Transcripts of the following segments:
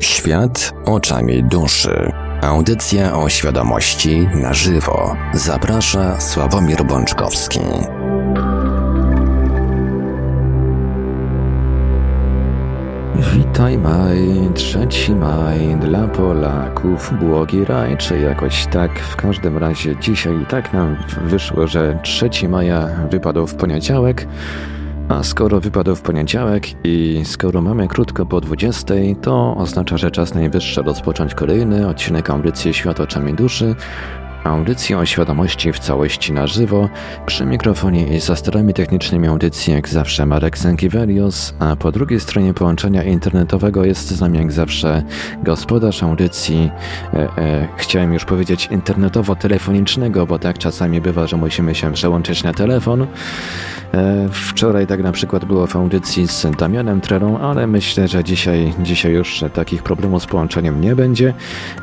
Świat oczami duszy. Audycja o świadomości na żywo. Zaprasza Sławomir Bączkowski. Witaj maj, trzeci maj dla Polaków, błogi raj, czy jakoś tak. W każdym razie dzisiaj tak nam wyszło, że trzeci maja wypadł w poniedziałek. A skoro wypadł w poniedziałek i skoro mamy krótko po 20, to oznacza, że czas najwyższy rozpocząć kolejny odcinek audycji Świat oczami duszy, Audycję o świadomości w całości na żywo. Przy mikrofonie i za sterami technicznymi audycji jak zawsze Marek Zankiewelios, a po drugiej stronie połączenia internetowego jest z nami jak zawsze gospodarz audycji, e, e, chciałem już powiedzieć internetowo-telefonicznego, bo tak czasami bywa, że musimy się przełączyć na telefon. E, wczoraj tak na przykład było w audycji z Damianem Trelą, ale myślę, że dzisiaj, dzisiaj już takich problemów z połączeniem nie będzie.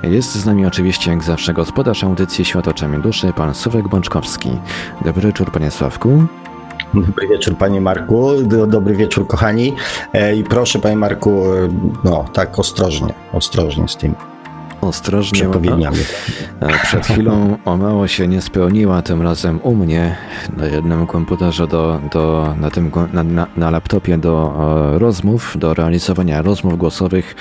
Jest z nami oczywiście jak zawsze gospodarz audycji Świat oczami duszy, pan Sławek Bączkowski. Dobry wieczór, panie Sławku. Dobry wieczór, panie Marku. Dobry wieczór, kochani. E, I proszę, panie Marku, e, no tak ostrożnie, ostrożnie z tym ostrożnie. Przepowiedniami. Przed chwilą o mało się nie spełniła, tym razem u mnie na jednym komputerze do, do, na, tym, na, na, na laptopie do e, rozmów, do realizowania rozmów głosowych.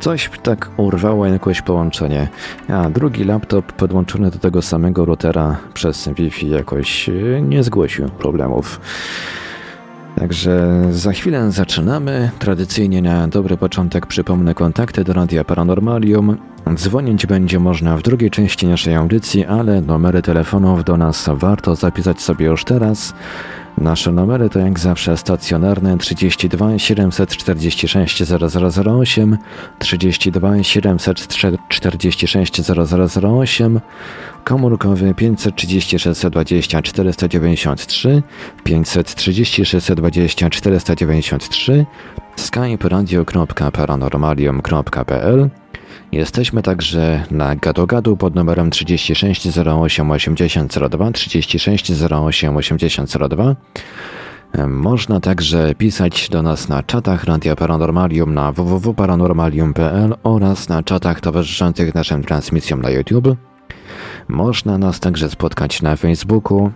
Coś tak urwało jakoś połączenie. A drugi laptop podłączony do tego samego routera przez Wi-Fi jakoś e, nie zgłosił problemów. Także za chwilę zaczynamy. Tradycyjnie na dobry początek przypomnę kontakty do Radia Paranormalium. Dzwonić będzie można w drugiej części naszej audycji, ale numery telefonów do nas warto zapisać sobie już teraz. Nasze numery to jak zawsze stacjonarne 32 746 0008, 32 746 0008, komórkowy 536 20 493, 536 20 493, skype radio.paranormalium.pl Jesteśmy także na gadu pod numerem 36 08 8002, 36 08 8002. Można także pisać do nas na czatach Radia Paranormalium na www.paranormalium.pl oraz na czatach towarzyszących naszym transmisjom na YouTube. Można nas także spotkać na Facebooku,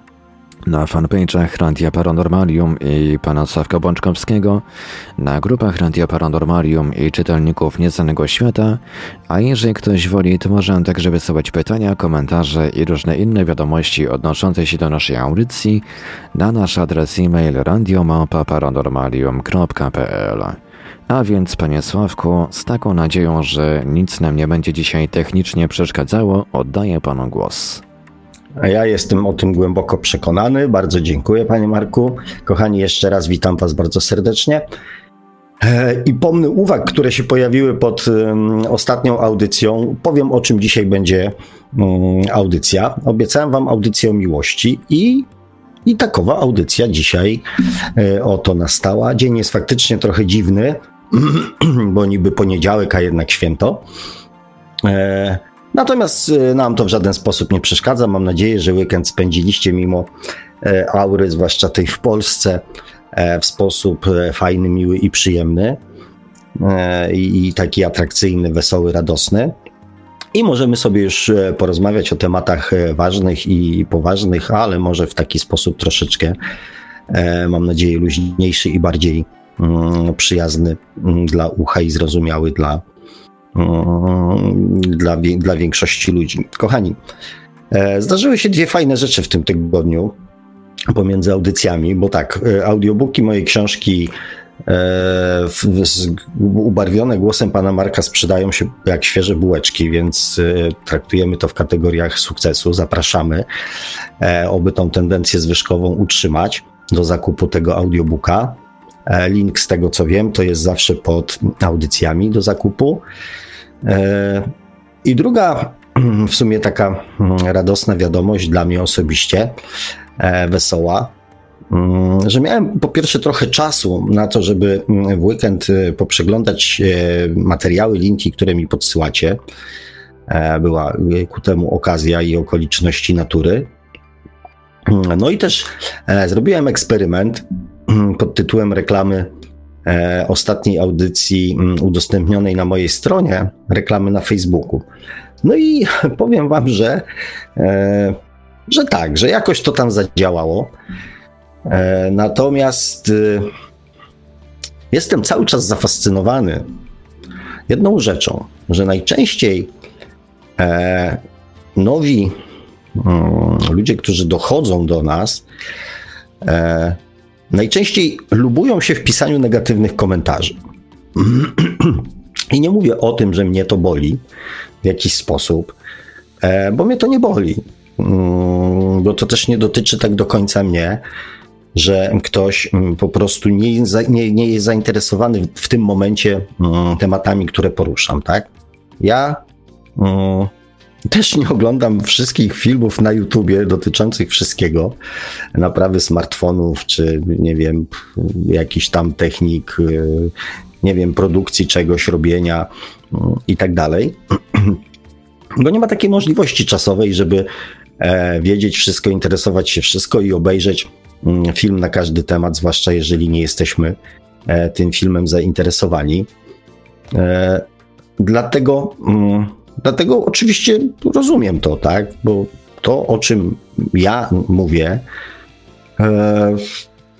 na fanpage'ach Radia Paranormalium i pana Sławka Bączkowskiego, na grupach Radia Paranormalium i czytelników Nieznanego Świata, a jeżeli ktoś woli, to może także wysyłać pytania, komentarze i różne inne wiadomości odnoszące się do naszej audycji na nasz adres e-mail radiomapa.paranormalium.pl a więc, panie Sławku, z taką nadzieją, że nic nam nie będzie dzisiaj technicznie przeszkadzało, oddaję panu głos. A ja jestem o tym głęboko przekonany. Bardzo dziękuję, panie Marku. Kochani, jeszcze raz witam was bardzo serdecznie. E, I pomny uwag, które się pojawiły pod ostatnią audycją, powiem o czym dzisiaj będzie mm, audycja. Obiecałem wam audycję o miłości i, i takowa audycja dzisiaj e, oto nastała. Dzień jest faktycznie trochę dziwny, bo niby poniedziałek, a jednak święto. Natomiast y, nam to w żaden sposób nie przeszkadza. Mam nadzieję, że weekend spędziliście mimo e, aury, zwłaszcza tej w Polsce, e, w sposób e, fajny, miły i przyjemny. I taki atrakcyjny, wesoły, radosny. I możemy sobie już porozmawiać o tematach ważnych i poważnych, ale może w taki sposób troszeczkę, mam nadzieję, luźniejszy i bardziej mm, przyjazny mm, dla ucha i zrozumiały dla, dla, dla większości ludzi. Kochani, e, zdarzyły się dwie fajne rzeczy w tym tygodniu pomiędzy audycjami, bo tak, e, audiobooki mojej książki e, ubarwione głosem pana Marka sprzedają się jak świeże bułeczki, więc traktujemy to w kategoriach sukcesu. Zapraszamy, oby tą tendencję zwyżkową utrzymać do zakupu tego audiobooka. Link z tego co wiem, to jest zawsze pod audycjami do zakupu. E, I druga, w sumie taka mm, radosna wiadomość dla mnie osobiście, e, wesoła, mm, że miałem po pierwsze trochę czasu na to, żeby mm, w weekend e, poprzeglądać materiały, linki, które mi podsyłacie. Była ku temu okazja i okoliczności natury. No i też zrobiłem eksperyment pod tytułem reklamy ostatniej audycji mm, udostępnionej na mojej stronie, reklamy na Facebooku. No i powiem Wam, że, e, że tak, że jakoś to tam zadziałało. E, natomiast e, jestem cały czas zafascynowany jedną rzeczą, że najczęściej e, nowi mm, ludzie, którzy dochodzą do nas, e, najczęściej lubują się w pisaniu negatywnych komentarzy. I nie mówię o tym, że mnie to boli w jakiś sposób, e, bo mnie to nie boli, mm, bo to też nie dotyczy tak do końca mnie, że ktoś mm, po prostu nie, nie, nie jest zainteresowany w tym momencie mm, tematami, które poruszam, tak? Ja też nie oglądam wszystkich filmów na YouTubie dotyczących wszystkiego, naprawy smartfonów, czy nie wiem, jakiś tam technik, y, nie wiem, produkcji czegoś, robienia y, i tak dalej. Bo nie ma takiej możliwości czasowej, żeby e, wiedzieć wszystko, interesować się wszystko i obejrzeć mm, film na każdy temat, zwłaszcza jeżeli nie jesteśmy e, tym filmem zainteresowani. E, dlatego mm, Dlatego oczywiście rozumiem to, tak? Bo to, o czym ja mówię, e,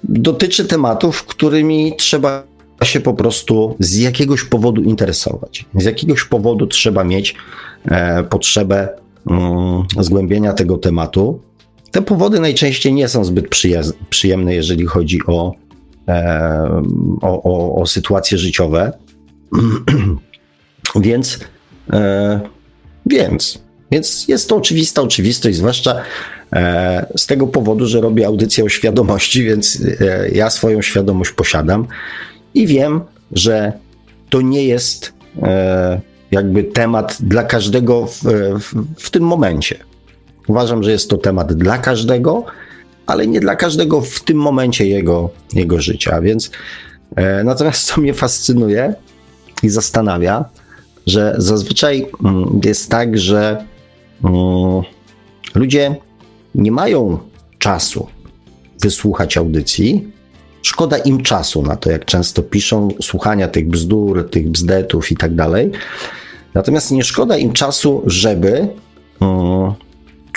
dotyczy tematów, którymi trzeba się po prostu z jakiegoś powodu interesować. Z jakiegoś powodu trzeba mieć e, potrzebę mm, zgłębienia tego tematu. Te powody najczęściej nie są zbyt przyjemne, jeżeli chodzi o, e, o, o, o sytuacje życiowe. Więc E, więc, więc jest to oczywista oczywistość, zwłaszcza e, z tego powodu, że robię audycję o świadomości, więc e, ja swoją świadomość posiadam i wiem, że to nie jest jakby temat dla każdego w, w, w tym momencie. Uważam, że jest to temat dla każdego, ale nie dla każdego w tym momencie jego, jego życia. Więc natomiast co mnie fascynuje i zastanawia, że zazwyczaj mm, jest tak, że mm, ludzie nie mają czasu wysłuchać audycji. Szkoda im czasu na to, jak często piszą, słuchania tych bzdur, tych bzdetów i tak dalej. Natomiast nie szkoda im czasu, żeby mm,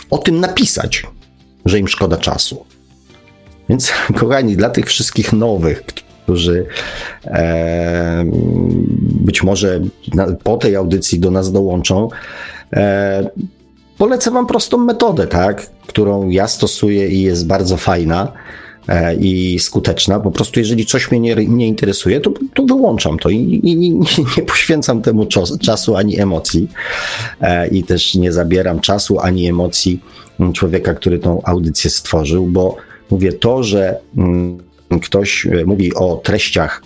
o tym napisać, że im szkoda czasu. Więc, kochani, dla tych wszystkich nowych, którzy e, być może na, po tej audycji do nas dołączą. E, polecę Wam prostą metodę, tak, którą ja stosuję i jest bardzo fajna e, i skuteczna. Po prostu, jeżeli coś mnie nie, nie interesuje, to, to wyłączam to i, i, i nie poświęcam temu czas, czasu ani emocji. E, I też nie zabieram czasu ani emocji człowieka, który tą audycję stworzył, bo mówię to, że. Mm, ktoś e, mówi o treściach,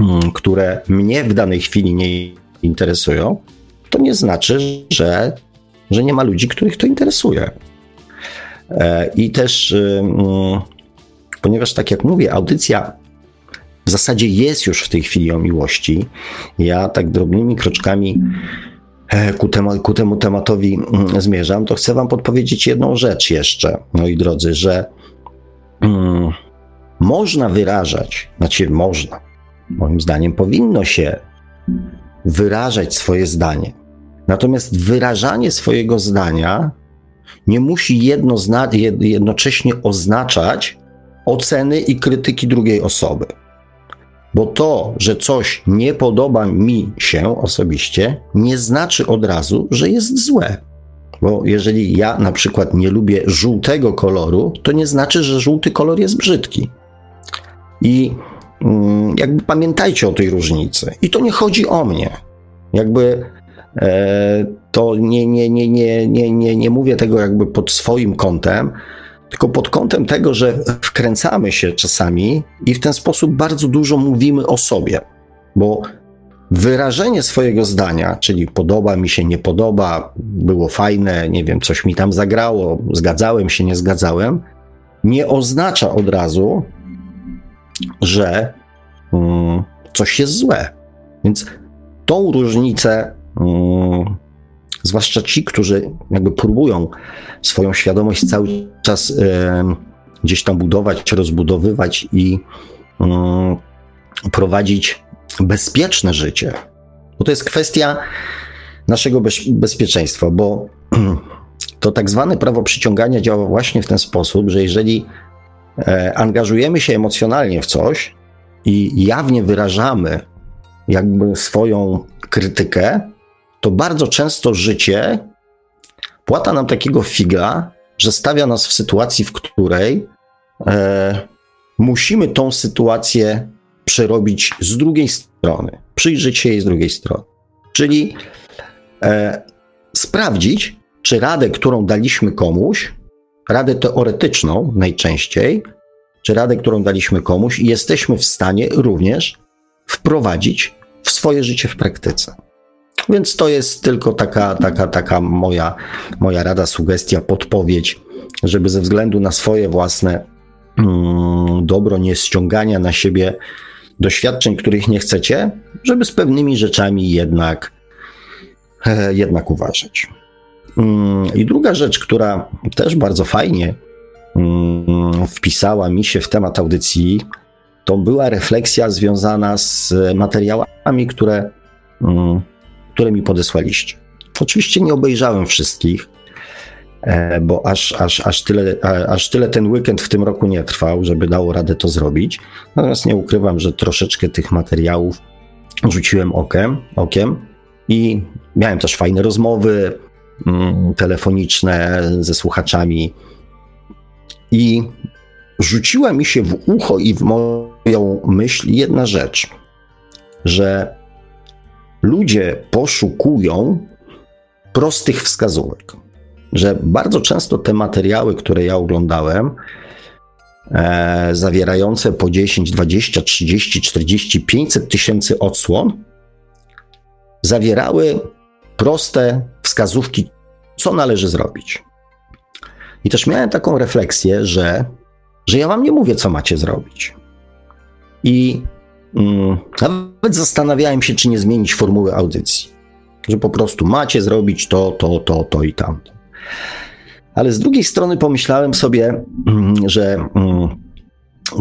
mm, które mnie w danej chwili nie interesują, to nie znaczy, że, że nie ma ludzi, których to interesuje. E, I też, e, mm, ponieważ tak jak mówię, audycja w zasadzie jest już w tej chwili o miłości, ja tak drobnymi kroczkami ku temu, ku temu tematowi mm, zmierzam, to chcę Wam podpowiedzieć jedną rzecz jeszcze, moi drodzy, że można wyrażać, znaczy można, moim zdaniem powinno się wyrażać swoje zdanie. Natomiast wyrażanie swojego zdania nie musi jednozna, jednocześnie oznaczać oceny i krytyki drugiej osoby. Bo to, że coś nie podoba mi się osobiście, nie znaczy od razu, że jest złe. Bo jeżeli ja na przykład nie lubię żółtego koloru, to nie znaczy, że żółty kolor jest brzydki. I mm, jakby pamiętajcie o tej różnicy. I to nie chodzi o mnie. Jakby e, to nie, nie, nie, nie, nie, nie, nie mówię tego jakby pod swoim kątem, tylko pod kątem tego, że wkręcamy się czasami i w ten sposób bardzo dużo mówimy o sobie, bo wyrażenie swojego zdania, czyli podoba mi się, nie podoba, było fajne, nie wiem, coś mi tam zagrało, zgadzałem się, nie zgadzałem, nie oznacza od razu, że um, coś jest złe. Więc tą różnicę, um, zwłaszcza ci, którzy jakby próbują swoją świadomość cały czas gdzieś tam budować, rozbudowywać i prowadzić bezpieczne życie. Bo to jest kwestia naszego bez, bezpieczeństwa, bo to tak zwane prawo przyciągania działa właśnie w ten sposób, że jeżeli angażujemy się emocjonalnie w coś i jawnie wyrażamy jakby swoją krytykę, to bardzo często życie płata nam takiego figa, że stawia nas w sytuacji, w której e, musimy tą sytuację przerobić z drugiej strony, przyjrzeć się jej z drugiej strony. Czyli e, sprawdzić, czy radę, którą daliśmy komuś, radę teoretyczną najczęściej, czy radę, którą daliśmy komuś, jesteśmy w stanie również wprowadzić w swoje życie w praktyce. Więc to jest tylko taka, taka, taka moja, moja rada, sugestia, podpowiedź, żeby ze względu na swoje własne mm, dobro, nie ściągania na siebie doświadczeń, których nie chcecie, żeby z pewnymi rzeczami jednak, e, jednak uważać. Mm, I druga rzecz, która też bardzo fajnie mm, wpisała mi się w temat audycji, to była refleksja związana z materiałami, które, mm, które mi podesłaliście. Oczywiście nie obejrzałem wszystkich, e, bo aż, aż, aż, tyle, aż tyle ten weekend w tym roku nie trwał, żeby dało radę to zrobić. Natomiast nie ukrywam, że troszeczkę tych materiałów rzuciłem okiem, okiem i miałem też fajne rozmowy telefoniczne ze słuchaczami. I rzuciła mi się w ucho i w moją myśl jedna rzecz, że ludzie poszukują prostych wskazówek. Że bardzo często te materiały, które ja oglądałem, e, zawierające po 10, 20, 30, 40, 500 tysięcy odsłon, zawierały proste wskazówki, co należy zrobić. I też miałem taką refleksję, że że ja wam nie mówię, co macie zrobić. I mm, nawet zastanawiałem się, czy nie zmienić formuły audycji. Że po prostu macie zrobić to, to, to, to i tamto. Ale z drugiej strony pomyślałem sobie, mm, że mm,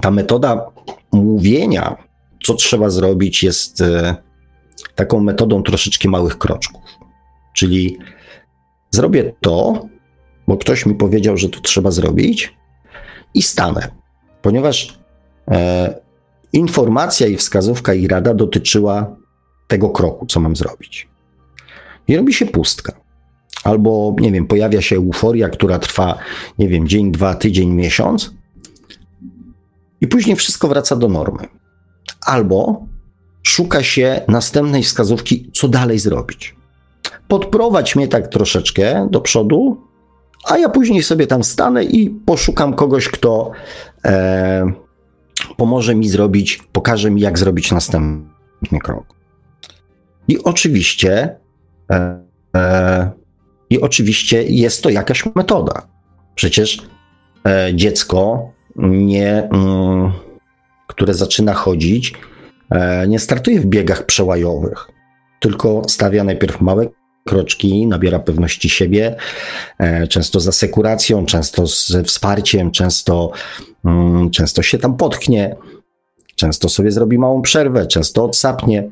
ta metoda mówienia, co trzeba zrobić, jest e, taką metodą troszeczkę małych kroczków. Czyli zrobię to, bo ktoś mi powiedział, że to trzeba zrobić, i stanę, ponieważ e, informacja i wskazówka i rada dotyczyła tego kroku, co mam zrobić. I robi się pustka. Albo, nie wiem, pojawia się euforia, która trwa, nie wiem, dzień, dwa, tydzień, miesiąc, i później wszystko wraca do normy. Albo szuka się następnej wskazówki, co dalej zrobić. Podprowadź mnie tak troszeczkę do przodu, a ja później sobie tam stanę i poszukam kogoś, kto e, pomoże mi zrobić, pokaże mi, jak zrobić następny krok. I oczywiście, e, e, i oczywiście jest to jakaś metoda. Przecież e, dziecko, nie, mm, które zaczyna chodzić, e, nie startuje w biegach przełajowych, tylko stawia najpierw małe kroczki, nabiera pewności siebie, e, często z asekuracją, często ze wsparciem, często, mm, często się tam potknie, często sobie zrobi małą przerwę, często odsapnie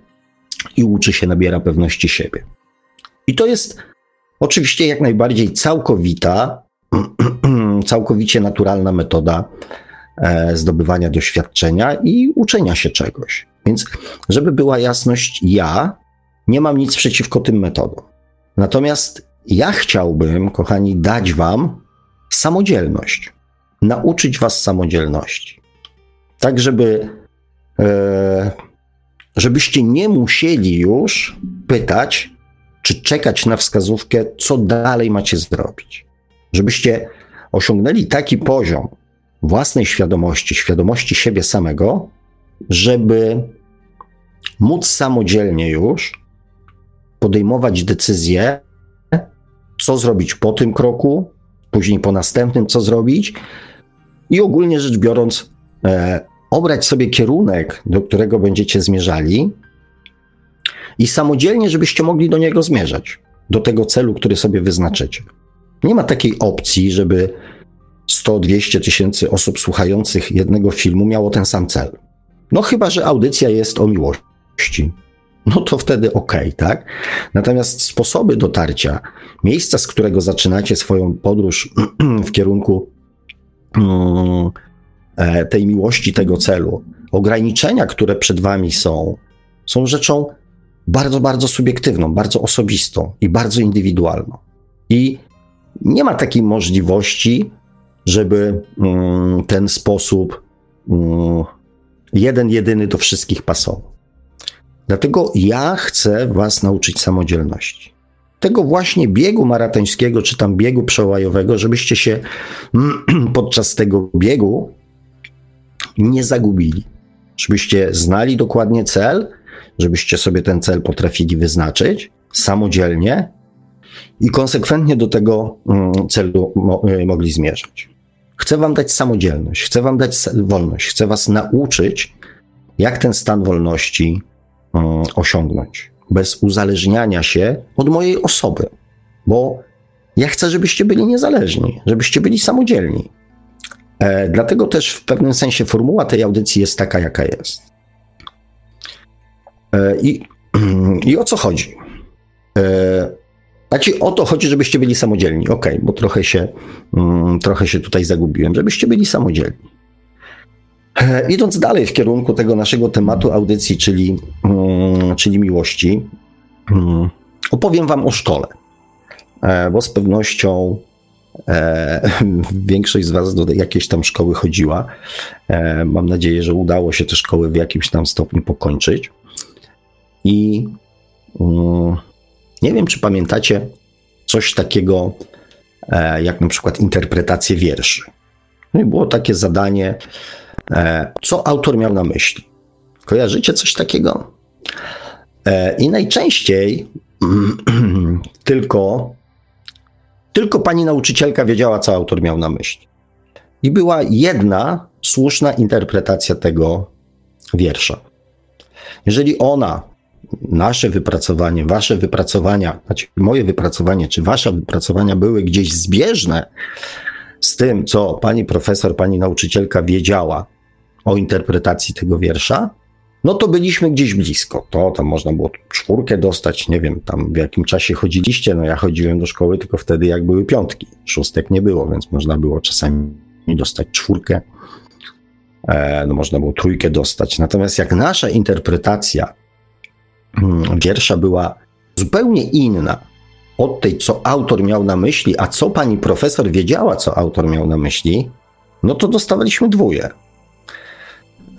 i uczy się, nabiera pewności siebie. I to jest oczywiście jak najbardziej całkowita, całkowicie naturalna metoda e, zdobywania doświadczenia i uczenia się czegoś. Więc, żeby była jasność, ja nie mam nic przeciwko tym metodom. Natomiast ja chciałbym, kochani, dać Wam samodzielność, nauczyć Was samodzielności. Tak, żeby, e, żebyście nie musieli już pytać, czy czekać na wskazówkę, co dalej macie zrobić. Żebyście osiągnęli taki poziom własnej świadomości, świadomości siebie samego, żeby móc samodzielnie już podejmować decyzje, co zrobić po tym kroku, później po następnym, co zrobić, i ogólnie rzecz biorąc, e, obrać sobie kierunek, do którego będziecie zmierzali, i samodzielnie, żebyście mogli do niego zmierzać, do tego celu, który sobie wyznaczycie. Nie ma takiej opcji, żeby 100-200 tysięcy osób słuchających jednego filmu miało ten sam cel. No chyba, że audycja jest o miłości. No to wtedy okay, tak? Natomiast sposoby dotarcia, miejsca, z którego zaczynacie swoją podróż w kierunku mm, e, tej miłości, tego celu, ograniczenia, które przed wami są, są rzeczą bardzo, bardzo subiektywną, bardzo osobistą i bardzo indywidualną. I nie ma takiej możliwości, żeby mm, ten sposób mm, jeden, jedyny do wszystkich pasował. Dlatego ja chcę Was nauczyć samodzielności. Tego właśnie biegu maratońskiego, czy tam biegu przełajowego, żebyście się podczas tego biegu nie zagubili. Żebyście znali dokładnie cel, żebyście sobie ten cel potrafili wyznaczyć samodzielnie i konsekwentnie do tego mm, celu y, mogli zmierzać. Chcę Wam dać samodzielność, chcę Wam dać wolność, chcę Was nauczyć, jak ten stan wolności osiągnąć, bez uzależniania się od mojej osoby, bo ja chcę, żebyście byli niezależni, żebyście byli samodzielni. E, dlatego też w pewnym sensie formuła tej audycji jest taka, jaka jest. E, I, i o co chodzi? E, znaczy o to chodzi, żebyście byli samodzielni. Okay, bo trochę się, mm, trochę się tutaj zagubiłem, żebyście byli samodzielni. E, idąc dalej w kierunku tego naszego tematu audycji, czyli, mm, czyli miłości, mm, opowiem Wam o szkole, e, bo z pewnością e, większość z Was do jakiejś tam szkoły chodziła. Mam nadzieję, że udało się te szkoły w jakimś tam stopniu pokończyć. I mm, nie wiem, czy pamiętacie coś takiego jak na przykład interpretację wierszy. No i było takie zadanie, co autor miał na myśli. Kojarzycie coś takiego? E, I najczęściej tylko, tylko pani nauczycielka wiedziała, co autor miał na myśli. I była jedna słuszna interpretacja tego wiersza. Jeżeli ona nasze wypracowanie, wasze wypracowania, znaczy moje wypracowanie, czy wasze wypracowania były gdzieś zbieżne z tym, co pani profesor, pani nauczycielka wiedziała o interpretacji tego wiersza, no to byliśmy gdzieś blisko. To tam można było czwórkę dostać, nie wiem, tam w jakim czasie chodziliście. No ja chodziłem do szkoły tylko wtedy, jak były piątki. Szóstek nie było, więc można było czasami dostać czwórkę. E, no można było trójkę dostać. Natomiast jak nasza interpretacja Hmm, wiersza była zupełnie inna od tej, co autor miał na myśli, a co pani profesor wiedziała, co autor miał na myśli, no to dostawaliśmy dwóje.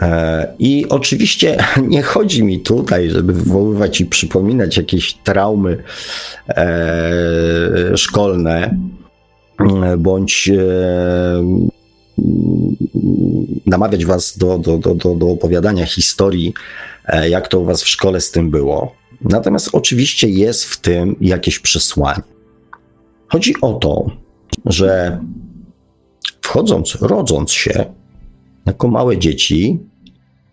E, I oczywiście nie chodzi mi tutaj, żeby wywoływać i przypominać jakieś traumy e, szkolne, bądź e, namawiać was do, do, do, do opowiadania historii jak to u Was w szkole z tym było. Natomiast oczywiście jest w tym jakieś przesłanie. Chodzi o to, że wchodząc, rodząc się jako małe dzieci,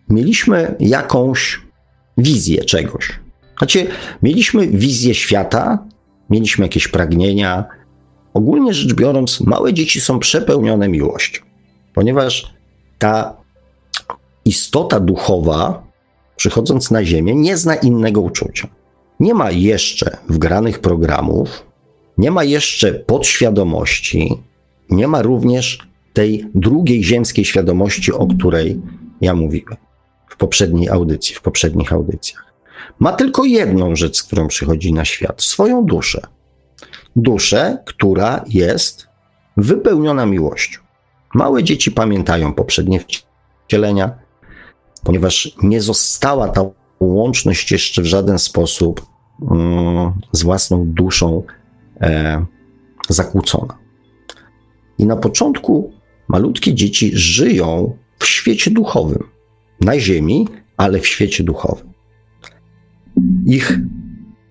mieliśmy jakąś wizję czegoś. Znaczy, mieliśmy wizję świata, mieliśmy jakieś pragnienia. Ogólnie rzecz biorąc, małe dzieci są przepełnione miłością, ponieważ ta istota duchowa przychodząc na Ziemię, nie zna innego uczucia. Nie ma jeszcze wgranych programów, nie ma jeszcze podświadomości, nie ma również tej drugiej ziemskiej świadomości, o której ja mówiłem w poprzedniej audycji, w poprzednich audycjach. Ma tylko jedną rzecz, z którą przychodzi na świat swoją duszę. Duszę, która jest wypełniona miłością. Małe dzieci pamiętają poprzednie wcielenia, ponieważ nie została ta łączność jeszcze w żaden sposób mm, z własną duszą e, zakłócona. I na początku malutkie dzieci żyją w świecie duchowym, na Ziemi, ale w świecie duchowym. Ich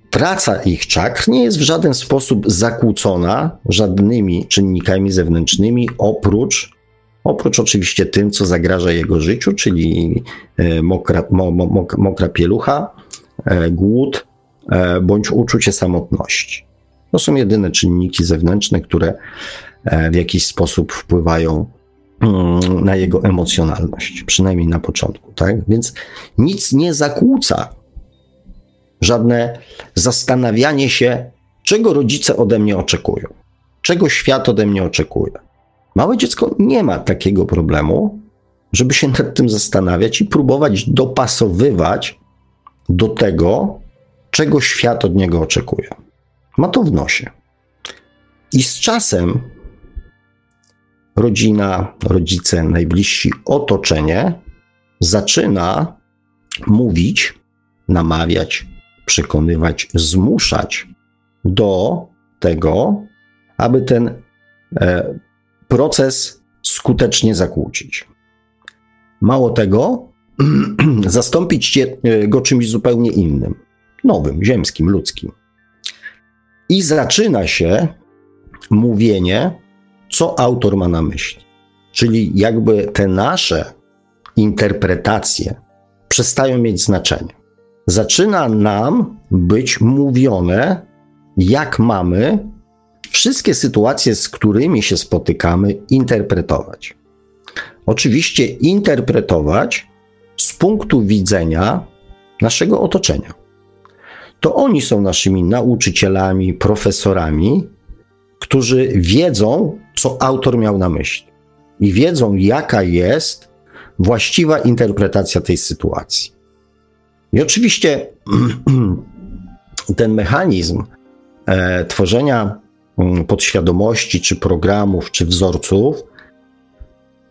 praca ich czakr nie jest w żaden sposób zakłócona żadnymi czynnikami zewnętrznymi oprócz Oprócz oczywiście tym, co zagraża jego życiu, czyli e, mokra, mo, mo, mokra pielucha, e, głód e, bądź uczucie samotności. To są jedyne czynniki zewnętrzne, które w jakiś sposób wpływają mm, na jego emocjonalność, przynajmniej na początku, tak? Więc nic nie zakłóca żadne zastanawianie się, czego rodzice ode mnie oczekują, czego świat ode mnie oczekuje. Małe dziecko nie ma takiego problemu, żeby się nad tym zastanawiać i próbować dopasowywać do tego, czego świat od niego oczekuje. Ma to w nosie. I z czasem rodzina, rodzice, najbliżsi, otoczenie zaczyna mówić, namawiać, przekonywać, zmuszać do tego, aby ten e, proces skutecznie zakłócić. Mało tego, zastąpić e, go czymś zupełnie innym, nowym, ziemskim, ludzkim. I zaczyna się mówienie, co autor ma na myśli. Czyli jakby te nasze interpretacje przestają mieć znaczenie. Zaczyna nam być mówione, jak mamy wszystkie sytuacje, z którymi się spotykamy, interpretować. Oczywiście interpretować z punktu widzenia naszego otoczenia. To oni są naszymi nauczycielami, profesorami, którzy wiedzą, co autor miał na myśli i wiedzą, jaka jest właściwa interpretacja tej sytuacji. I oczywiście ten mechanizm e, tworzenia mm, podświadomości, czy programów, czy wzorców,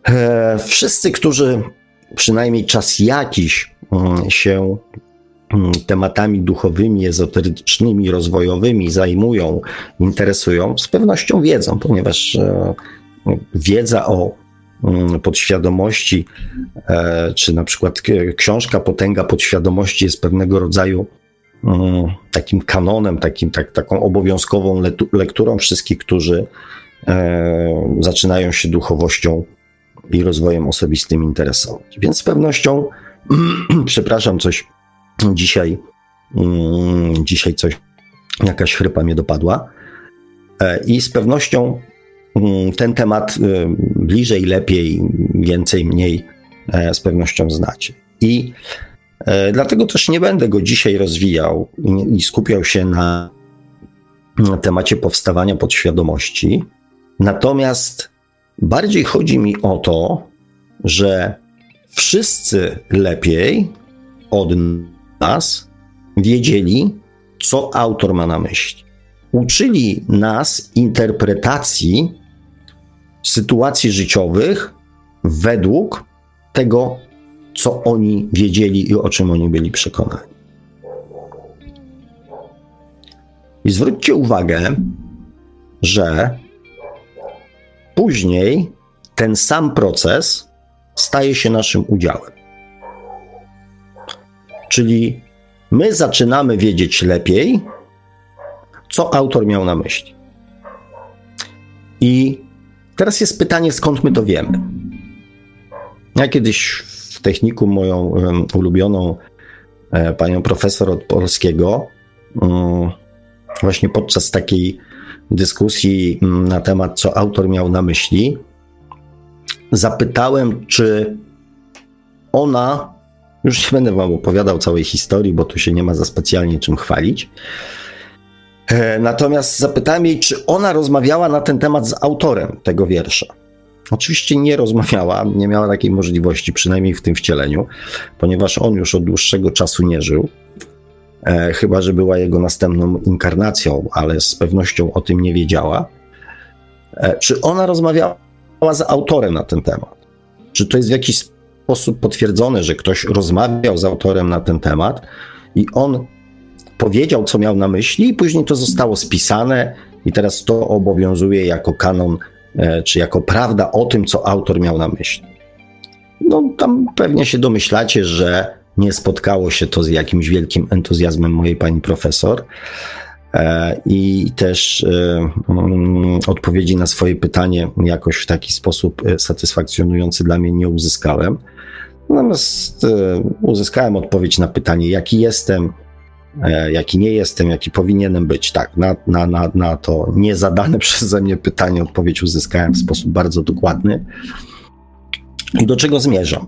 e, wszyscy, którzy przynajmniej czas jakiś mm, się tematami duchowymi, ezoterycznymi, rozwojowymi zajmują, interesują, z pewnością wiedzą, ponieważ e, wiedza o mm, podświadomości, e, czy na przykład książka Potęga Podświadomości jest pewnego rodzaju takim kanonem, takim, tak, taką obowiązkową lekturą wszystkich, którzy e, zaczynają się duchowością i rozwojem osobistym interesować. Więc z pewnością, przepraszam, coś dzisiaj, mm, dzisiaj coś, jakaś chrypa mnie dopadła. E, I z pewnością mm, ten temat e, bliżej, lepiej, więcej, mniej z pewnością znacie. I dlatego też nie będę go dzisiaj rozwijał i skupiał się na temacie powstawania podświadomości. Natomiast Bardziej chodzi mi o to, że wszyscy lepiej od nas wiedzieli, co autor ma na myśli. Uczyli nas interpretacji sytuacji życiowych według tego, co oni wiedzieli i o czym oni byli przekonani. I zwróćcie uwagę, że Później ten sam proces staje się naszym udziałem. Czyli my zaczynamy wiedzieć lepiej, co autor miał na myśli. I teraz jest pytanie, skąd my to wiemy. Ja kiedyś w techniku moją ulubioną e, panią profesor od polskiego, um, właśnie podczas takiej dyskusji mm, na temat, co autor miał na myśli, zapytałem, czy ona, już nie będę wam opowiadał całej historii, bo tu się nie ma za specjalnie czym chwalić. E, natomiast zapytałem jej, czy ona rozmawiała na ten temat z autorem tego wiersza. Oczywiście nie rozmawiała, nie miała takiej możliwości, przynajmniej w tym wcieleniu, ponieważ on już od dłuższego czasu nie żył. E, chyba że była jego następną inkarnacją, ale z pewnością o tym nie wiedziała. E, czy ona rozmawiała z autorem na ten temat? Czy to jest w jakiś sposób potwierdzone, że ktoś rozmawiał z autorem na ten temat i on powiedział, co miał na myśli, i później to zostało spisane, i teraz to obowiązuje jako kanon, e, czy jako prawda o tym, co autor miał na myśli. No, tam pewnie się domyślacie, że nie spotkało się to z jakimś wielkim entuzjazmem mojej pani profesor. E, I też e, mm, odpowiedzi na swoje pytanie jakoś w taki sposób satysfakcjonujący dla mnie nie uzyskałem. Natomiast uzyskałem odpowiedź na pytanie, jaki jestem, jaki nie jestem, jaki powinienem być. Tak, na, na, na, na to niezadane przeze mnie pytanie odpowiedź uzyskałem w sposób bardzo dokładny. I do czego zmierzam?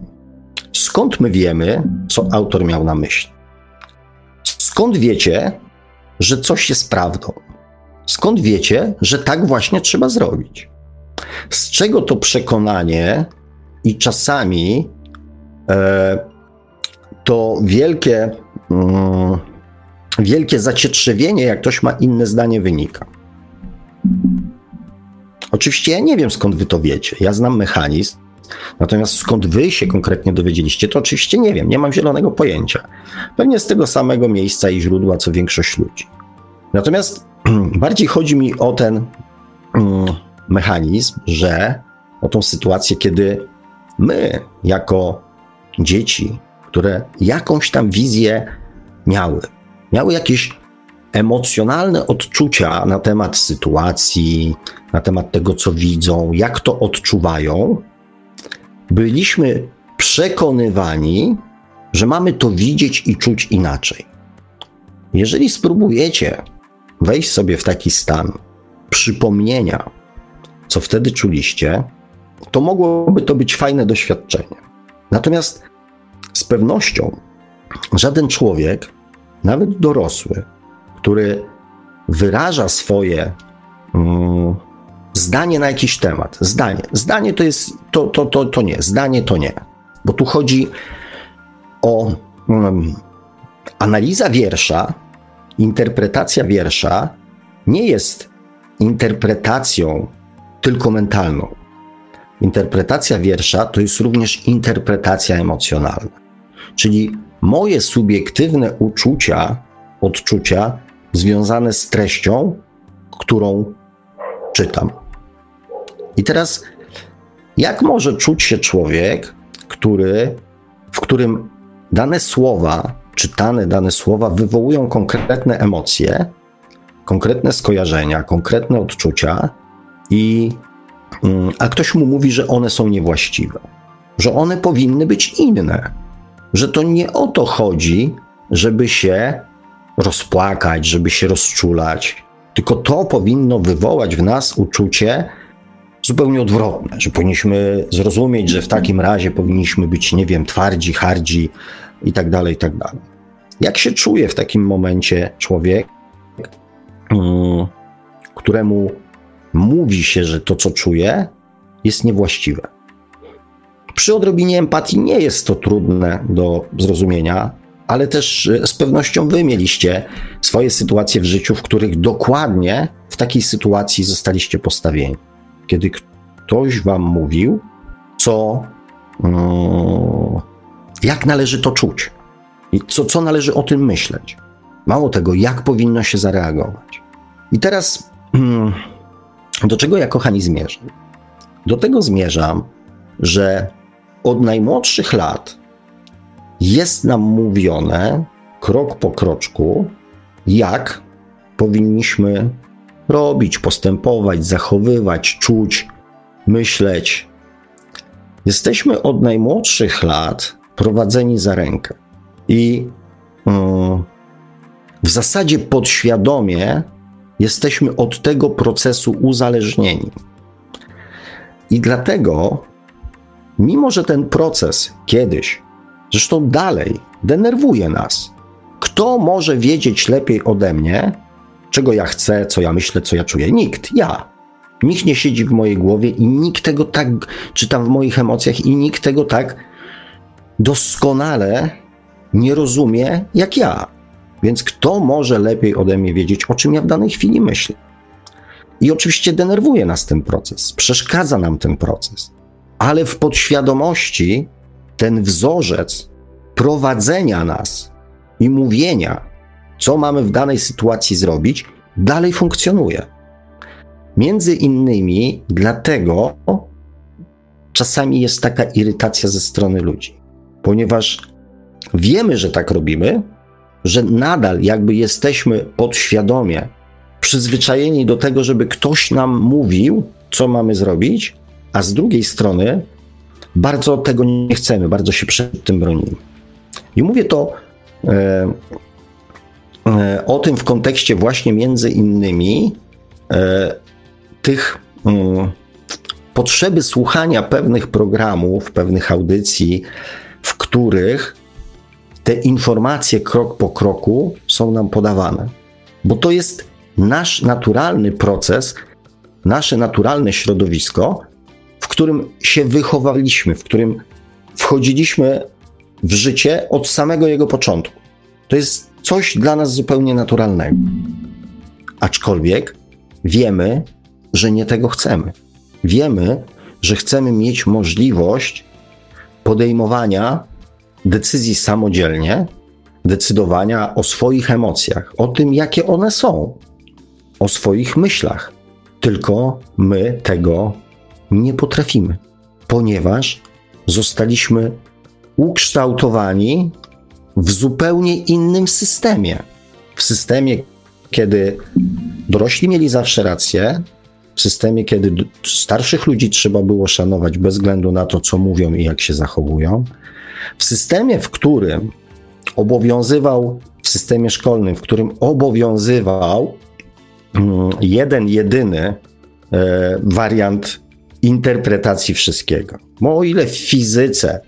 Skąd my wiemy, co autor miał na myśli? Skąd wiecie, że coś jest prawdą? Skąd wiecie, że tak właśnie trzeba zrobić? Z czego to przekonanie i czasami e, to wielkie, mm, wielkie zacietrzewienie, jak ktoś ma inne zdanie, wynika? Oczywiście ja nie wiem, skąd wy to wiecie. Ja znam mechanizm, natomiast skąd wy się konkretnie dowiedzieliście, to oczywiście nie wiem, nie mam zielonego pojęcia. Pewnie z tego samego miejsca i źródła, co większość ludzi. Natomiast bardziej chodzi mi o ten mm, mechanizm, że o tą sytuację, kiedy my, jako dzieci, które jakąś tam wizję miały, miały jakieś emocjonalne odczucia na temat sytuacji, na temat tego, co widzą, jak to odczuwają, byliśmy przekonywani, że mamy to widzieć i czuć inaczej. Jeżeli spróbujecie wejść sobie w taki stan przypomnienia, co wtedy czuliście, to mogłoby to być fajne doświadczenie. Natomiast z pewnością żaden człowiek, nawet dorosły, który wyraża swoje mm, zdanie na jakiś temat, zdanie, zdanie to jest, to, to, to, to nie, zdanie to nie, bo tu chodzi o mm, analiza wiersza, interpretacja wiersza nie jest interpretacją tylko mentalną. Interpretacja wiersza to jest również interpretacja emocjonalna. Czyli moje subiektywne uczucia, odczucia związane z treścią, którą czytam. I teraz, jak może czuć się człowiek, który, w którym dane słowa, czytane dane słowa wywołują konkretne emocje, konkretne skojarzenia, konkretne odczucia, i, a ktoś mu mówi, że one są niewłaściwe, że one powinny być inne, że to nie o to chodzi, żeby się rozpłakać, żeby się rozczulać, tylko to powinno wywołać w nas uczucie zupełnie odwrotne, że powinniśmy zrozumieć, że w takim razie powinniśmy być, nie wiem, twardzi, hardzi i tak dalej, i tak dalej. Jak się czuje w takim momencie człowiek, mm, któremu mówi się, że to, co czuje, jest niewłaściwe? Przy odrobinie empatii nie jest to trudne do zrozumienia, ale też e, z pewnością wy mieliście swoje sytuacje w życiu, w których dokładnie w takiej sytuacji zostaliście postawieni. Kiedy ktoś wam mówił, co, mm, jak należy to czuć i co, co należy o tym myśleć. Mało tego, jak powinno się zareagować. I teraz mm, do czego ja, kochani, zmierzam? Do tego zmierzam, że od najmłodszych lat jest nam mówione krok po kroczku, jak powinniśmy robić, postępować, zachowywać, czuć, myśleć. Jesteśmy od najmłodszych lat prowadzeni za rękę i mm, w zasadzie podświadomie jesteśmy od tego procesu uzależnieni. I dlatego, mimo że ten proces kiedyś Zresztą dalej denerwuje nas. Kto może wiedzieć lepiej ode mnie, czego ja chcę, co ja myślę, co ja czuję? Nikt, ja. Nikt nie siedzi w mojej głowie i nikt tego tak, czytam w moich emocjach, i nikt tego tak doskonale nie rozumie jak ja. Więc kto może lepiej ode mnie wiedzieć, o czym ja w danej chwili myślę? I oczywiście denerwuje nas ten proces, przeszkadza nam ten proces, ale w podświadomości ten wzorzec prowadzenia nas i mówienia, co mamy w danej sytuacji zrobić, dalej funkcjonuje. Między innymi dlatego czasami jest taka irytacja ze strony ludzi, ponieważ wiemy, że tak robimy, że nadal jakby jesteśmy podświadomie przyzwyczajeni do tego, żeby ktoś nam mówił, co mamy zrobić, a z drugiej strony bardzo tego nie chcemy, bardzo się przed tym bronimy. I mówię to e, e, o tym w kontekście właśnie między innymi e, tych mm, potrzeby słuchania pewnych programów, pewnych audycji, w których te informacje krok po kroku są nam podawane. Bo to jest nasz naturalny proces, nasze naturalne środowisko, w którym się wychowaliśmy, w którym wchodziliśmy w życie od samego jego początku. To jest coś dla nas zupełnie naturalnego. Aczkolwiek wiemy, że nie tego chcemy. Wiemy, że chcemy mieć możliwość podejmowania decyzji samodzielnie, decydowania o swoich emocjach, o tym, jakie one są, o swoich myślach. Tylko my tego nie potrafimy, ponieważ zostaliśmy ukształtowani w zupełnie innym systemie. W systemie, kiedy dorośli mieli zawsze rację, w systemie, kiedy starszych ludzi trzeba było szanować bez względu na to, co mówią i jak się zachowują, w systemie, w którym obowiązywał, w systemie szkolnym, w którym obowiązywał mm, jeden, jedyny e, wariant interpretacji wszystkiego. Bo o ile w fizyce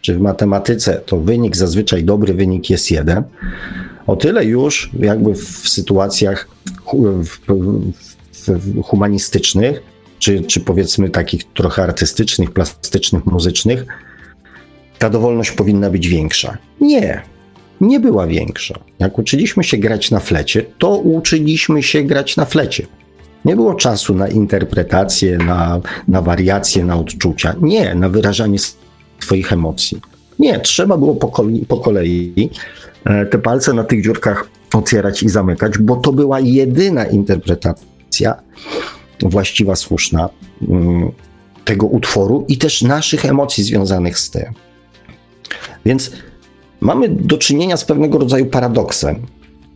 czy w matematyce to wynik, zazwyczaj dobry wynik jest jeden, o tyle już jakby w sytuacjach humanistycznych, czy, czy powiedzmy takich trochę artystycznych, plastycznych, muzycznych, ta dowolność powinna być większa. Nie, nie była większa. Jak uczyliśmy się grać na flecie, to uczyliśmy się grać na flecie. Nie było czasu na interpretację, na, na wariacje, na odczucia. Nie, na wyrażanie swoich emocji. Nie, trzeba było po kolei, po kolei e, te palce na tych dziurkach otwierać i zamykać, bo to była jedyna interpretacja właściwa, słuszna mm, tego utworu i też naszych emocji związanych z tym. Więc mamy do czynienia z pewnego rodzaju paradoksem,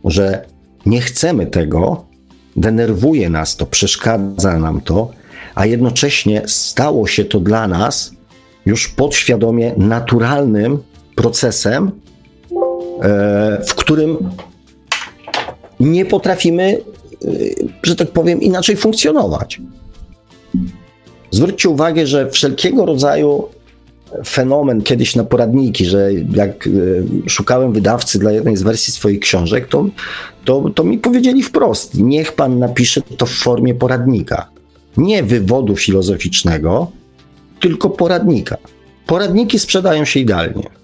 że nie chcemy tego, denerwuje nas to, przeszkadza nam to, a jednocześnie stało się to dla nas już podświadomie naturalnym procesem, e, w którym nie potrafimy, e, że tak powiem, inaczej funkcjonować. Zwróćcie uwagę, że wszelkiego rodzaju fenomen kiedyś na poradniki, że jak e, szukałem wydawcy dla jednej z wersji swoich książek, to, to, to mi powiedzieli wprost: niech pan napisze to w formie poradnika. Nie wywodu filozoficznego, tylko poradnika. Poradniki sprzedają się idealnie.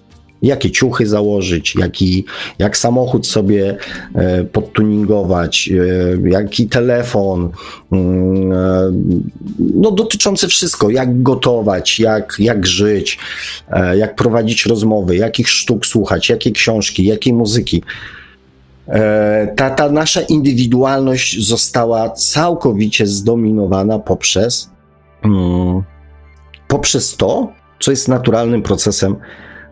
Jakie ciuchy założyć, jaki, jak samochód sobie e, podtuningować, e, jaki telefon, mm, e, no dotyczące wszystko, jak gotować, jak, jak żyć, jak prowadzić rozmowy, jakich sztuk słuchać, jakie książki, jakiej muzyki. Ta, ta nasza indywidualność została całkowicie zdominowana poprzez. Mm, poprzez to, co jest naturalnym procesem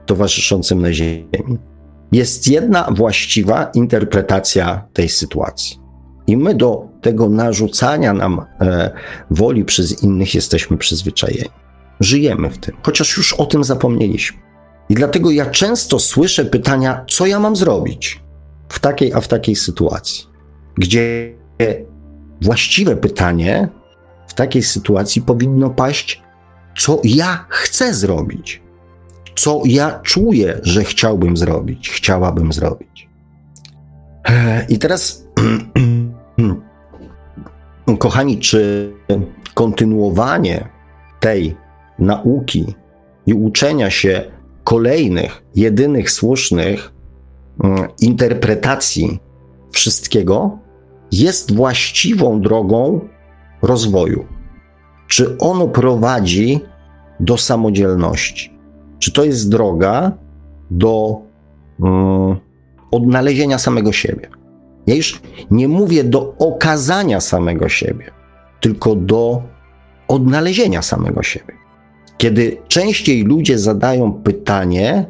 towarzyszącym na Ziemi. Jest jedna właściwa interpretacja tej sytuacji. I my do tego narzucania nam e, woli przez innych jesteśmy przyzwyczajeni. Żyjemy w tym, chociaż już o tym zapomnieliśmy. I dlatego ja często słyszę pytania, co ja mam zrobić w takiej, a w takiej sytuacji, gdzie właściwe pytanie w takiej sytuacji powinno paść, co ja chcę zrobić, co ja czuję, że chciałbym zrobić, chciałabym zrobić. I teraz, kochani, czy kontynuowanie tej nauki i uczenia się kolejnych, jedynych słusznych mm, interpretacji wszystkiego jest właściwą drogą rozwoju? Czy ono prowadzi do samodzielności? Czy to jest droga do um, odnalezienia samego siebie? Ja już nie mówię do okazania samego siebie, tylko do odnalezienia samego siebie. Kiedy częściej ludzie zadają pytanie,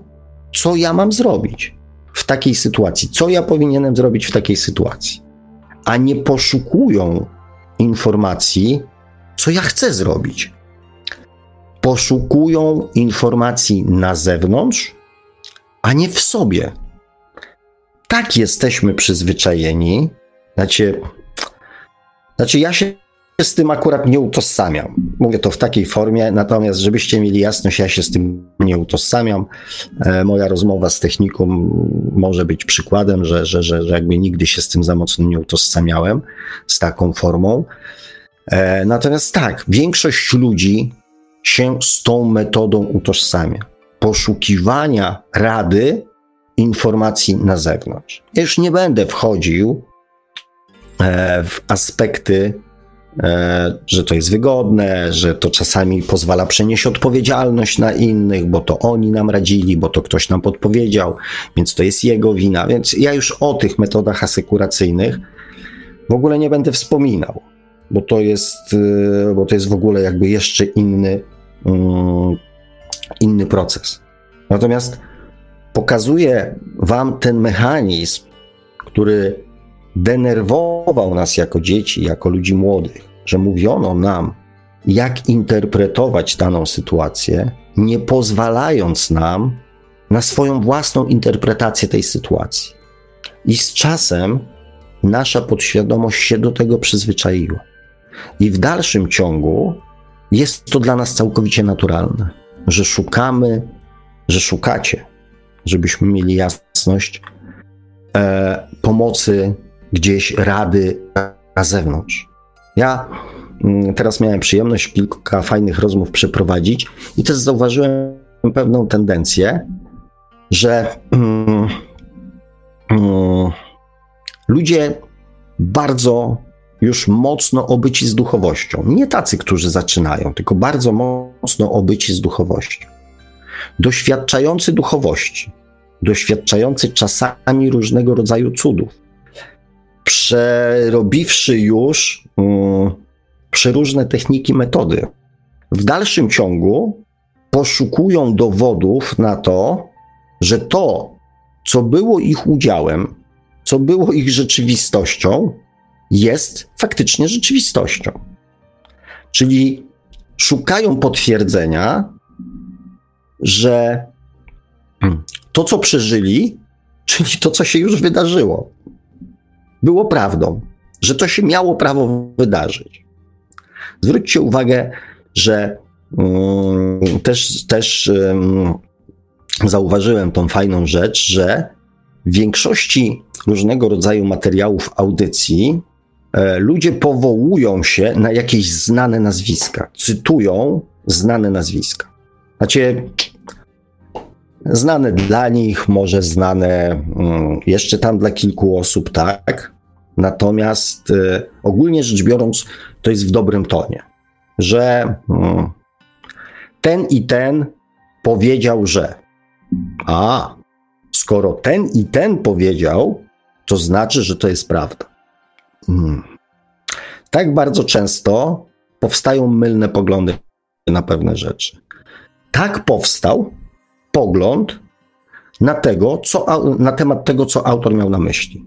co ja mam zrobić w takiej sytuacji, co ja powinienem zrobić w takiej sytuacji, a nie poszukują informacji, co ja chcę zrobić. Poszukują informacji na zewnątrz, a nie w sobie. Tak jesteśmy przyzwyczajeni. Znaczy, znaczy ja się z tym akurat nie utożsamiam. Mówię to w takiej formie, natomiast żebyście mieli jasność, ja się z tym nie utożsamiam. E, moja rozmowa z techniką może być przykładem, że, że, że, że jakby nigdy się z tym za mocno nie utożsamiałem, z taką formą. E, natomiast tak, większość ludzi się z tą metodą utożsamia. Poszukiwania rady informacji na zewnątrz. Ja już nie będę wchodził e, w aspekty E, że to jest wygodne, że to czasami pozwala przenieść odpowiedzialność na innych, bo to oni nam radzili, bo to ktoś nam podpowiedział, więc to jest jego wina. Więc ja już o tych metodach asekuracyjnych w ogóle nie będę wspominał, bo to jest, e, bo to jest w ogóle jakby jeszcze inny, inny proces. Natomiast pokazuję Wam ten mechanizm, który denerwował nas jako dzieci, jako ludzi młodych, że mówiono nam, jak interpretować daną sytuację, nie pozwalając nam na swoją własną interpretację tej sytuacji. I z czasem nasza podświadomość się do tego przyzwyczaiła. I w dalszym ciągu jest to dla nas całkowicie naturalne, że szukamy, że szukacie, żebyśmy mieli jasność e, pomocy gdzieś rady na zewnątrz. Ja mm, teraz miałem przyjemność kilka fajnych rozmów przeprowadzić i też zauważyłem pewną tendencję, że mm, mm, ludzie bardzo już mocno obyci z duchowością. Nie tacy, którzy zaczynają, tylko bardzo mocno obyci z duchowością. Doświadczający duchowości, doświadczający czasami różnego rodzaju cudów, przerobiwszy już um, przeróżne techniki, metody. W dalszym ciągu poszukują dowodów na to, że to, co było ich udziałem, co było ich rzeczywistością, jest faktycznie rzeczywistością. Czyli szukają potwierdzenia, że to, co przeżyli, czyli to, co się już wydarzyło, było prawdą, że to się miało prawo wydarzyć. Zwróćcie uwagę, że um, też, też um, zauważyłem tą fajną rzecz, że w większości różnego rodzaju materiałów audycji ludzie powołują się na jakieś znane nazwiska, cytują znane nazwiska. Znaczy, znane dla nich, może znane um, jeszcze tam dla kilku osób, tak, Natomiast y, ogólnie rzecz biorąc, to jest w dobrym tonie, że y, ten i ten powiedział, że. A, skoro ten i ten powiedział, to znaczy, że to jest prawda. Hmm. Tak bardzo często powstają mylne poglądy na pewne rzeczy. Tak powstał pogląd na, tego, co, na temat tego, co autor miał na myśli.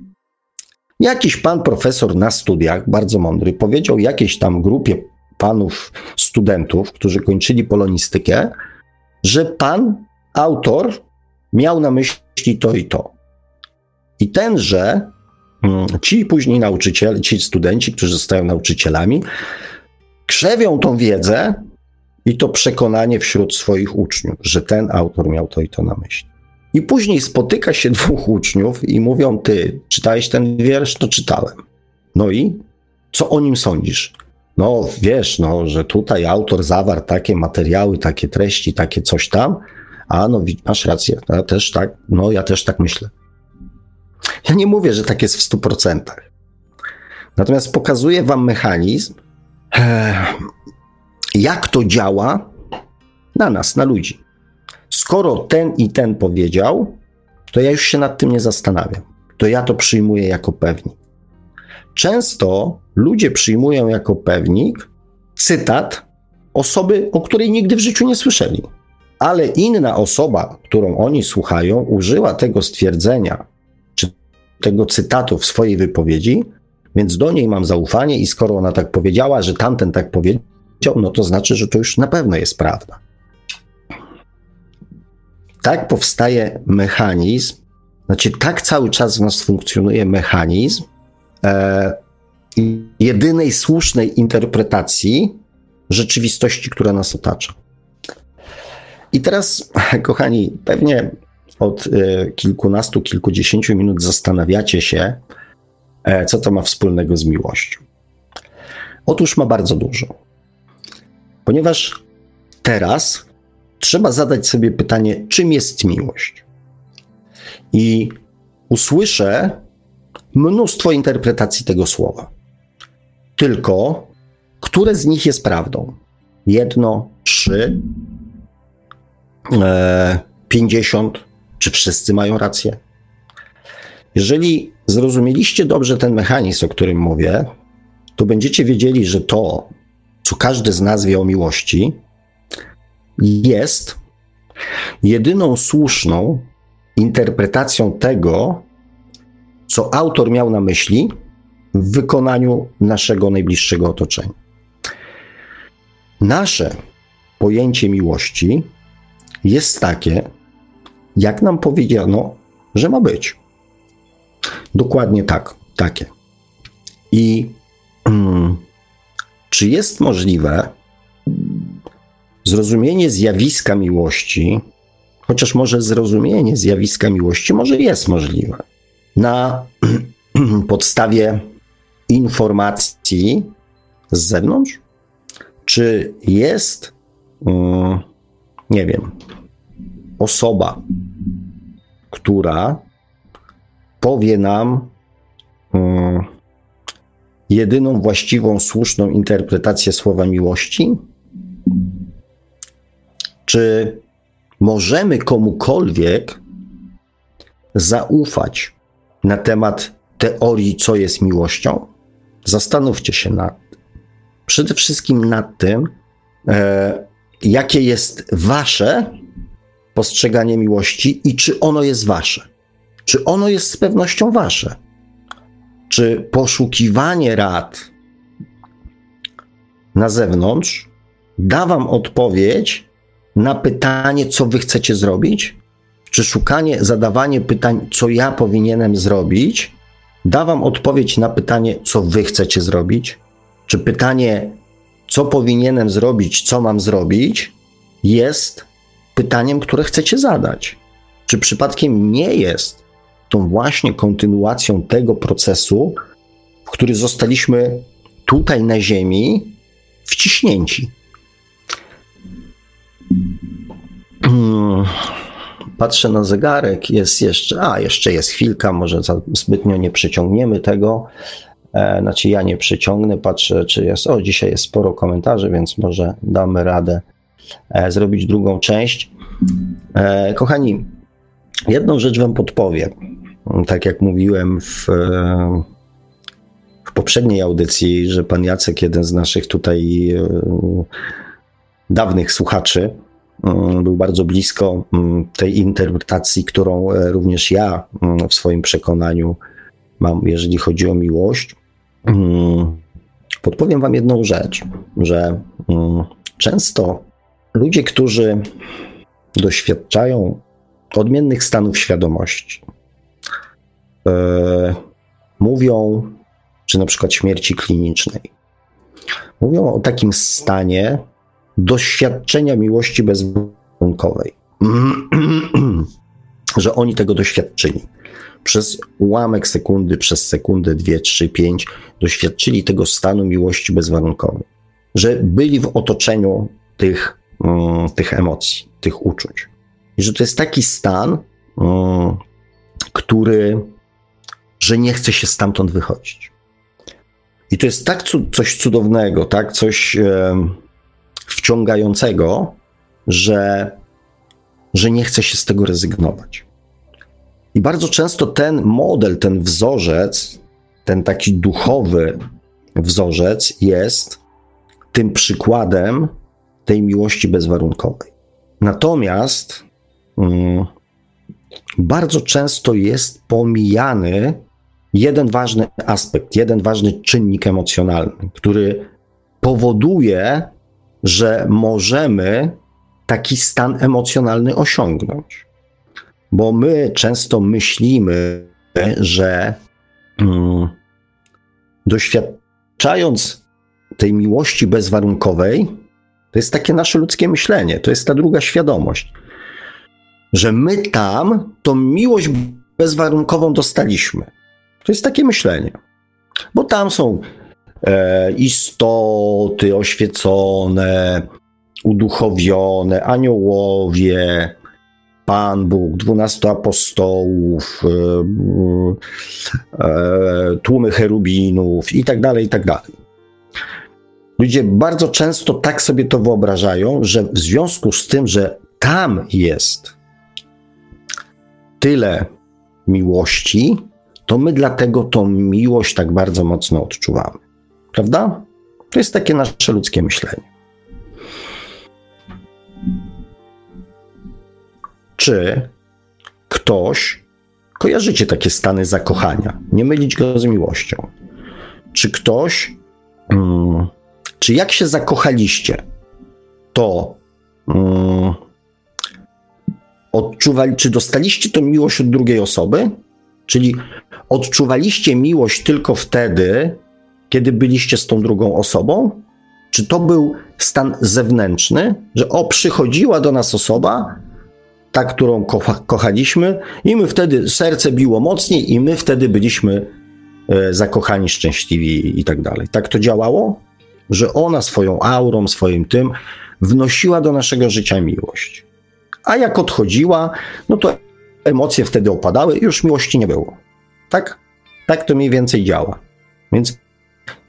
Jakiś pan profesor na studiach, bardzo mądry, powiedział jakiejś tam grupie panów studentów, którzy kończyli polonistykę, że pan autor miał na myśli to i to. I tenże ci później nauczyciele, ci studenci, którzy zostają nauczycielami, krzewią tą wiedzę i to przekonanie wśród swoich uczniów, że ten autor miał to i to na myśli. I później spotyka się dwóch uczniów i mówią: Ty, czytałeś ten wiersz? To czytałem. No i co o nim sądzisz? No wiesz, no, że tutaj autor zawarł takie materiały, takie treści, takie coś tam. A no, masz rację, ja też tak, no ja też tak myślę. Ja nie mówię, że tak jest w 100%. Natomiast pokazuję wam mechanizm, jak to działa na nas, na ludzi skoro ten i ten powiedział, to ja już się nad tym nie zastanawiam. To ja to przyjmuję jako pewnik. Często ludzie przyjmują jako pewnik cytat osoby, o której nigdy w życiu nie słyszeli. Ale inna osoba, którą oni słuchają, użyła tego stwierdzenia tego cytatu w swojej wypowiedzi, więc do niej mam zaufanie, i skoro ona tak powiedziała, że tamten tak powiedział, no to znaczy, że to już na pewno jest prawda tak powstaje mechanizm, znaczy tak cały czas w nas funkcjonuje mechanizm, e, jedynej słusznej interpretacji rzeczywistości, która nas otacza. I teraz, kochani, pewnie od e, kilkunastu, kilkudziesięciu minut zastanawiacie się, e, co to ma wspólnego z miłością. Otóż ma bardzo dużo. Ponieważ teraz trzeba zadać sobie pytanie, czym jest miłość? I usłyszę mnóstwo interpretacji tego słowa. Tylko, które z nich jest prawdą? Jedno, trzy, e, pięćdziesiąt, czy wszyscy mają rację? Jeżeli zrozumieliście dobrze ten mechanizm, o którym mówię, to będziecie wiedzieli, że to, co każdy z nas wie o miłości, jest jedyną słuszną interpretacją tego, co autor miał na myśli w wykonaniu naszego najbliższego otoczenia. Nasze pojęcie miłości jest takie, jak nam powiedziano, że ma być. Dokładnie tak, takie. I hmm, czy jest możliwe zrozumienie zjawiska miłości, chociaż może zrozumienie zjawiska miłości może jest możliwe, na podstawie informacji z zewnątrz? Czy jest, mm, nie wiem, osoba, która powie nam mm, jedyną właściwą, słuszną interpretację słowa miłości? Czy możemy komukolwiek zaufać na temat teorii, co jest miłością? Zastanówcie się nad przede wszystkim nad tym, e, jakie jest wasze postrzeganie miłości i czy ono jest wasze. Czy ono jest z pewnością wasze? Czy poszukiwanie rad na zewnątrz da wam odpowiedź na pytanie, co wy chcecie zrobić? Czy szukanie, zadawanie pytań, co ja powinienem zrobić, da wam odpowiedź na pytanie, co wy chcecie zrobić? Czy pytanie, co powinienem zrobić, co mam zrobić, jest pytaniem, które chcecie zadać? Czy przypadkiem nie jest tą właśnie kontynuacją tego procesu, w który zostaliśmy tutaj na Ziemi wciśnięci? Patrzę na zegarek, jest jeszcze, a jeszcze jest chwilka, może zbytnio nie przyciągniemy tego. E, znaczy ja nie przyciągnę, patrzę, czy jest, o dzisiaj jest sporo komentarzy, więc może damy radę zrobić drugą część. E, kochani, jedną rzecz wam podpowiem. Tak jak mówiłem w, w poprzedniej audycji, że pan Jacek, jeden z naszych tutaj dawnych słuchaczy, był bardzo blisko tej interpretacji, którą również ja w swoim przekonaniu mam, jeżeli chodzi o miłość. Mm, podpowiem Wam jedną rzecz, że mm, często ludzie, którzy doświadczają odmiennych stanów świadomości, e, mówią, czy na przykład śmierci klinicznej, mówią o takim stanie doświadczenia miłości bezwarunkowej, że oni tego doświadczyli. Przez ułamek sekundy, przez sekundę, dwie, trzy, pięć doświadczyli tego stanu miłości bezwarunkowej, że byli w otoczeniu tych, um, tych emocji, tych uczuć. I że to jest taki stan, um, który, że nie chce się stamtąd wychodzić. I to jest tak coś cudownego, tak coś wciągającego, że, że nie chce się z tego rezygnować. I bardzo często ten model, ten wzorzec, ten taki duchowy wzorzec jest tym przykładem tej miłości bezwarunkowej. Natomiast um, bardzo często jest pomijany jeden ważny aspekt, jeden ważny czynnik emocjonalny, który powoduje, że możemy taki stan emocjonalny osiągnąć. Bo my często myślimy, że mm, doświad doświadczając tej miłości bezwarunkowej, to jest takie nasze ludzkie myślenie, to jest ta druga świadomość, że my tam tą miłość bezwarunkową dostaliśmy. To jest takie myślenie. Bo tam są e, istoty oświecone, uduchowione, aniołowie, Pan Bóg, dwunastu apostołów, e, e, tłumy cherubinów i tak dalej, i tak dalej. Ludzie bardzo często tak sobie to wyobrażają, że w związku z tym, że tam jest tyle miłości, to my dlatego tą miłość tak bardzo mocno odczuwamy. Prawda? To jest takie nasze ludzkie myślenie. Czy ktoś, kojarzycie takie stany zakochania, nie mylić go z miłością. Czy ktoś, hmm, czy jak się zakochaliście, to hmm, odczuwali, czy dostaliście tę miłość od drugiej osoby? Czyli odczuwaliście miłość tylko wtedy, kiedy byliście z tą drugą osobą? Czy to był stan zewnętrzny, że o, przychodziła do nas osoba, ta, którą kocha, kochaliśmy, i my wtedy serce biło mocniej, i my wtedy byliśmy e, zakochani, szczęśliwi i tak dalej. Tak to działało? Że ona swoją aurą, swoim tym wnosiła do naszego życia miłość. A jak odchodziła, no to emocje wtedy opadały już miłości nie było. Tak? Tak to mniej więcej działa. Więc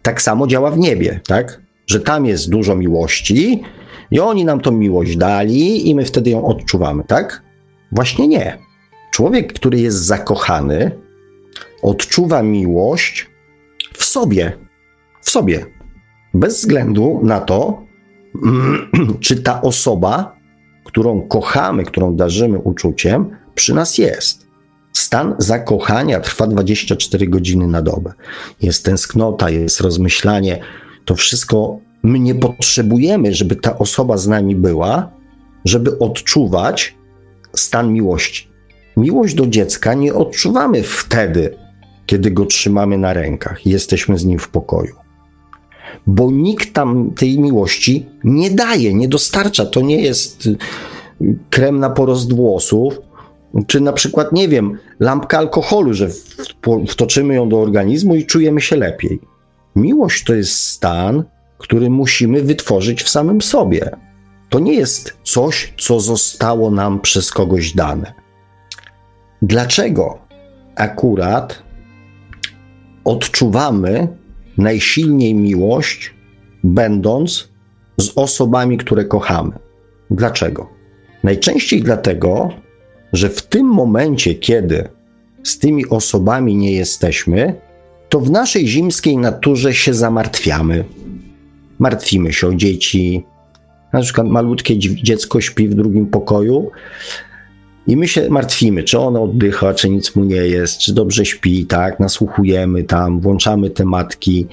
tak samo działa w niebie, tak? Że tam jest dużo miłości i oni nam tą miłość dali i my wtedy ją odczuwamy, tak? Właśnie nie. Człowiek, który jest zakochany, odczuwa miłość w sobie. W sobie. Bez względu na to, czy ta osoba, którą kochamy, którą darzymy uczuciem, przy nas jest. Stan zakochania trwa 24 godziny na dobę. Jest tęsknota, jest rozmyślanie. To wszystko my nie potrzebujemy, żeby ta osoba z nami była, żeby odczuwać stan miłości. Miłość do dziecka nie odczuwamy wtedy, kiedy go trzymamy na rękach i jesteśmy z nim w pokoju. Bo nikt tam tej miłości nie daje, nie dostarcza. To nie jest krem na porost włosów, czy na przykład, nie wiem, lampka alkoholu, że wtoczymy ją do organizmu i czujemy się lepiej. Miłość to jest stan, który musimy wytworzyć w samym sobie. To nie jest coś, co zostało nam przez kogoś dane. Dlaczego akurat odczuwamy najsilniej miłość, będąc z osobami, które kochamy? Dlaczego? Najczęściej dlatego, że w tym momencie, kiedy z tymi osobami nie jesteśmy, to w naszej zimskiej naturze się zamartwiamy. Martwimy się o dzieci. Na przykład malutkie dziecko śpi w drugim pokoju i my się martwimy, czy ono oddycha, czy nic mu nie jest, czy dobrze śpi, tak? Nasłuchujemy tam, włączamy te matki,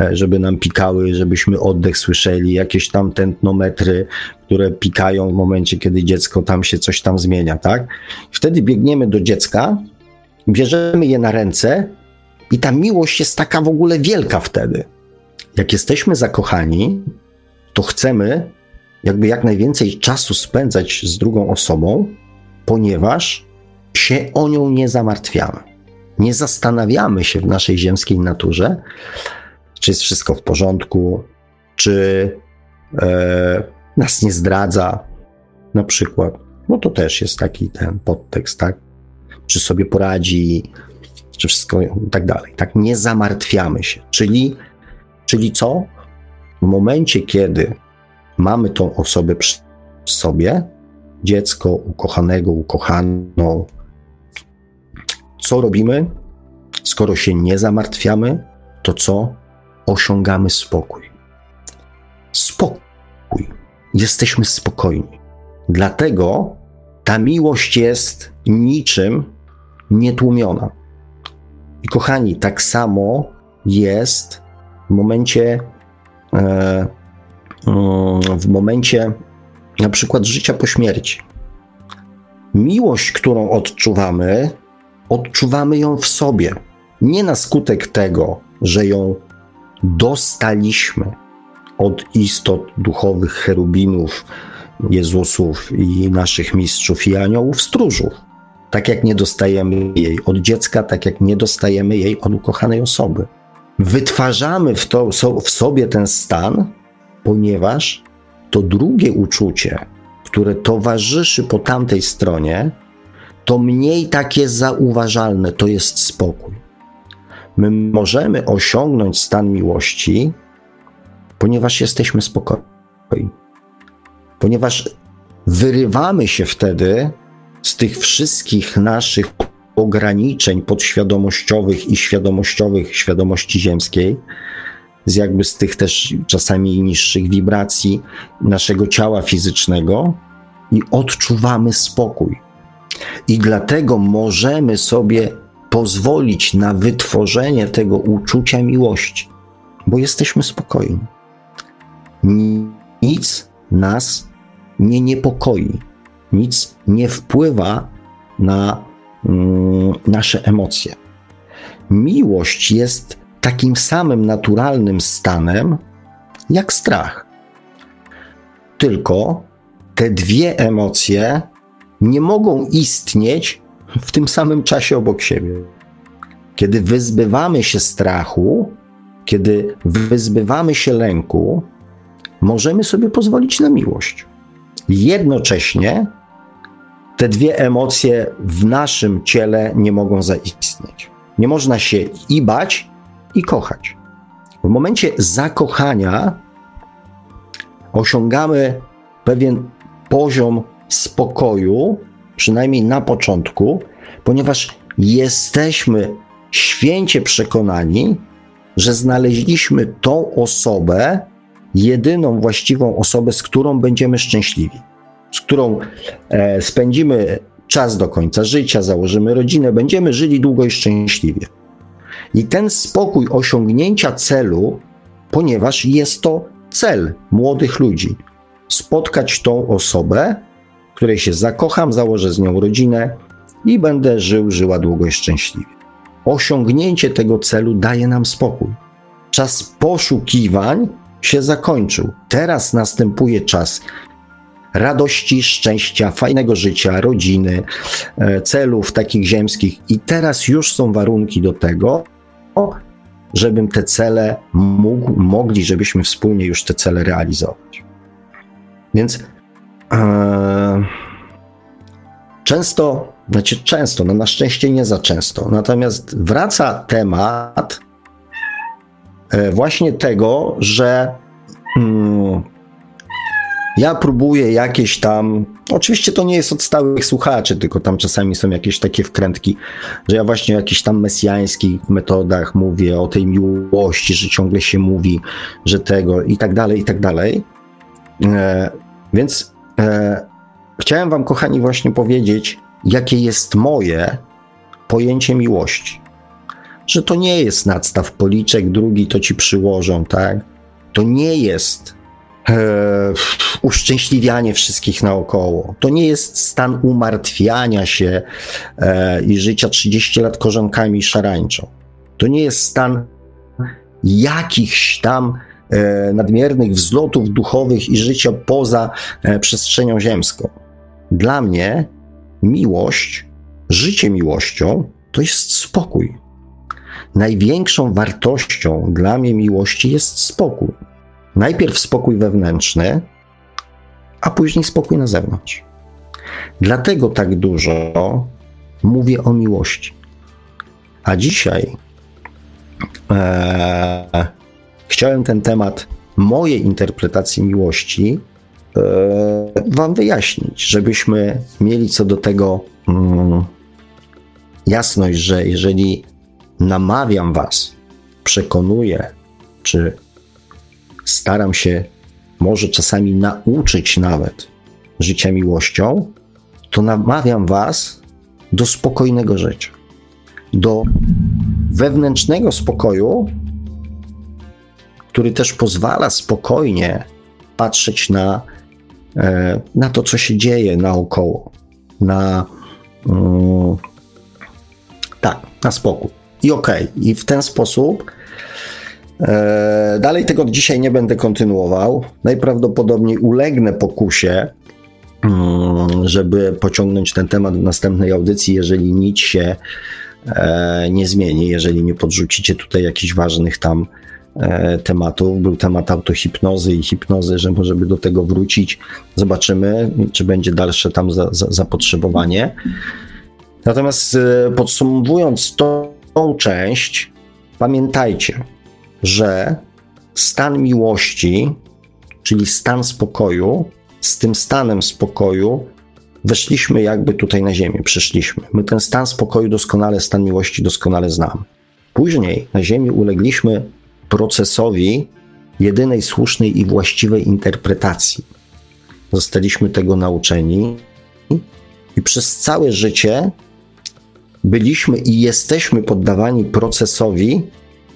e, żeby nam pikały, żebyśmy oddech słyszeli, jakieś tam tętnometry, które pikają w momencie, kiedy dziecko tam się coś tam zmienia, tak? Wtedy biegniemy do dziecka, bierzemy je na ręce i ta miłość jest taka w ogóle wielka wtedy. Jak jesteśmy zakochani, to chcemy jakby jak najwięcej czasu spędzać z drugą osobą, ponieważ się o nią nie zamartwiamy. Nie zastanawiamy się w naszej ziemskiej naturze, czy jest wszystko w porządku, czy e, nas nie zdradza, na przykład. No to też jest taki ten podtekst, tak? Czy sobie poradzi, czy wszystko i tak dalej. Tak, nie zamartwiamy się. Czyli, czyli co? W momencie, kiedy mamy tą osobę przy sobie, dziecko, ukochanego, ukochaną. Co robimy? Skoro się nie zamartwiamy, to co? Osiągamy spokój. Spokój. Jesteśmy spokojni. Dlatego ta miłość jest niczym nietłumiona. I kochani, tak samo jest w momencie, e, mm, w momencie na przykład życia po śmierci. Miłość, którą odczuwamy, odczuwamy ją w sobie. Nie na skutek tego, że ją dostaliśmy od istot duchowych cherubinów, Jezusów i naszych mistrzów i aniołów stróżów. Tak jak nie dostajemy jej od dziecka, tak jak nie dostajemy jej od ukochanej osoby. Wytwarzamy w, to, w sobie ten stan, ponieważ to drugie uczucie, które towarzyszy po tamtej stronie, to mniej takie zauważalne, to jest spokój. My możemy osiągnąć stan miłości, ponieważ jesteśmy spokojni. Ponieważ wyrywamy się wtedy z tych wszystkich naszych ograniczeń podświadomościowych i świadomościowych świadomości ziemskiej, z jakby z tych też czasami niższych wibracji naszego ciała fizycznego i odczuwamy spokój. I dlatego możemy sobie pozwolić na wytworzenie tego uczucia miłości, bo jesteśmy spokojni. Nic nas nie niepokoi, nic nie wpływa na mm, nasze emocje. Miłość jest takim samym naturalnym stanem jak strach. Tylko te dwie emocje nie mogą istnieć w tym samym czasie obok siebie. Kiedy wyzbywamy się strachu, kiedy wyzbywamy się lęku, możemy sobie pozwolić na miłość. Jednocześnie te dwie emocje w naszym ciele nie mogą zaistnieć. Nie można się i bać, i kochać. W momencie zakochania osiągamy pewien poziom spokoju, przynajmniej na początku, ponieważ jesteśmy święcie przekonani, że znaleźliśmy tą osobę, jedyną właściwą osobę, z którą będziemy szczęśliwi, z którą e, spędzimy czas do końca życia, założymy rodzinę, będziemy żyli długo i szczęśliwie. I ten spokój osiągnięcia celu, ponieważ jest to cel młodych ludzi, spotkać tą osobę, której się zakocham, założę z nią rodzinę i będę żył, żyła długo i szczęśliwie. Osiągnięcie tego celu daje nam spokój. Czas poszukiwań się zakończył. Teraz następuje czas radości, szczęścia, fajnego życia, rodziny, e, celów takich ziemskich, i teraz już są warunki do tego, żebym te cele mógł, mogli, żebyśmy wspólnie już te cele realizować. Więc e, często, znaczy często, no na szczęście nie za często, natomiast wraca temat e, właśnie tego, że mm, ja próbuję jakieś tam. Oczywiście to nie jest od stałych słuchaczy, tylko tam czasami są jakieś takie wkrętki, że ja właśnie o jakichś tam mesjańskich metodach mówię, o tej miłości, że ciągle się mówi, że tego i tak dalej, i tak dalej. E, więc e, chciałem Wam, kochani, właśnie powiedzieć, jakie jest moje pojęcie miłości. Że to nie jest nadstaw policzek, drugi to ci przyłożą, tak? To nie jest e, uszczęśliwianie wszystkich naokoło. To nie jest stan umartwiania się e, i życia 30 lat korzonkami szarańczą. To nie jest stan jakichś tam e, nadmiernych wzlotów duchowych i życia poza e, przestrzenią ziemską. Dla mnie miłość, życie miłością to jest spokój. Największą wartością dla mnie miłości jest spokój. Najpierw spokój wewnętrzny, a później spokój na zewnątrz. Dlatego tak dużo mówię o miłości. A dzisiaj e, chciałem ten temat mojej interpretacji miłości e, Wam wyjaśnić, żebyśmy mieli co do tego mm, jasność, że jeżeli namawiam Was, przekonuję, czy staram się może czasami nauczyć nawet życia miłością, to namawiam Was do spokojnego życia, do wewnętrznego spokoju, który też pozwala spokojnie patrzeć na, e, na to, co się dzieje naokoło, na um, tak, na spokój. I okej, okay. i w ten sposób dalej tego dzisiaj nie będę kontynuował. Najprawdopodobniej ulegnę pokusie, mm, żeby pociągnąć ten temat w następnej audycji, jeżeli nic się e, nie zmieni, jeżeli nie podrzucicie tutaj jakichś ważnych tam e, tematów. Był temat autohipnozy i hipnozy, że może by do tego wrócić. Zobaczymy, czy będzie dalsze tam za, za, zapotrzebowanie. Natomiast podsumowując tą część, pamiętajcie, że stan miłości, czyli stan spokoju, z tym stanem spokoju weszliśmy jakby tutaj na ziemię, przyszliśmy. My ten stan spokoju doskonale, stan miłości doskonale znamy. Później na ziemi ulegliśmy procesowi jedynej słusznej i właściwej interpretacji. Zostaliśmy tego nauczeni i przez całe życie byliśmy i jesteśmy poddawani procesowi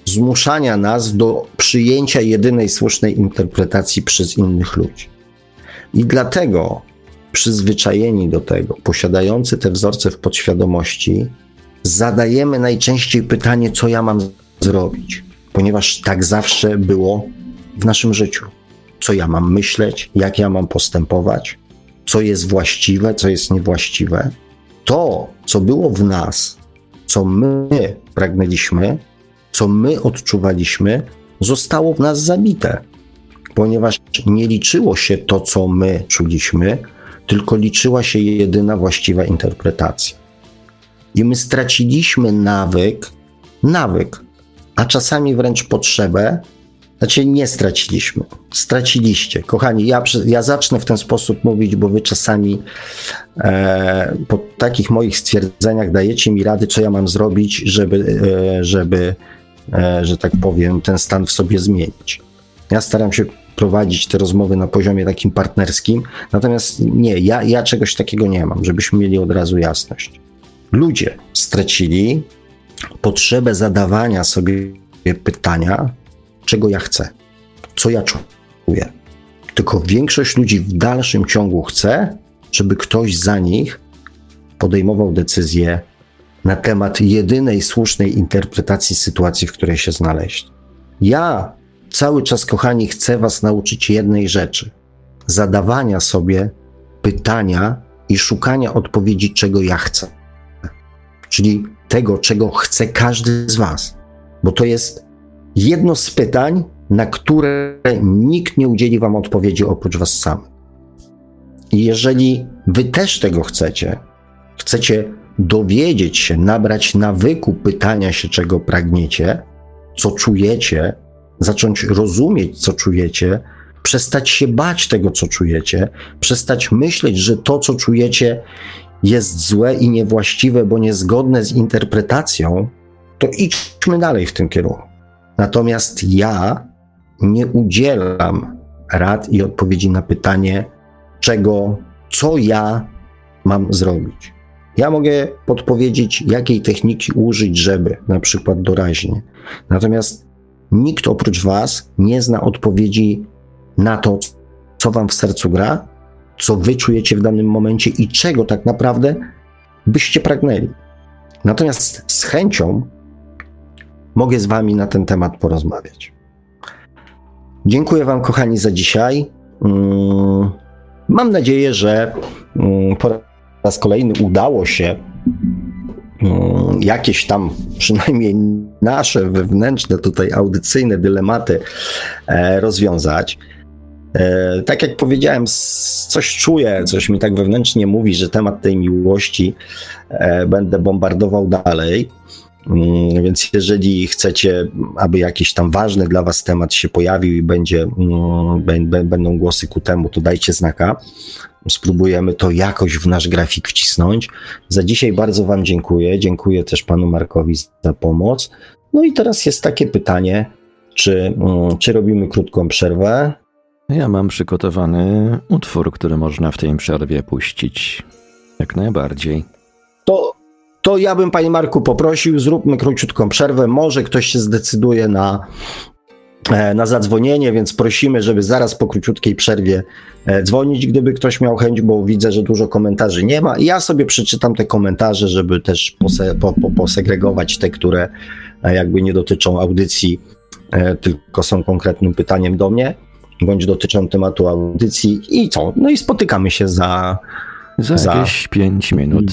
zmuszania nas do przyjęcia jedynej słusznej interpretacji przez innych ludzi. I dlatego przyzwyczajeni do tego, posiadający te wzorce w podświadomości, zadajemy najczęściej pytanie, co ja mam zrobić, ponieważ tak zawsze było w naszym życiu. Co ja mam myśleć, jak ja mam postępować, co jest właściwe, co jest niewłaściwe. To, co było w nas, co my pragnęliśmy, co my odczuwaliśmy, zostało w nas zabite, ponieważ nie liczyło się to, co my czuliśmy, tylko liczyła się jedyna właściwa interpretacja. I my straciliśmy nawyk, nawyk, a czasami wręcz potrzebę, znaczy nie straciliśmy, straciliście. Kochani, ja, ja zacznę w ten sposób mówić, bo wy czasami e, po takich moich stwierdzeniach dajecie mi rady, co ja mam zrobić, żeby, e, żeby że tak powiem, ten stan w sobie zmienić. Ja staram się prowadzić te rozmowy na poziomie takim partnerskim, natomiast nie, ja, ja czegoś takiego nie mam, żebyśmy mieli od razu jasność. Ludzie stracili potrzebę zadawania sobie pytania, czego ja chcę, co ja czuję. Tylko większość ludzi w dalszym ciągu chce, żeby ktoś za nich podejmował decyzje na temat jedynej słusznej interpretacji sytuacji, w której się znaleźć. Ja cały czas, kochani, chcę Was nauczyć jednej rzeczy: zadawania sobie pytania i szukania odpowiedzi, czego ja chcę. Czyli tego, czego chce każdy z Was. Bo to jest jedno z pytań, na które nikt nie udzieli Wam odpowiedzi oprócz Was samych. I jeżeli Wy też tego chcecie, chcecie dowiedzieć się, nabrać nawyku pytania się, czego pragniecie, co czujecie, zacząć rozumieć, co czujecie, przestać się bać tego, co czujecie, przestać myśleć, że to, co czujecie, jest złe i niewłaściwe, bo niezgodne z interpretacją, to idźmy dalej w tym kierunku. Natomiast ja nie udzielam rad i odpowiedzi na pytanie, czego, co ja mam zrobić. Ja mogę podpowiedzieć, jakiej techniki użyć, żeby, na przykład doraźnie. Natomiast nikt oprócz Was nie zna odpowiedzi na to, co Wam w sercu gra, co Wy czujecie w danym momencie i czego tak naprawdę byście pragnęli. Natomiast z chęcią mogę z Wami na ten temat porozmawiać. Dziękuję Wam, kochani, za dzisiaj. Mm, mam nadzieję, że mm, po raz kolejny udało się mm, jakieś tam przynajmniej nasze wewnętrzne tutaj audycyjne dylematy e, rozwiązać. E, tak jak powiedziałem, coś czuję, coś mi tak wewnętrznie mówi, że temat tej miłości e, będę bombardował dalej. Mm, więc jeżeli chcecie, aby jakiś tam ważny dla Was temat się pojawił i będzie, mm, będą głosy ku temu, to dajcie znaka spróbujemy to jakoś w nasz grafik wcisnąć. Za dzisiaj bardzo Wam dziękuję. Dziękuję też Panu Markowi za pomoc. No i teraz jest takie pytanie, czy, mm, czy robimy krótką przerwę? Ja mam przygotowany utwór, który można w tej przerwie puścić. Jak najbardziej. To, to ja bym, Panie Marku, poprosił, zróbmy króciutką przerwę. Może ktoś się zdecyduje na na zadzwonienie, więc prosimy, żeby zaraz po króciutkiej przerwie e, dzwonić, gdyby ktoś miał chęć, bo widzę, że dużo komentarzy nie ma. Ja sobie przeczytam te komentarze, żeby też pose, po, po, posegregować te, które e, jakby nie dotyczą audycji tylko są konkretnym pytaniem do mnie, bądź dotyczą tematu audycji i co? No i spotykamy się za... Za, za... jakieś 5 minut.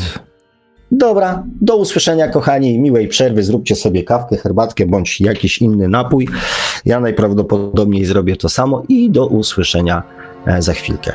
Dobra, do usłyszenia kochani, miłej przerwy, zróbcie sobie kawkę, herbatkę bądź jakiś inny napój. Ja najprawdopodobniej zrobię to samo i do usłyszenia e, za chwilkę.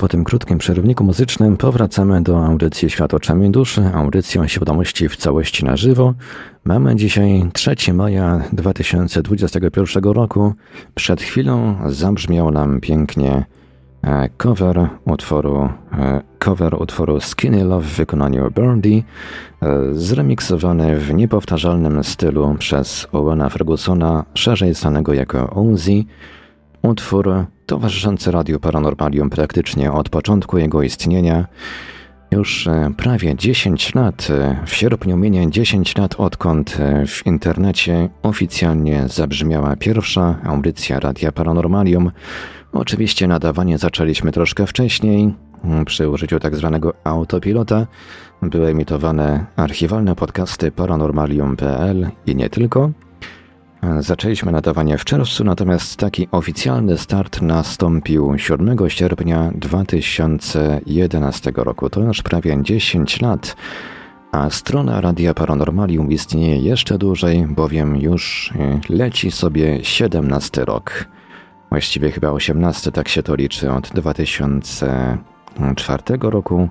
Po tym krótkim przerwniku muzycznym powracamy do audycji Świat oczami duszy, audycją świadomości w całości na żywo. Mamy dzisiaj 3 maja 2021 roku. Przed chwilą zabrzmiał nam pięknie e, cover utworu, e, cover utworu Skinny Love w wykonaniu Birdie, zremiksowany w niepowtarzalnym stylu przez Owena Fergusona, szerzej znanego jako Ozzy. Utwór towarzyszący Radiu Paranormalium praktycznie od początku jego istnienia. Już e, prawie 10 lat, e, w sierpniu minie 10 lat odkąd e, w internecie oficjalnie zabrzmiała pierwsza audycja Radia Paranormalium. Oczywiście nadawanie zaczęliśmy troszkę wcześniej, przy użyciu tak zwanego autopilota. Były emitowane archiwalne podcasty paranormalium.pl i nie tylko. Zaczęliśmy nadawanie w czerwcu, natomiast taki oficjalny start nastąpił 7 sierpnia 2011 roku. To już prawie 10 lat, a strona Radia Paranormalium istnieje jeszcze dłużej, bowiem już y, leci sobie 17 rok. Właściwie chyba 18, tak się to liczy, od 2004 roku.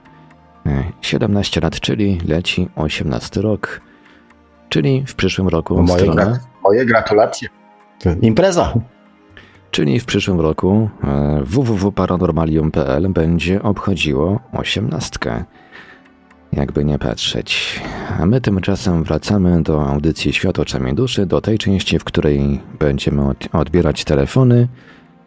17 y, lat, czyli leci 18 rok, czyli w przyszłym roku Moje strona... Moje gratulacje. Impreza. Czyli w przyszłym roku e, www.paranormalium.pl będzie obchodziło osiemnastkę. Jakby nie patrzeć. A my tymczasem wracamy do audycji Świat oczami duszy, do tej części, w której będziemy odbierać telefony.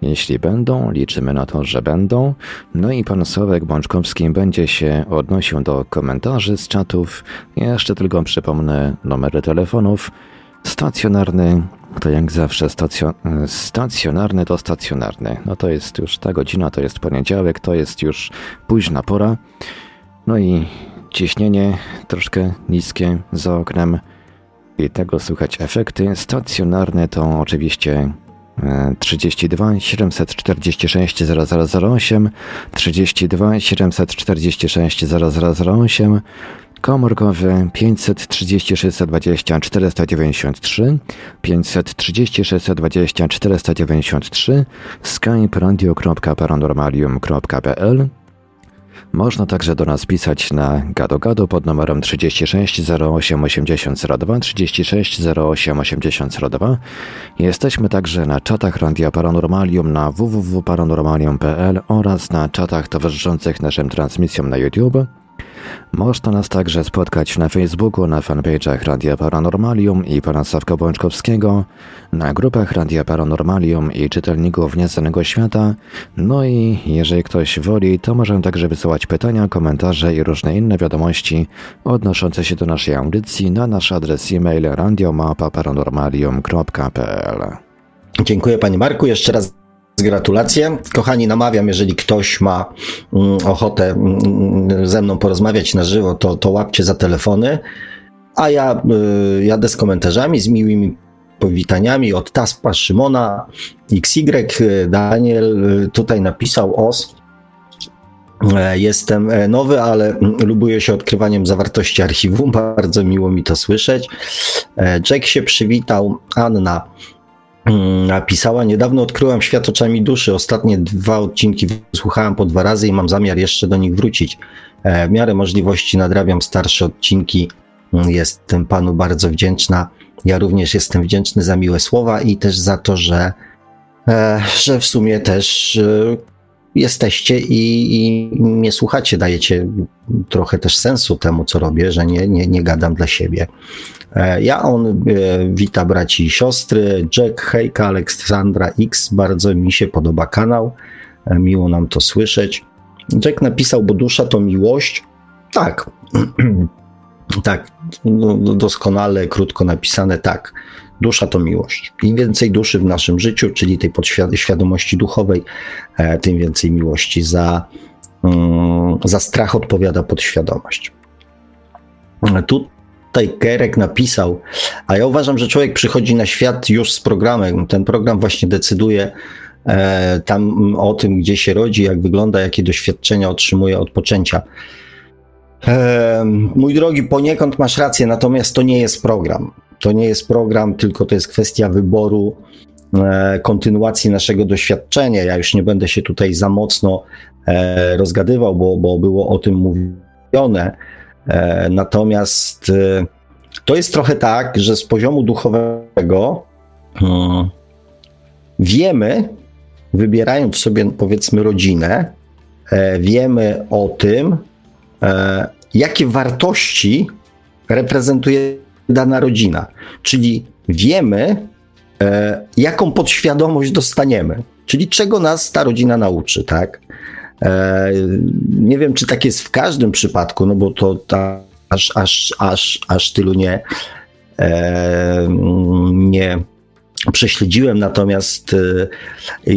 Jeśli będą, liczymy na to, że będą. No i pan Sławek Bączkowski będzie się odnosił do komentarzy z czatów. Jeszcze tylko przypomnę numery telefonów Stacjonarny to jak zawsze stacjon stacjonarny to stacjonarny. No to jest już ta godzina, to jest poniedziałek, to jest już późna pora. No i ciśnienie troszkę niskie za oknem i tego słychać efekty. Stacjonarne to oczywiście 32 746 0008 32 746 0008 komórkowy 536 20 493, 536 20 493, skype radio.paranormalium.pl można także do nas pisać na gado-gado pod numerem 36 08 80 02 36 08 80 02. Jesteśmy także na czatach Radia Paranormalium na www.paranormalium.pl oraz na czatach towarzyszących naszym transmisjom na YouTube. Można nas także spotkać na Facebooku, na fanpage'ach Radia Paranormalium i pana Sawka Bączkowskiego, na grupach Radia Paranormalium i czytelników Nieznanego Świata, no i jeżeli ktoś woli, to możemy także wysyłać pytania, komentarze i różne inne wiadomości odnoszące się do naszej audycji na nasz adres e-mail radiomapa.paranormalium.pl Dziękuję Panie Marku. Jeszcze raz Gratulacje. Kochani, namawiam, jeżeli ktoś ma mm, ochotę mm, ze mną porozmawiać na żywo, to, to łapcie za telefony, a ja y, jadę z komentarzami, z miłymi powitaniami od Taspa, Szymona, XY, Daniel y, tutaj napisał os. E, jestem e, nowy, ale mm, lubuję się odkrywaniem zawartości archiwum. Bardzo miło mi to słyszeć. E, Jack się przywitał, Anna Mm, napisała, niedawno odkryłam świat oczami duszy. Ostatnie dwa odcinki słuchałam po dwa razy i mam zamiar jeszcze do nich wrócić. E, w miarę możliwości nadrabiam starsze odcinki. Mm, jestem panu bardzo wdzięczna. Ja również jestem wdzięczny za miłe słowa i też za to, że, e, że w sumie też e, jesteście i, i mnie słuchacie, dajecie trochę też sensu temu, co robię, że nie, nie, nie gadam dla siebie. E, ja on e, wita braci i siostry, Jack, Hejka, Aleksandra X, bardzo mi się podoba kanał, e, miło nam to słyszeć. Jack napisał, bo dusza to miłość. Tak, tak, no, no, doskonale, krótko napisane, tak. Dusza to miłość. Im więcej duszy w naszym życiu, czyli tej podświadomości duchowej, tym więcej miłości. Za, mm, za strach odpowiada podświadomość. Tu tutaj Kerek napisał, a ja uważam, że człowiek przychodzi na świat już z programem. Ten program właśnie decyduje e, tam o tym, gdzie się rodzi, jak wygląda, jakie doświadczenia otrzymuje od poczęcia. E, mój drogi, poniekąd masz rację, natomiast to nie jest program. To nie jest program, tylko to jest kwestia wyboru e, kontynuacji naszego doświadczenia. Ja już nie będę się tutaj za mocno rozgadywał, bo, bo było o tym mówione. Natomiast to jest trochę tak, że z poziomu duchowego hmm, wiemy, wybierając sobie powiedzmy rodzinę, wiemy o tym, jakie wartości reprezentuje dana rodzina. Czyli wiemy, e, jaką podświadomość dostaniemy, czyli czego nas ta rodzina nauczy, tak? E, nie wiem, czy tak jest w każdym przypadku, no bo to ta, aż, aż, aż, aż tylu nie, e, nie prześledziłem, natomiast e,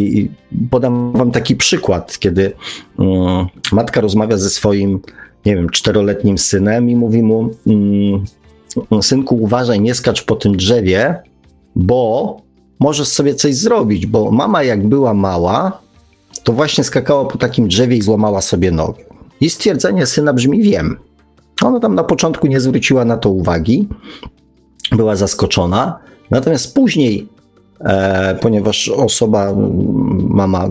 podam wam taki przykład, kiedy mm, matka rozmawia ze swoim nie wiem, czteroletnim synem i mówi mu: mm, Synku, uważaj, nie skacz po tym drzewie, bo możesz sobie coś zrobić. Bo mama, jak była mała, to właśnie skakała po takim drzewie i złamała sobie nogę. I stwierdzenie syna brzmi: Wiem. Ona tam na początku nie zwróciła na to uwagi, była zaskoczona. Natomiast później, e, ponieważ osoba, mama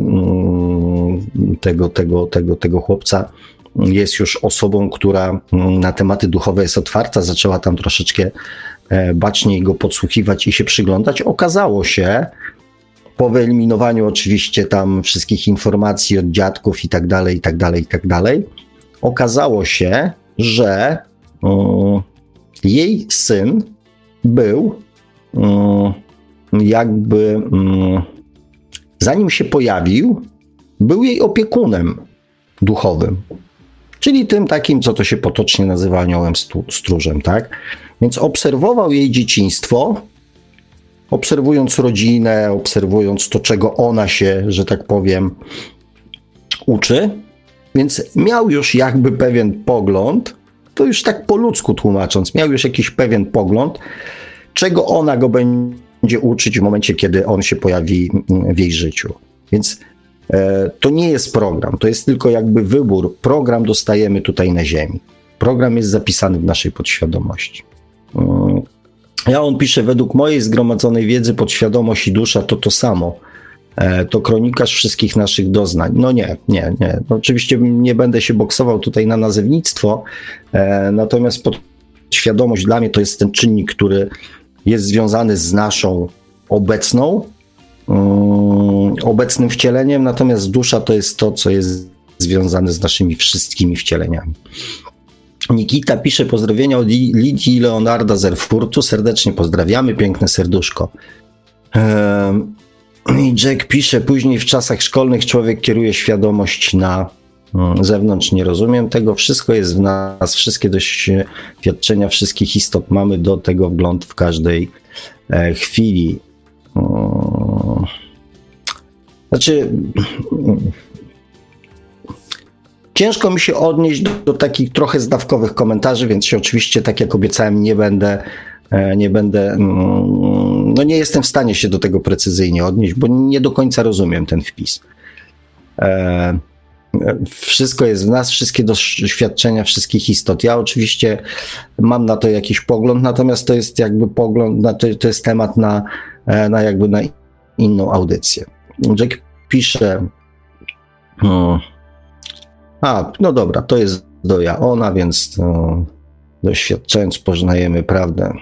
tego, tego, tego, tego chłopca, jest już osobą, która na tematy duchowe jest otwarta, zaczęła tam troszeczkę e, baczniej go podsłuchiwać i się przyglądać. Okazało się, po wyeliminowaniu oczywiście tam wszystkich informacji od dziadków i tak dalej, i tak dalej, i tak dalej, okazało się, że um, jej syn był um, jakby um, zanim się pojawił, był jej opiekunem duchowym czyli tym takim, co to się potocznie nazywa aniołem stróżem, tak? Więc obserwował jej dzieciństwo, obserwując rodzinę, obserwując to, czego ona się, że tak powiem, uczy, więc miał już jakby pewien pogląd, to już tak po ludzku tłumacząc, miał już jakiś pewien pogląd, czego ona go będzie uczyć w momencie, kiedy on się pojawi w jej życiu. Więc E, to nie jest program, to jest tylko jakby wybór. Program dostajemy tutaj na Ziemi. Program jest zapisany w naszej podświadomości. Ja on pisze, według mojej zgromadzonej wiedzy podświadomość i dusza to to samo. E, to kronikarz wszystkich naszych doznań. No nie, nie, nie. Oczywiście nie będę się boksował tutaj na nazewnictwo, e, natomiast podświadomość dla mnie to jest ten czynnik, który jest związany z naszą obecną Mm, obecnym wcieleniem, natomiast dusza to jest to, co jest związane z naszymi wszystkimi wcieleniami. Nikita pisze pozdrowienia od Lidii Leonarda z Erfurtu. Serdecznie pozdrawiamy, piękne serduszko. I Jack pisze, później w czasach szkolnych człowiek kieruje świadomość na mm, zewnątrz. Nie rozumiem tego. Wszystko jest w nas, wszystkie doświadczenia wszystkich istot mamy do tego wgląd w każdej e, chwili. Znaczy, ciężko mi się odnieść do, do, takich trochę zdawkowych komentarzy, więc się oczywiście, tak jak obiecałem, nie będę, e, nie będę, mm, no nie jestem w stanie się do tego precyzyjnie odnieść, bo nie do końca rozumiem ten wpis. E, wszystko jest w nas, wszystkie doświadczenia wszystkich istot. Ja oczywiście mam na to jakiś pogląd, natomiast to jest jakby pogląd, to, to jest temat na, e, na jakby na inną audycję. Jack pisze. Hmm, a, no dobra, to jest doja ona, więc no, doświadczając poznajemy prawdę.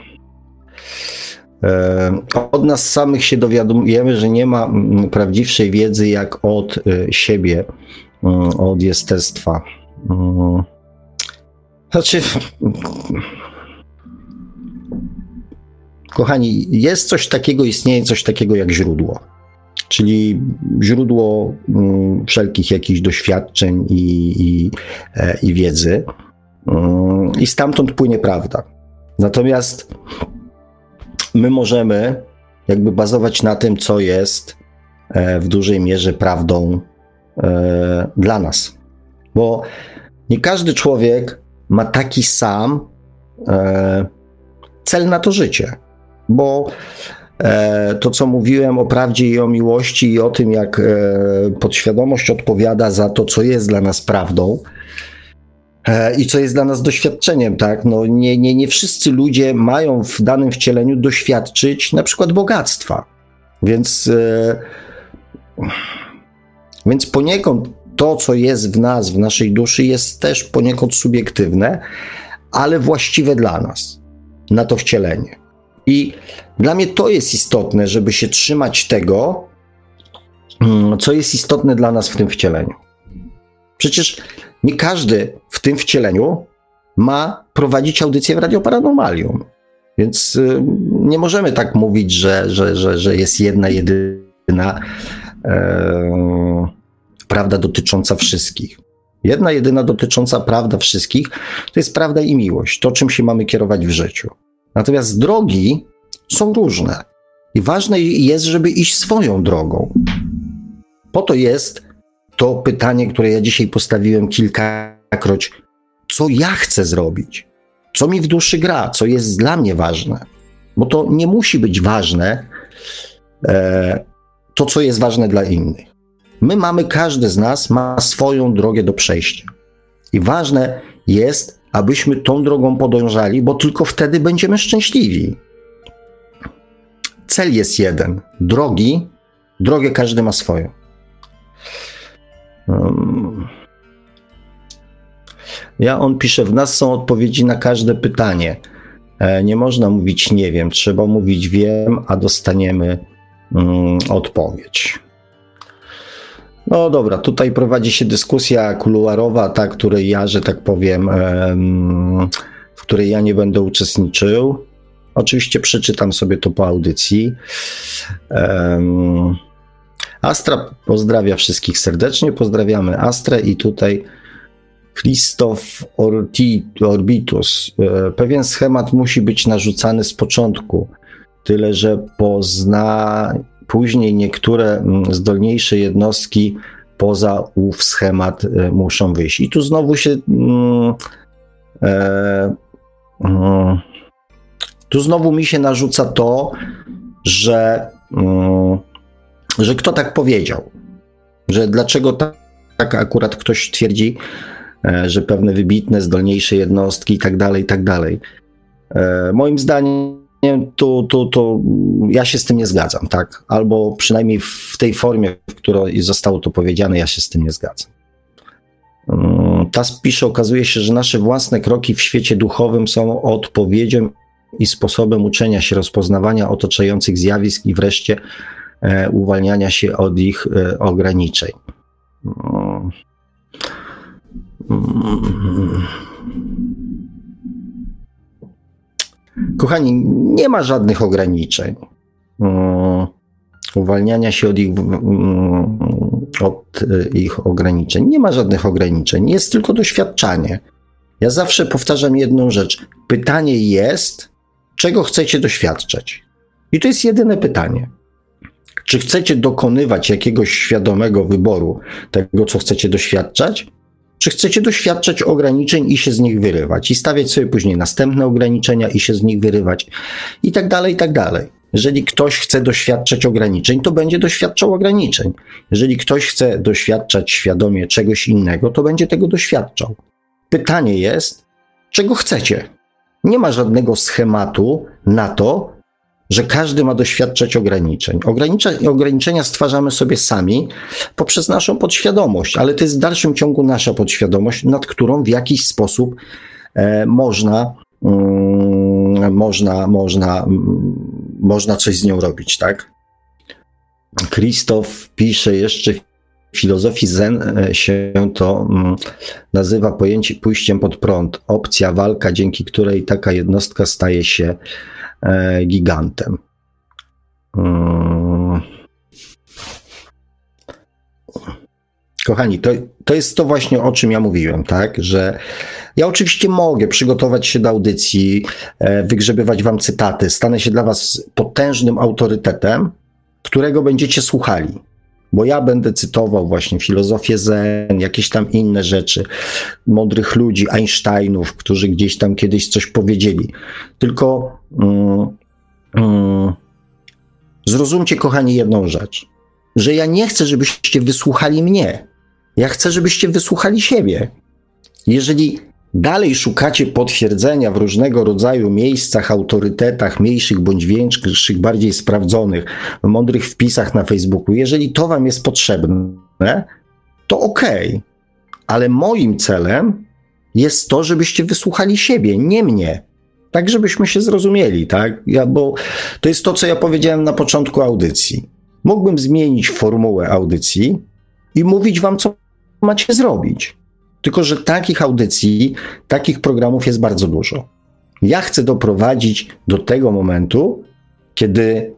E, od nas samych się dowiadujemy, że nie ma prawdziwszej wiedzy jak od e, siebie, od jestestwa. Znaczy, kochani, jest coś takiego, istnieje coś takiego jak źródło czyli źródło mm, wszelkich jakichś doświadczeń i, i, e, i wiedzy. Mm, I stamtąd płynie prawda. Natomiast my możemy jakby bazować na tym, co jest e, w dużej mierze prawdą e, dla nas. Bo nie każdy człowiek ma taki sam cel na to życie. Bo to, co mówiłem o prawdzie i o miłości i o tym, jak e, podświadomość odpowiada za to, co jest dla nas prawdą e, i co jest dla nas doświadczeniem, tak? No nie, nie, nie wszyscy ludzie mają w danym wcieleniu doświadczyć na przykład bogactwa. Więc, więc poniekąd to, co jest w nas, w naszej duszy, jest też poniekąd subiektywne, ale właściwe dla nas, na to wcielenie. I dla mnie to jest istotne, żeby się trzymać tego, mm, co jest istotne dla nas w tym wcieleniu. Przecież nie każdy w tym wcieleniu ma prowadzić audycję w Radio Paranormalium. Więc y, nie możemy tak mówić, że, że, że, że jest jedna, jedyna e, prawda dotycząca wszystkich. Jedna, jedyna dotycząca prawda wszystkich to jest prawda i miłość, to czym się mamy kierować w życiu. Natomiast drogi są różne i ważne jest, żeby iść swoją drogą. Po to jest to pytanie, które ja dzisiaj postawiłem kilkakroć: co ja chcę zrobić? Co mi w duszy gra? Co jest dla mnie ważne? Bo to nie musi być ważne, e, to co jest ważne dla innych. My mamy, każdy z nas ma swoją drogę do przejścia. I ważne jest, abyśmy tą drogą podążali, bo tylko wtedy będziemy szczęśliwi. Cel jest jeden. Drogi, drogę każdy ma swoją. Ja, on pisze, w nas są odpowiedzi na każde pytanie. E, nie można mówić nie wiem, trzeba mówić wiem, a dostaniemy mm, odpowiedź. No dobra, tutaj prowadzi się dyskusja kuluarowa, ta, której ja, że tak powiem, w której ja nie będę uczestniczył. Oczywiście przeczytam sobie to po audycji. Astra pozdrawia wszystkich serdecznie. Pozdrawiamy Astrę i tutaj Christoph Orbitus. E, pewien schemat musi być narzucany z początku, tyle że pozna później niektóre mm, zdolniejsze jednostki poza ów schemat e, muszą wyjść. I tu znowu się. Mm, e, mm, tu znowu mi się narzuca to, że, że kto tak powiedział, że dlaczego tak, tak akurat ktoś twierdzi, E, że pewne wybitne, zdolniejsze jednostki i tak dalej, i tak dalej. E, moim zdaniem to, to, to ja się z tym nie zgadzam, tak? Albo przynajmniej w tej formie, w której zostało to powiedziane, ja się z tym nie zgadzam. Mm, ta pisze, okazuje się, że nasze własne kroki w świecie duchowym są odpowiedzią i sposobem uczenia się rozpoznawania otaczających zjawisk i wreszcie e, uwalniania się od ich e, ograniczeń. Mm. Kochani, nie ma żadnych ograniczeń. Mm, uwalniania się od ich, mm, od y, ich ograniczeń. Nie ma żadnych ograniczeń. Jest tylko doświadczanie. Ja zawsze powtarzam jedną rzecz. Pytanie jest, czego chcecie doświadczać? I to jest jedyne pytanie. Czy chcecie dokonywać jakiegoś świadomego wyboru tego, co chcecie doświadczać? Czy chcecie doświadczać ograniczeń i się z nich wyrywać, i stawiać sobie później następne ograniczenia i się z nich wyrywać, i tak dalej, i tak dalej. Jeżeli ktoś chce doświadczać ograniczeń, to będzie doświadczał ograniczeń. Jeżeli ktoś chce doświadczać świadomie czegoś innego, to będzie tego doświadczał. Pytanie jest, czego chcecie? Nie ma żadnego schematu na to, że każdy ma doświadczać ograniczeń. ograniczenia stwarzamy sobie sami poprzez naszą podświadomość, ale to jest w dalszym ciągu nasza podświadomość, nad którą w jakiś sposób e, można, mm, można, można, mm, można coś z nią robić, tak? Krzysztof pisze jeszcze w filozofii Zen e, się to mm, nazywa pojęcie pójściem pod prąd, opcja, walka, dzięki której taka jednostka staje się gigantem. Mm. Kochani, to, to jest to właśnie o czym ja mówiłem, tak? Że ja oczywiście mogę przygotować się do audycji, e, wygrzebywać wam cytaty, stanę się dla was potężnym autorytetem, którego będziecie słuchali bo ja będę cytował właśnie filozofię Zen, jakieś tam inne rzeczy, mądrych ludzi, Einsteinów, którzy gdzieś tam kiedyś coś powiedzieli. Tylko mm, mm, zrozumcie, kochani, jedną rzecz, że ja nie chcę, żebyście wysłuchali mnie. Ja chcę, żebyście wysłuchali siebie. Jeżeli Dalej szukacie potwierdzenia w różnego rodzaju miejscach, autorytetach, mniejszych bądź większych, bardziej sprawdzonych, mądrych wpisach na Facebooku. Jeżeli to Wam jest potrzebne, to okej, okay. ale moim celem jest to, żebyście wysłuchali siebie, nie mnie. Tak, żebyśmy się zrozumieli, tak? Ja, bo to jest to, co ja powiedziałem na początku audycji. Mógłbym zmienić formułę audycji i mówić wam, co macie zrobić. Tylko, że takich audycji, takich programów jest bardzo dużo. Ja chcę doprowadzić do tego momentu, kiedy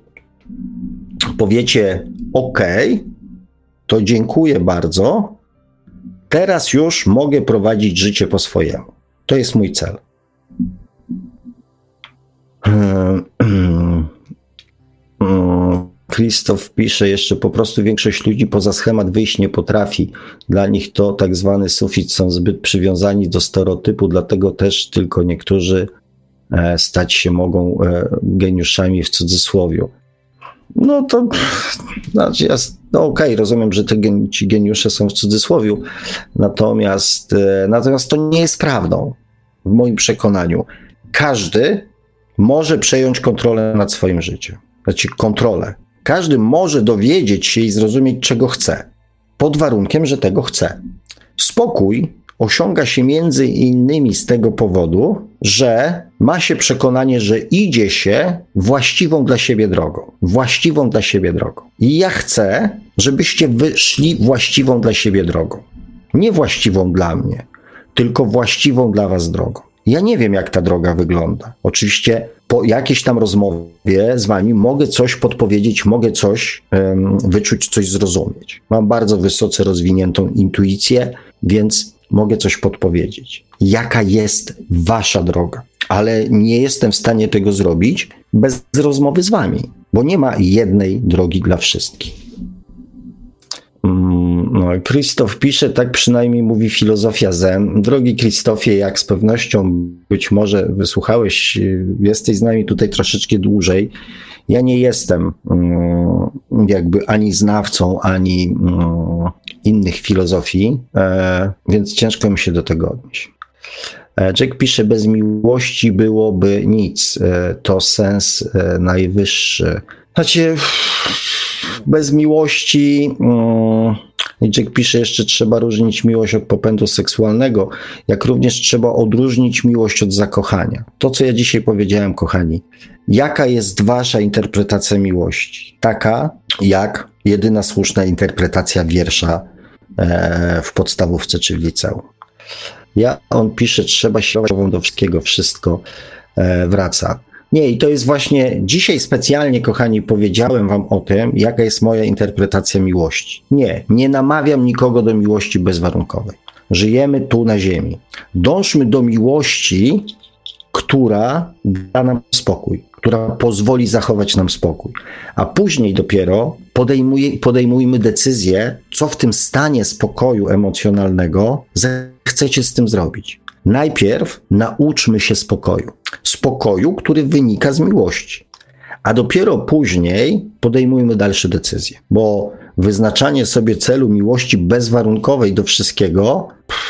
powiecie: OK, to dziękuję bardzo. Teraz już mogę prowadzić życie po swojemu. To jest mój cel. Krzysztof pisze jeszcze, po prostu większość ludzi poza schemat wyjść nie potrafi. Dla nich to tak zwany sufit są zbyt przywiązani do stereotypu, dlatego też tylko niektórzy e, stać się mogą e, geniuszami w cudzysłowie. No to znaczy, no okej, okay, rozumiem, że te, ci geniusze są w cudzysłowie, natomiast, e, natomiast to nie jest prawdą, w moim przekonaniu. Każdy może przejąć kontrolę nad swoim życiem. Znaczy kontrolę. Każdy może dowiedzieć się i zrozumieć, czego chce, pod warunkiem, że tego chce. Spokój osiąga się między innymi z tego powodu, że ma się przekonanie, że idzie się właściwą dla siebie drogą. Właściwą dla siebie drogą. I ja chcę, żebyście wyszli właściwą dla siebie drogą. Nie właściwą dla mnie, tylko właściwą dla was drogą. Ja nie wiem, jak ta droga wygląda. Oczywiście po jakiejś tam rozmowie z wami mogę coś podpowiedzieć, mogę coś um, wyczuć, coś zrozumieć. Mam bardzo wysoce rozwiniętą intuicję, więc mogę coś podpowiedzieć. Jaka jest wasza droga? Ale nie jestem w stanie tego zrobić bez rozmowy z wami, bo nie ma jednej drogi dla wszystkich. Mm, no, Krzysztof pisze, tak przynajmniej mówi filozofia Zen. Drogi Krzysztofie, jak z pewnością być może wysłuchałeś, jesteś z nami tutaj troszeczkę dłużej. Ja nie jestem mm, jakby ani znawcą, ani mm, innych filozofii, e, więc ciężko mi się do tego odnieść. E, Jack pisze, bez miłości byłoby nic. E, to sens najwyższy. Znaczy, bez miłości. Jack pisze jeszcze, trzeba różnić miłość od popędu seksualnego, jak również trzeba odróżnić miłość od zakochania. To, co ja dzisiaj powiedziałem, kochani. Jaka jest wasza interpretacja miłości? Taka, jak jedyna słuszna interpretacja wiersza e, w podstawówce czy w liceum. Ja, on pisze, trzeba się do wszystkiego, wszystko e, wraca. Nie, i to jest właśnie dzisiaj specjalnie, kochani, powiedziałem wam o tym, jaka jest moja interpretacja miłości. Nie, nie namawiam nikogo do miłości bezwarunkowej. Żyjemy tu na ziemi. Dążmy do miłości, która da nam spokój, która pozwoli zachować nam spokój. A później dopiero podejmuj, podejmujmy decyzję, co w tym stanie spokoju emocjonalnego chcecie z tym zrobić. Najpierw nauczmy się spokoju. Spokoju, który wynika z miłości. A dopiero później podejmujmy dalsze decyzje, bo wyznaczanie sobie celu miłości bezwarunkowej do wszystkiego, pff,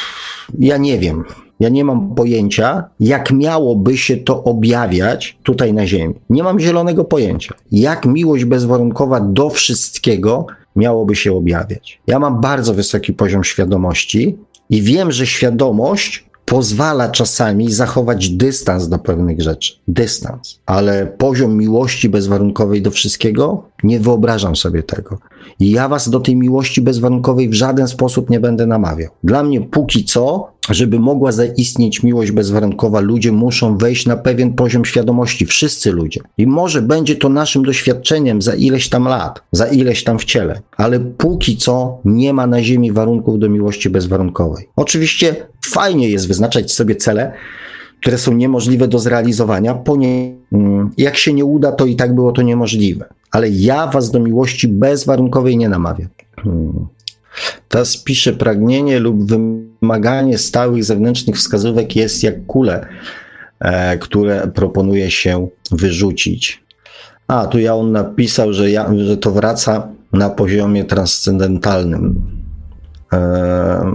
ja nie wiem. Ja nie mam pojęcia, jak miałoby się to objawiać tutaj na Ziemi. Nie mam zielonego pojęcia, jak miłość bezwarunkowa do wszystkiego miałoby się objawiać. Ja mam bardzo wysoki poziom świadomości i wiem, że świadomość pozwala czasami zachować dystans do pewnych rzeczy. Dystans. Ale poziom miłości bezwarunkowej do wszystkiego, nie wyobrażam sobie tego. I ja was do tej miłości bezwarunkowej w żaden sposób nie będę namawiał. Dla mnie póki co, żeby mogła zaistnieć miłość bezwarunkowa, ludzie muszą wejść na pewien poziom świadomości, wszyscy ludzie. I może będzie to naszym doświadczeniem za ileś tam lat, za ileś tam w ciele, ale póki co nie ma na ziemi warunków do miłości bezwarunkowej. Oczywiście fajnie jest wyznaczać sobie cele, które są niemożliwe do zrealizowania, ponieważ mm, jak się nie uda, to i tak było to niemożliwe. Ale ja was do miłości bezwarunkowej nie namawiam. Hmm. Teraz pisze pragnienie lub wymaganie stałych zewnętrznych wskazówek jest jak kule, e, które proponuje się wyrzucić. A, tu ja on napisał, że, ja, że to wraca na poziomie transcendentalnym. E,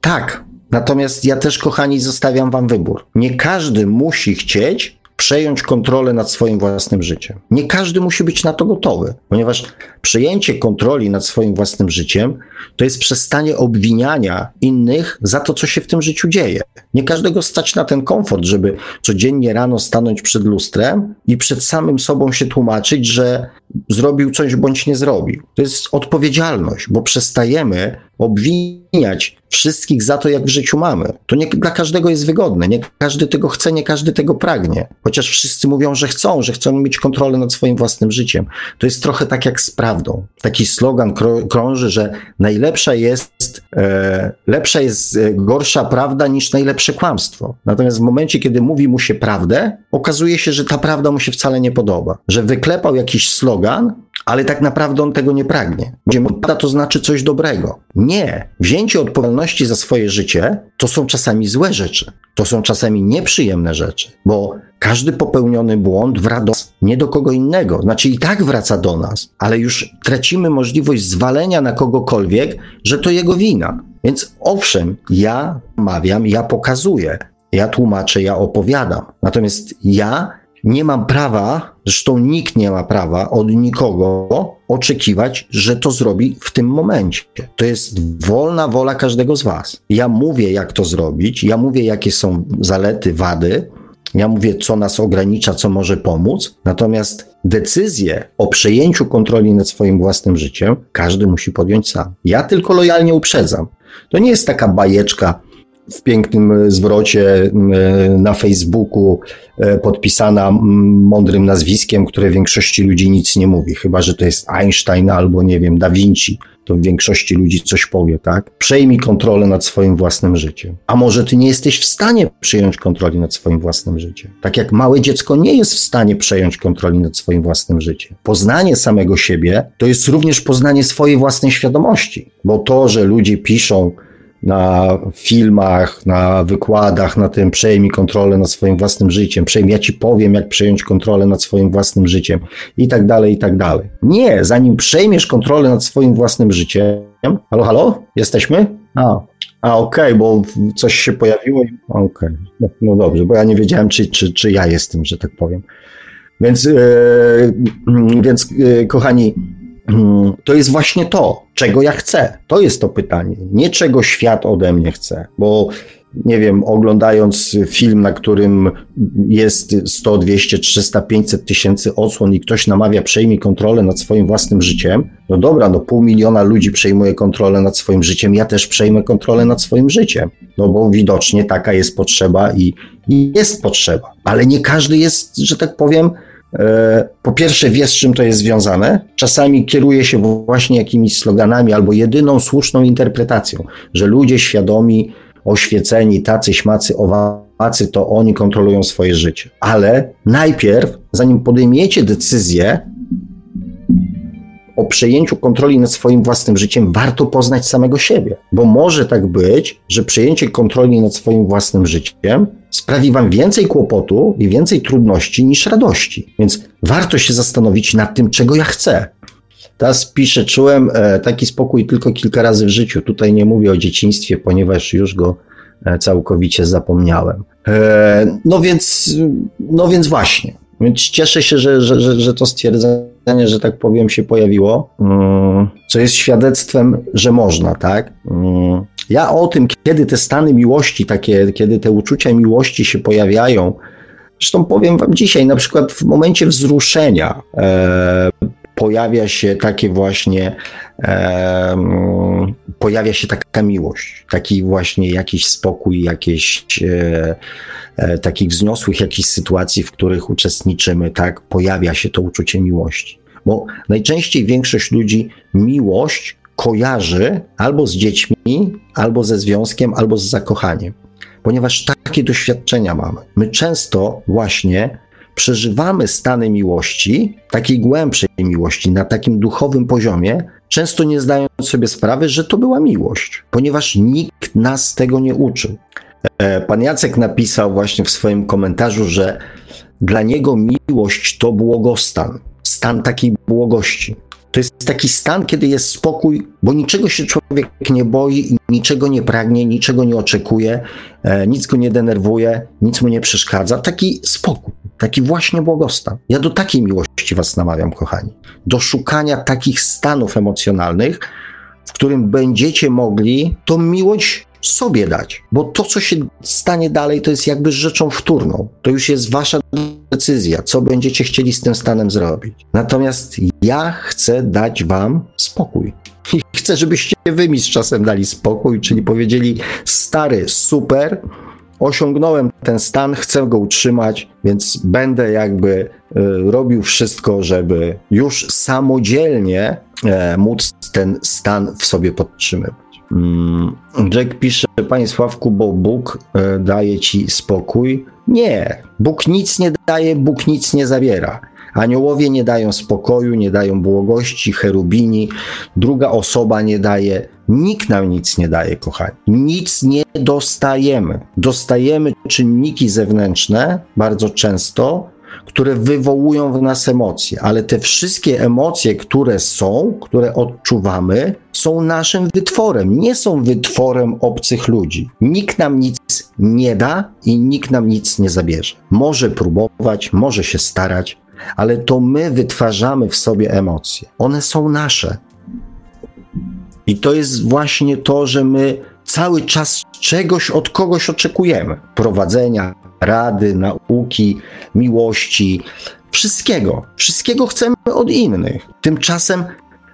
tak, natomiast ja też, kochani, zostawiam wam wybór. Nie każdy musi chcieć przejąć kontrolę nad swoim własnym życiem. Nie każdy musi być na to gotowy, ponieważ przejęcie kontroli nad swoim własnym życiem to jest przestanie obwiniania innych za to, co się w tym życiu dzieje. Nie każdego stać na ten komfort, żeby codziennie rano stanąć przed lustrem i przed samym sobą się tłumaczyć, że zrobił coś bądź nie zrobił. To jest odpowiedzialność, bo przestajemy obwiniać wszystkich za to, jak w życiu mamy. To nie dla każdego jest wygodne, nie każdy tego chce, nie każdy tego pragnie. Chociaż wszyscy mówią, że chcą, że chcą mieć kontrolę nad swoim własnym życiem. To jest trochę tak jak z prawdą. Taki slogan krąży, że najlepsza jest, e, lepsza jest e, gorsza prawda niż najlepsze kłamstwo. Natomiast w momencie, kiedy mówi mu się prawdę, okazuje się, że ta prawda mu się wcale nie podoba. Że wyklepał jakiś slogan, ale tak naprawdę on tego nie pragnie. Gdzie prawda to znaczy coś dobrego. Nie. Wzięcie odpowiedzialności za swoje życie to są czasami złe rzeczy. To są czasami nieprzyjemne rzeczy, bo każdy popełniony błąd wraca nie do kogo innego. Znaczy i tak wraca do nas, ale już tracimy możliwość zwalenia na kogokolwiek, że to jego wina. Więc owszem, ja mawiam, ja pokazuję, ja tłumaczę, ja opowiadam. Natomiast ja nie mam prawa, zresztą nikt nie ma prawa od nikogo oczekiwać, że to zrobi w tym momencie. To jest wolna wola każdego z Was. Ja mówię, jak to zrobić, ja mówię, jakie są zalety, wady, ja mówię, co nas ogranicza, co może pomóc, natomiast decyzję o przejęciu kontroli nad swoim własnym życiem każdy musi podjąć sam. Ja tylko lojalnie uprzedzam. To nie jest taka bajeczka, w pięknym zwrocie na Facebooku e, podpisana mądrym nazwiskiem, które większości ludzi nic nie mówi, chyba że to jest Einstein albo nie wiem, Da Vinci. To w większości ludzi coś powie, tak? Przejmij kontrolę nad swoim własnym życiem. A może ty nie jesteś w stanie przyjąć kontroli nad swoim własnym życiem? Tak jak małe dziecko nie jest w stanie przejąć kontroli nad swoim własnym życiem. Poznanie samego siebie to jest również poznanie swojej własnej świadomości, bo to, że ludzie piszą, na filmach, na wykładach, na tym przejmij kontrolę nad swoim własnym życiem, przejmij, ja ci powiem, jak przejąć kontrolę nad swoim własnym życiem i tak dalej, i tak dalej. Nie, zanim przejmiesz kontrolę nad swoim własnym życiem, halo, halo, jesteśmy? A, a okej, okay, bo coś się pojawiło. Okej, okay. no, no, dobrze, bo ja nie wiedziałem, czy, czy, czy ja jestem, że tak powiem. Więc, yy, więc yy, kochani, to jest właśnie to, czego ja chcę. To jest to pytanie. Nie czego świat ode mnie chce, bo nie wiem, oglądając film, na którym jest 100, 200, 300, 500 tysięcy odsłon i ktoś namawia, przejmij kontrolę nad swoim własnym życiem, no dobra, no pół miliona ludzi przejmuje kontrolę nad swoim życiem, ja też przejmę kontrolę nad swoim życiem, no bo widocznie taka jest potrzeba i, i jest potrzeba, ale nie każdy jest, że tak powiem, po pierwsze wie, z czym to jest związane. Czasami kieruje się właśnie jakimiś sloganami albo jedyną słuszną interpretacją, że ludzie świadomi, oświeceni, tacy, śmacy, owacy, to oni kontrolują swoje życie. Ale najpierw, zanim podejmiecie decyzję o przejęciu kontroli nad swoim własnym życiem, warto poznać samego siebie. Bo może tak być, że przejęcie kontroli nad swoim własnym życiem sprawi wam więcej kłopotu i więcej trudności niż radości. Więc warto się zastanowić nad tym, czego ja chcę. Teraz piszę, czułem e, taki spokój tylko kilka razy w życiu. Tutaj nie mówię o dzieciństwie, ponieważ już go e, całkowicie zapomniałem. E, no więc, no więc właśnie. Więc cieszę się, że, że, że, że to stwierdzenie, że tak powiem, się pojawiło, mm, co jest świadectwem, że można, tak? Mm, ja o tym, kiedy te stany miłości, takie, kiedy te uczucia miłości się pojawiają, zresztą powiem Wam dzisiaj, na przykład w momencie wzruszenia e, pojawia się takie właśnie, pojawia się taka miłość, taki właśnie jakiś spokój, jakieś e, e, takich wzniosłych jakichś sytuacji, w których uczestniczymy, tak, pojawia się to uczucie miłości. Bo najczęściej większość ludzi miłość kojarzy albo z dziećmi, albo ze związkiem, albo z zakochaniem, ponieważ takie doświadczenia mamy. My często właśnie przeżywamy stany miłości, takiej głębszej miłości, na takim duchowym poziomie, często nie zdając sobie sprawy, że to była miłość, ponieważ nikt nas tego nie uczył. E, pan Jacek napisał właśnie w swoim komentarzu, że dla niego miłość to błogostan, stan takiej błogości To jest taki stan, kiedy jest spokój, bo niczego się człowiek nie boi, niczego nie pragnie, niczego nie oczekuje, e, nic go nie denerwuje, nic mu nie przeszkadza. Taki spokój, taki właśnie błogostan. Ja do takiej miłości Was namawiam, kochani. Do szukania takich stanów emocjonalnych, w którym będziecie mogli tą miłość sobie dać, bo to, co się stanie dalej, to jest jakby rzeczą wtórną. To już jest wasza decyzja, co będziecie chcieli z tym stanem zrobić. Natomiast ja chcę dać wam spokój. I chcę, żebyście wy mi z czasem dali spokój, czyli powiedzieli: Stary, super, osiągnąłem ten stan, chcę go utrzymać, więc będę jakby y, robił wszystko, żeby już samodzielnie y, móc ten stan w sobie podtrzymywać. Mm, Jack pisze, Panie Sławku, bo Bóg e, daje ci spokój. Nie, Bóg nic nie daje, Bóg nic nie zabiera. Aniołowie nie dają spokoju, nie dają błogości, cherubini, druga osoba nie daje, nikt nam nic nie daje, kochani. Nic nie dostajemy. Dostajemy czynniki zewnętrzne bardzo często, które wywołują w nas emocje, ale te wszystkie emocje, które są, które odczuwamy, są naszym wytworem, nie są wytworem obcych ludzi. Nikt nam nic nie da i nikt nam nic nie zabierze. Może próbować, może się starać, ale to my wytwarzamy w sobie emocje. One są nasze. I to jest właśnie to, że my cały czas czegoś od kogoś oczekujemy. Prowadzenia, rady, nauki, miłości, wszystkiego. Wszystkiego chcemy od innych. Tymczasem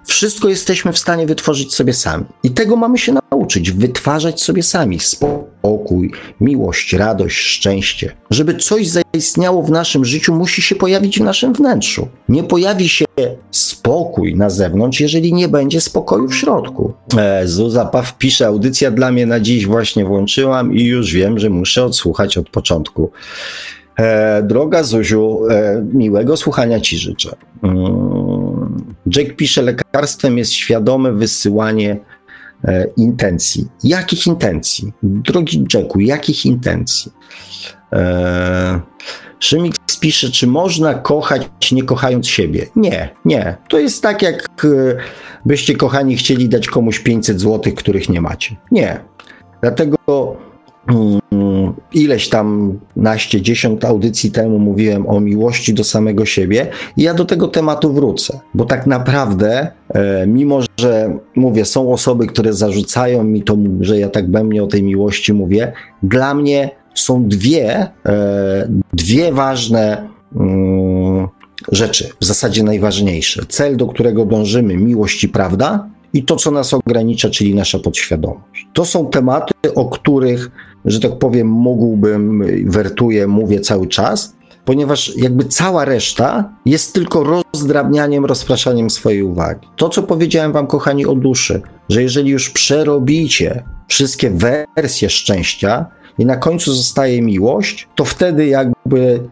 wszystko jesteśmy w stanie wytworzyć sobie sami. I tego mamy się nauczyć, wytwarzać sobie sami spokój, miłość, radość, szczęście. Żeby coś zaistniało w naszym życiu, musi się pojawić w naszym wnętrzu. Nie pojawi się spokój na zewnątrz, jeżeli nie będzie spokoju w środku. E, Zuza Paw pisze, audycja dla mnie na dziś właśnie włączyłam i już wiem, że muszę odsłuchać od początku. E, droga Zuziu, e, miłego słuchania Ci życzę. Mm, Jack pisze, lekarstwem jest świadome wysyłanie e, intencji. Jakich intencji? Drogi Jacku, jakich intencji? E, Szymik pisze, czy można kochać nie kochając siebie? Nie, nie. To jest tak, jak e, byście kochani chcieli dać komuś 500 zł, których nie macie. Nie. Dlatego ileś tam naście, dziesiąt audycji temu mówiłem o miłości do samego siebie i ja do tego tematu wrócę, bo tak naprawdę, e, mimo że mówię, są osoby, które zarzucają mi to, że ja tak bębnie o tej miłości mówię, dla mnie są dwie, e, dwie ważne mm, rzeczy, w zasadzie najważniejsze. Cel, do którego dążymy, miłość i prawda, i to, co nas ogranicza, czyli nasza podświadomość. To są tematy, o których że tak powiem, mógłbym, wertuję, mówię cały czas, ponieważ jakby cała reszta jest tylko rozdrabnianiem, rozpraszaniem swojej uwagi. To, co powiedziałem wam, kochani, o duszy, że jeżeli już przerobicie wszystkie wersje szczęścia i na końcu zostaje miłość, to wtedy jakby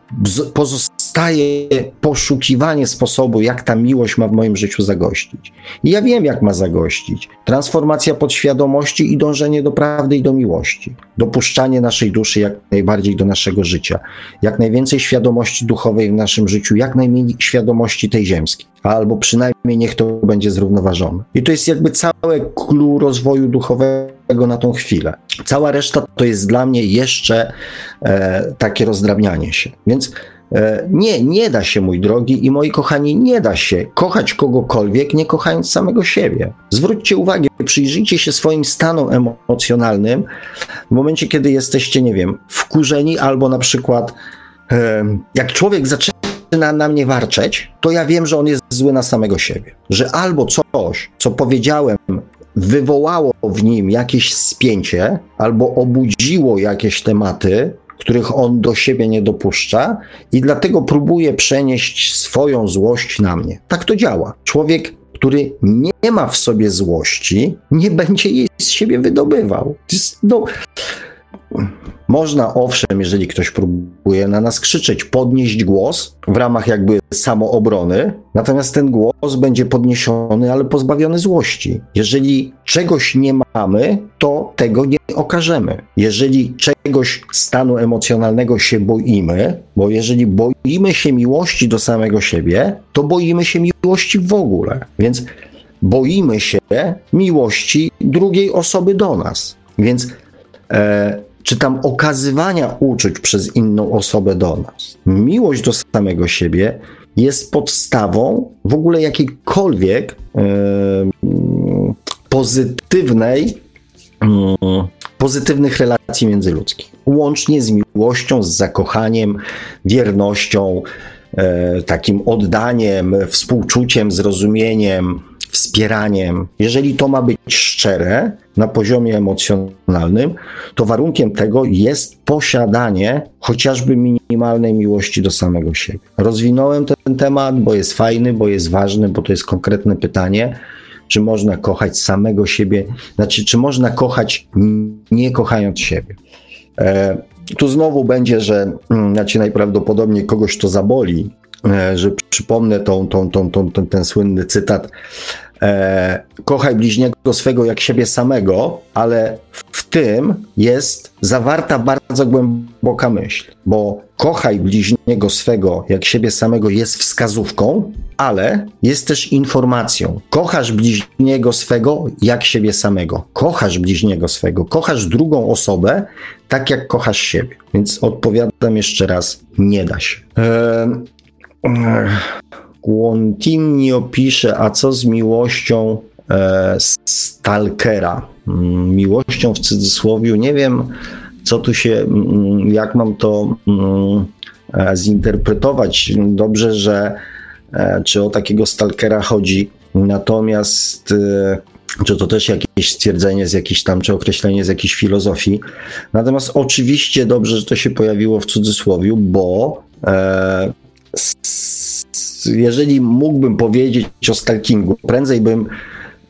pozostaje staje poszukiwanie sposobu, jak ta miłość ma w moim życiu zagościć. I ja wiem, jak ma zagościć. Transformacja podświadomości i dążenie do prawdy i do miłości. Dopuszczanie naszej duszy jak najbardziej do naszego życia. Jak najwięcej świadomości duchowej w naszym życiu, jak najmniej świadomości tej ziemskiej. Albo przynajmniej niech to będzie zrównoważone. I to jest jakby całe clue rozwoju duchowego na tą chwilę. Cała reszta to jest dla mnie jeszcze e, takie rozdrabnianie się. Więc nie, nie da się, mój drogi i moi kochani, nie da się kochać kogokolwiek, nie kochając samego siebie. Zwróćcie uwagę, przyjrzyjcie się swoim stanom emocjonalnym w momencie, kiedy jesteście, nie wiem, wkurzeni albo na przykład jak człowiek zaczyna na mnie warczeć, to ja wiem, że on jest zły na samego siebie. Że albo coś, co powiedziałem, wywołało w nim jakieś spięcie, albo obudziło jakieś tematy, których on do siebie nie dopuszcza i dlatego próbuje przenieść swoją złość na mnie. Tak to działa. Człowiek, który nie ma w sobie złości, nie będzie jej z siebie wydobywał. Jest, no, można owszem, jeżeli ktoś próbuje na nas krzyczeć, podnieść głos w ramach jakby samoobrony, natomiast ten głos będzie podniesiony, ale pozbawiony złości. Jeżeli czegoś nie mamy, to tego nie okażemy. Jeżeli czegoś stanu emocjonalnego się boimy, bo jeżeli boimy się miłości do samego siebie, to boimy się miłości w ogóle. Więc boimy się miłości drugiej osoby do nas. Więc e, czy tam okazywania uczuć przez inną osobę do nas. Miłość do samego siebie jest podstawą w ogóle jakiejkolwiek e, pozytywnej, e, pozytywnych relacji międzyludzkich. Łącznie z miłością, z zakochaniem, wiernością, e, takim oddaniem, współczuciem, zrozumieniem, wspieraniem, jeżeli to ma być szczere na poziomie emocjonalnym, to warunkiem tego jest posiadanie chociażby minimalnej miłości do samego siebie. Rozwinąłem ten temat, bo jest fajny, bo jest ważny, bo to jest konkretne pytanie. Czy można kochać samego siebie, znaczy, czy można kochać nie kochając siebie? E, tu znowu będzie, że mm, znaczy najprawdopodobniej kogoś to zaboli, że przypomnę tą, tą, tą, tą, ten, ten słynny cytat e, kochaj bliźniego swego jak siebie samego, ale w tym jest zawarta bardzo głęboka myśl, bo kochaj bliźniego swego jak siebie samego jest wskazówką, ale jest też informacją. Kochasz bliźniego swego jak siebie samego. Kochasz bliźniego swego, kochasz drugą osobę tak jak kochasz siebie. Więc odpowiadam jeszcze raz, nie da się. E, Quontinio pisze, a co z miłością e, Stalkera? Mm, miłością w cudzysłowie, nie wiem, co tu się, mm, jak mam to mm, e, zinterpretować. Dobrze, że e, czy o takiego Stalkera chodzi, natomiast e, czy to też jakieś stwierdzenie z jakiejś tam, czy określenie z jakiejś filozofii. Natomiast oczywiście dobrze, że to się pojawiło w cudzysłowie, bo e, jeżeli mógłbym powiedzieć o stalkingu, prędzej bym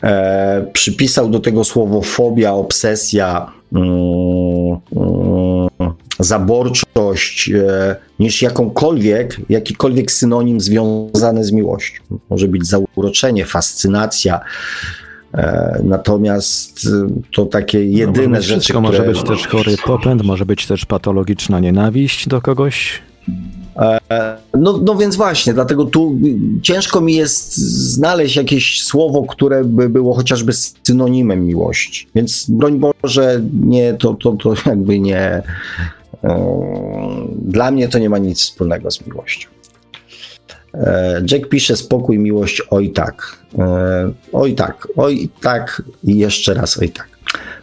e, przypisał do tego słowo fobia, obsesja, mm, mm, zaborczość, e, niż jakąkolwiek, jakikolwiek synonim związany z miłością. Może być zauroczenie, fascynacja, e, Natomiast to takie jedyne no, rzeczy. Wszystko które... może być też chory popęd, może być też patologiczna nienawiść do kogoś. E, no, no więc właśnie, dlatego tu ciężko mi jest znaleźć jakieś słowo, które by było chociażby synonimem miłości. Więc broń Boże, nie, to, to, to jakby nie. E, dla mnie to nie ma nic wspólnego z miłością. E, Jack pisze spokój, miłość, oj tak. Oj tak, oj tak i jeszcze raz oj tak.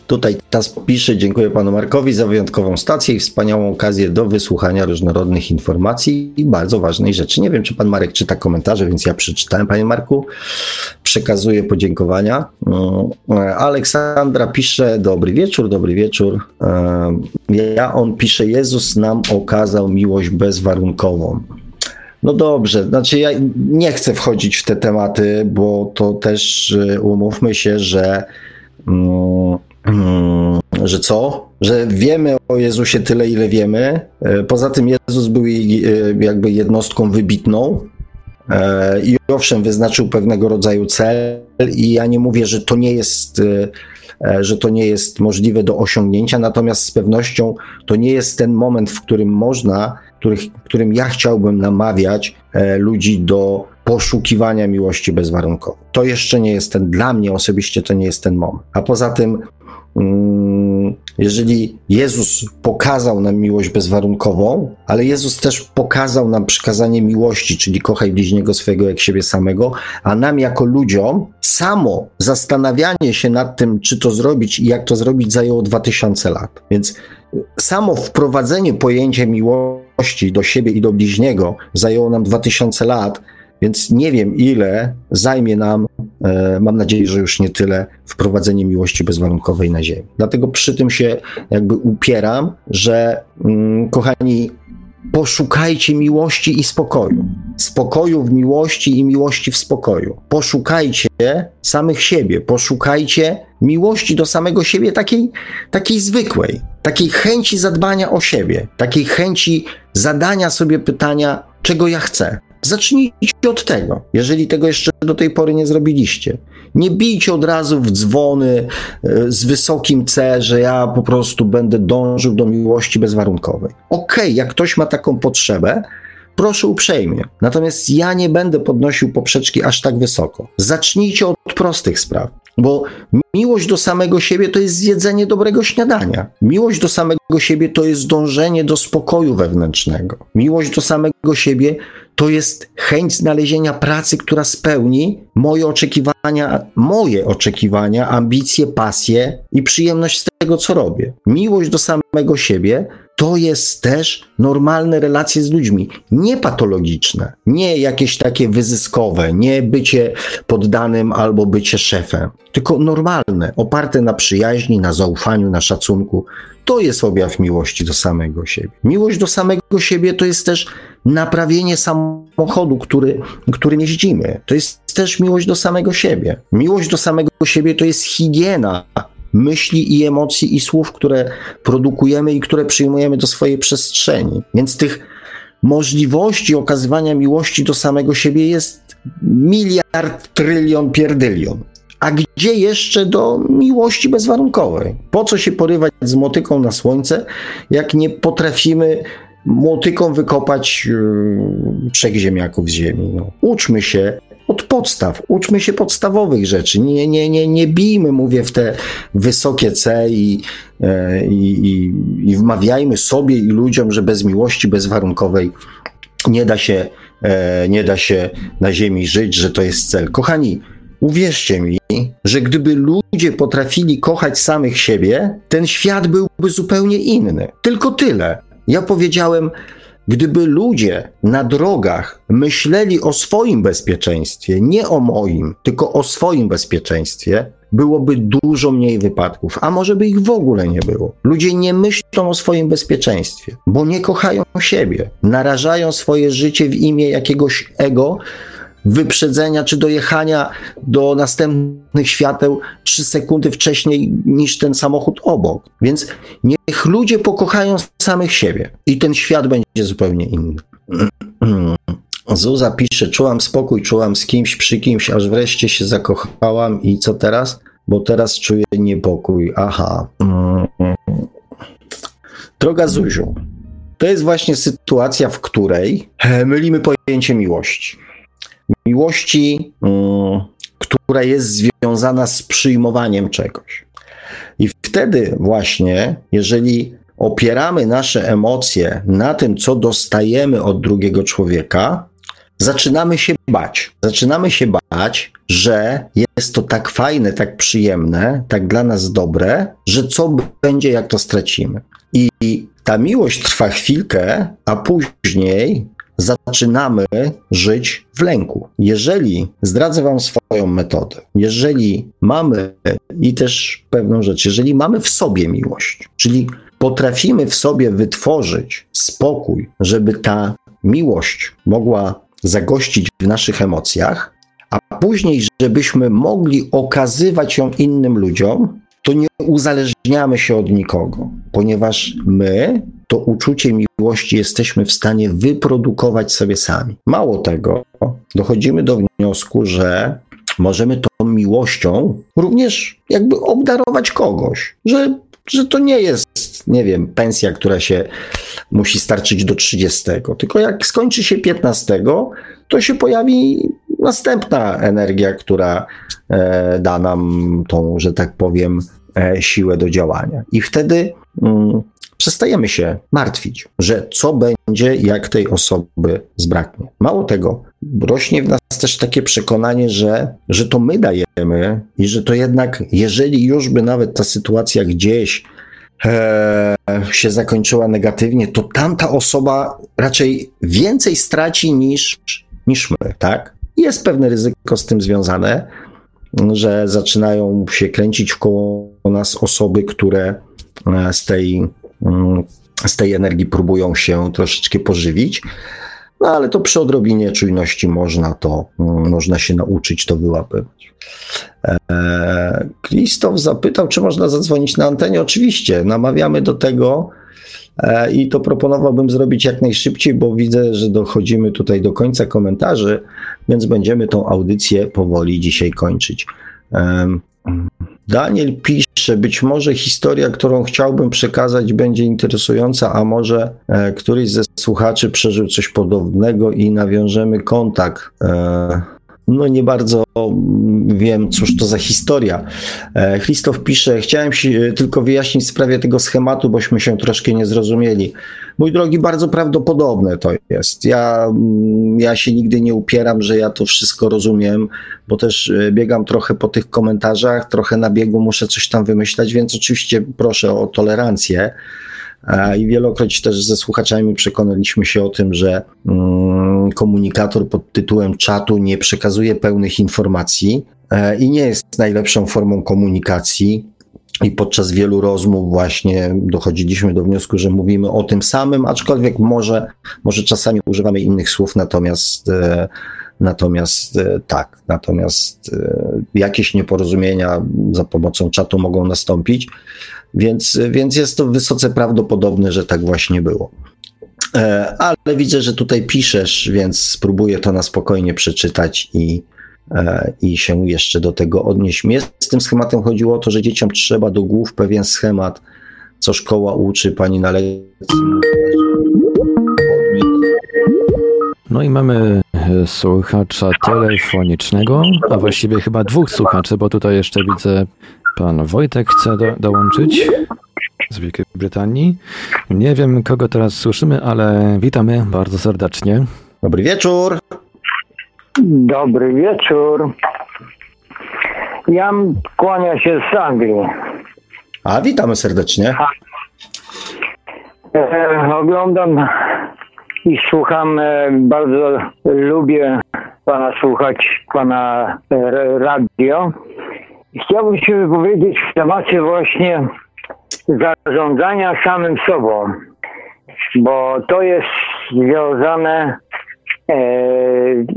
Tutaj TAS pisze, dziękuję panu Markowi za wyjątkową stację i wspaniałą okazję do wysłuchania różnorodnych informacji i bardzo ważnej rzeczy. Nie wiem, czy pan Marek czyta komentarze, więc ja przeczytałem, panie Marku. Przekazuję podziękowania. Mm, Aleksandra pisze, dobry wieczór, dobry wieczór. Ja, on pisze, Jezus nam okazał miłość bezwarunkową. No dobrze, znaczy ja nie chcę wchodzić w te tematy, bo to też y, umówmy się, że Mm, że co? Że wiemy o Jezusie tyle, ile wiemy. E, poza tym Jezus był e, jakby jednostką wybitną e, i owszem, wyznaczył pewnego rodzaju cel i ja nie mówię, że to nie jest że to nie jest możliwe do osiągnięcia, natomiast z pewnością to nie jest ten moment, w którym można, których, którym ja chciałbym namawiać ludzi do poszukiwania miłości bezwarunkowo. To jeszcze nie jest ten, dla mnie osobiście to nie jest ten moment. A poza tym jeżeli Jezus pokazał nam miłość bezwarunkową, ale Jezus też pokazał nam przykazanie miłości, czyli kochaj bliźniego swojego jak siebie samego, a nam jako ludziom samo zastanawianie się nad tym, czy to zrobić i jak to zrobić, zajęło 2000 lat. Więc samo wprowadzenie pojęcia miłości do siebie i do bliźniego zajęło nam 2000 lat, więc nie wiem, ile zajmie nam, e, mam nadzieję, że już nie tyle, wprowadzenie miłości bezwarunkowej na Ziemi. Dlatego przy tym się jakby upieram, że mm, kochani, Poszukajcie miłości i spokoju. Spokoju w miłości i miłości w spokoju. Poszukajcie samych siebie, poszukajcie miłości do samego siebie takiej, takiej zwykłej, takiej chęci zadbania o siebie, takiej chęci zadania sobie pytania, czego ja chcę. Zacznijcie od tego, jeżeli tego jeszcze do tej pory nie zrobiliście. Nie bijcie od razu w dzwony e, z wysokim C, że ja po prostu będę dążył do miłości bezwarunkowej. Okej, okay, jak ktoś ma taką potrzebę, proszę uprzejmie. Natomiast ja nie będę podnosił poprzeczki aż tak wysoko. Zacznijcie od prostych spraw. Bo miłość do samego siebie to jest zjedzenie dobrego śniadania. Miłość do samego siebie to jest dążenie do spokoju wewnętrznego. Miłość do samego siebie to jest chęć znalezienia pracy, która spełni moje oczekiwania, moje oczekiwania, ambicje, pasje i przyjemność z tego, co robię. Miłość do samego siebie to jest też normalne relacje z ludźmi, nie patologiczne, nie jakieś takie wyzyskowe, nie bycie poddanym albo bycie szefem, tylko normalne, oparte na przyjaźni, na zaufaniu, na szacunku. To jest objaw miłości do samego siebie. Miłość do samego siebie to jest też naprawienie samochodu, który, którym jeździmy. To jest też miłość do samego siebie. Miłość do samego siebie to jest higiena myśli i emocji i słów, które produkujemy i które przyjmujemy do swojej przestrzeni. Więc tych możliwości okazywania miłości do samego siebie jest miliard, trylion, pierdylion. A gdzie jeszcze do miłości bezwarunkowej? Po co się porywać z motyką na słońce, jak nie potrafimy motyką wykopać yy, trzech ziemniaków z ziemi? No. Uczmy się od podstaw. Uczmy się podstawowych rzeczy. Nie, nie, nie, nie bijmy, mówię, w te wysokie C i, e, i, i, i wmawiajmy sobie i ludziom, że bez miłości bezwarunkowej nie da się, e, nie da się na ziemi żyć, że to jest cel. Kochani, uwierzcie mi, że gdyby ludzie potrafili kochać samych siebie, ten świat byłby zupełnie inny. Tylko tyle. Ja powiedziałem, Gdyby ludzie na drogach myśleli o swoim bezpieczeństwie, nie o moim, tylko o swoim bezpieczeństwie, byłoby dużo mniej wypadków, a może by ich w ogóle nie było. Ludzie nie myślą o swoim bezpieczeństwie, bo nie kochają siebie, narażają swoje życie w imię jakiegoś ego, wyprzedzenia czy dojechania do następnych świateł 3 sekundy wcześniej niż ten samochód obok. Więc niech ludzie pokochają samych siebie i ten świat będzie zupełnie inny. Zuza pisze, czułam spokój, czułam z kimś, przy kimś, aż wreszcie się zakochałam i co teraz? Bo teraz czuję niepokój. Aha. Droga Zuziu, to jest właśnie sytuacja, w której mylimy pojęcie miłości miłości, mm, która jest związana z przyjmowaniem czegoś. I wtedy właśnie, jeżeli opieramy nasze emocje na tym, co dostajemy od drugiego człowieka, zaczynamy się bać. Zaczynamy się bać, że jest to tak fajne, tak przyjemne, tak dla nas dobre, że co będzie, jak to stracimy. I ta miłość trwa chwilkę, a później zaczynamy żyć w lęku. Jeżeli zdradzę Wam swoją metodę, jeżeli mamy i też pewną rzecz, jeżeli mamy w sobie miłość, czyli potrafimy w sobie wytworzyć spokój, żeby ta miłość mogła zagościć w naszych emocjach, a później, żebyśmy mogli okazywać ją innym ludziom, to nie uzależniamy się od nikogo, ponieważ my to uczucie miłości jesteśmy w stanie wyprodukować sobie sami. Mało tego, dochodzimy do wniosku, że możemy tą miłością również jakby obdarować kogoś, że, że to nie jest, nie wiem, pensja, która się musi starczyć do 30, tylko jak skończy się 15, to się pojawi następna energia, która e, da nam tą, że tak powiem, siłę do działania. I wtedy mm, przestajemy się martwić, że co będzie, jak tej osoby zbraknie. Mało tego, rośnie w nas też takie przekonanie, że, że to my dajemy i że to jednak, jeżeli już by nawet ta sytuacja gdzieś e, się zakończyła negatywnie, to tamta osoba raczej więcej straci niż, niż my, tak? Jest pewne ryzyko z tym związane, że zaczynają się kręcić wkoło nas osoby, które e, z tej Mm, z tej energii próbują się troszeczkę pożywić. No ale to przy odrobinie czujności można to, mm, można się nauczyć to wyłapywać. E, Krzysztof zapytał, czy można zadzwonić na antenie. Oczywiście, namawiamy do tego i to proponowałbym zrobić jak najszybciej, bo widzę, że dochodzimy tutaj do końca komentarzy, więc będziemy tą audycję powoli dzisiaj kończyć. Daniel pisze, być może historia, którą chciałbym przekazać, będzie interesująca, a może e, któryś ze słuchaczy przeżył coś podobnego i nawiążemy kontakt. E, no nie bardzo wiem, cóż to za historia. E, Christoph pisze, chciałem się tylko wyjaśnić w sprawie tego schematu, bośmy się troszkę nie zrozumieli. Mój drogi, bardzo prawdopodobne to jest. Ja, mm, ja się nigdy nie upieram, że ja to wszystko rozumiem, bo też e, biegam trochę po tych komentarzach, trochę na biegu muszę coś tam wymyślać, więc oczywiście proszę o tolerancję. I wielokroć też ze słuchaczami przekonaliśmy się o tym, że mm, komunikator pod tytułem czatu nie przekazuje pełnych informacji e, i nie jest najlepszą formą komunikacji. I podczas wielu rozmów właśnie dochodziliśmy do wniosku, że mówimy o tym samym, aczkolwiek może, może czasami używamy innych słów, natomiast, e, natomiast e, tak, natomiast jakieś nieporozumienia za pomocą czatu mogą nastąpić. Więc, więc jest to wysoce prawdopodobne, że tak właśnie było. E, ale widzę, że tutaj piszesz, więc spróbuję to na spokojnie przeczytać i, e, i się jeszcze do tego odnieść. Mnie z tym schematem chodziło o to, że dzieciom trzeba do głów pewien schemat, co szkoła uczy, pani na lekcji. No i mamy e, słuchacza telefonicznego, a właściwie chyba dwóch słuchaczy, bo tutaj jeszcze widzę Pan Wojtek chce do, dołączyć z Wielkiej Brytanii. Nie wiem, kogo teraz słyszymy, ale witamy bardzo serdecznie. Dobry wieczór. Dobry wieczór. Jan kłania się z Anglii. A, witamy serdecznie. E, oglądam i słucham, e, bardzo lubię pana słuchać, pana e, radio. Chciałbym się wypowiedzieć w temacie właśnie zarządzania samym sobą, bo to jest związane, e,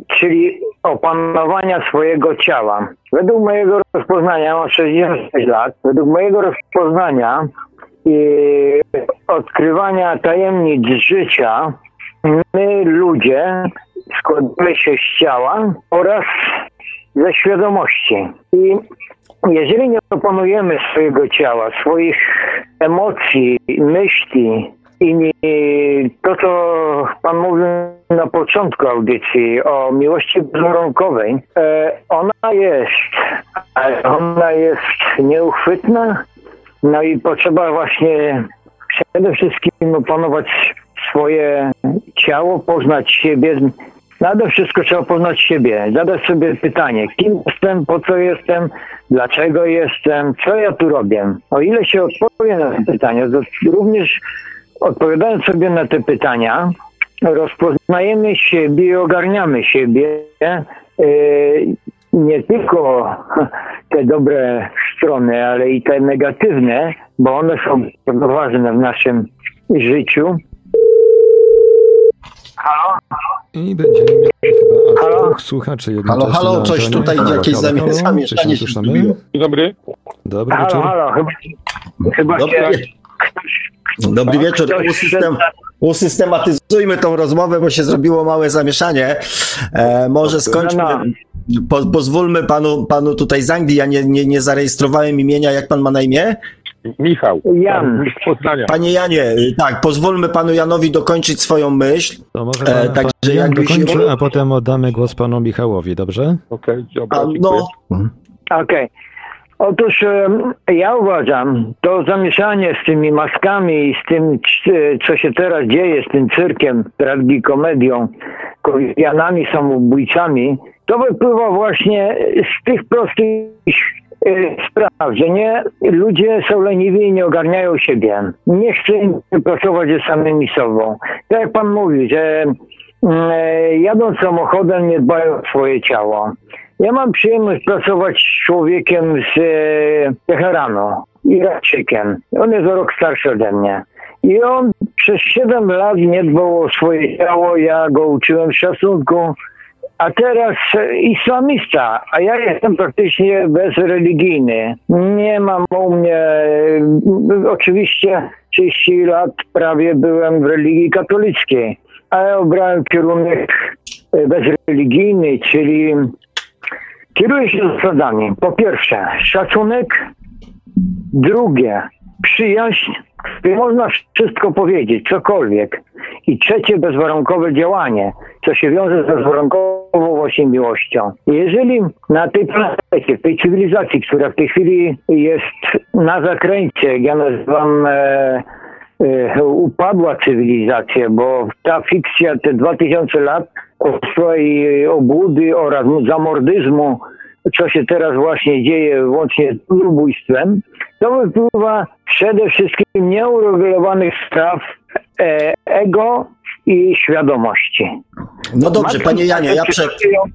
czyli opanowania swojego ciała. Według mojego rozpoznania, mam 66 lat, według mojego rozpoznania i odkrywania tajemnic życia, my ludzie składamy się z ciała oraz ze świadomości. I jeżeli nie opanujemy swojego ciała, swoich emocji, myśli i to, co Pan mówił na początku audycji o miłości bezwarunkowej, e, ona jest, ona jest nieuchwytna, no i potrzeba właśnie przede wszystkim opanować swoje ciało, poznać siebie, Nade wszystko trzeba poznać siebie, zadać sobie pytanie, kim jestem, po co jestem, dlaczego jestem, co ja tu robię. O ile się odpowie na te pytania, to również odpowiadając sobie na te pytania, rozpoznajemy siebie i ogarniamy siebie. Yy, nie tylko te dobre strony, ale i te negatywne, bo one są bardzo ważne w naszym życiu. Halo? I będziemy mieli chyba dwóch słuchaczy jednocześnie. Halo, halo, coś tutaj halo, jakieś halo, zamieszanie się? Dzień dobry. Dobry halo, wieczór. Halo, chyba, chyba Dobry, się... Dobry wieczór. Usystem, usystematyzujmy tą rozmowę, bo się zrobiło małe zamieszanie. E, może skończmy. Po, pozwólmy panu, panu tutaj z Anglii. Ja nie, nie, nie zarejestrowałem imienia. Jak pan ma na imię? Michał. Jan. Z Poznania. Panie Janie, tak, pozwólmy panu Janowi dokończyć swoją myśl. To może pan, e, także pan Jan dokończy, się... a potem oddamy głos panu Michałowi, dobrze? Okej, okay, dobra, no. Okej. Okay. Otóż ja uważam, to zamieszanie z tymi maskami i z tym, co się teraz dzieje, z tym cyrkiem, tragikomedią, koreanami samobójcami, to wypływa właśnie z tych prostych Y, spraw, że nie, ludzie są leniwi i nie ogarniają siebie. Nie chcą pracować ze samymi sobą. Tak jak pan mówi, że mm, e, jadąc samochodem nie dbają o swoje ciało. Ja mam przyjemność pracować z człowiekiem z e, Teheranu, Irakczykiem. On jest o rok starszy ode mnie. I on przez 7 lat nie dbał o swoje ciało, ja go uczyłem szacunku, a teraz islamista, a ja jestem praktycznie bezreligijny. Nie mam u mnie, oczywiście 30 lat prawie byłem w religii katolickiej, ale obrałem kierunek bezreligijny, czyli kieruję się zasadami. Po pierwsze, szacunek. Drugie, przyjaźń, gdy można wszystko powiedzieć, cokolwiek. I trzecie, bezwarunkowe działanie, co się wiąże z bezwarunkową właśnie miłością. Jeżeli na tej planecie, w tej cywilizacji, która w tej chwili jest na zakręcie, ja nazywam e, e, upadła cywilizacja, bo ta fikcja, te 2000 lat swojej obłudy oraz zamordyzmu, co się teraz właśnie dzieje, łącznie z ludobójstwem, to wypływa przede wszystkim nieuregulowanych spraw e, ego i świadomości. No dobrze, panie Janie, ja, prze,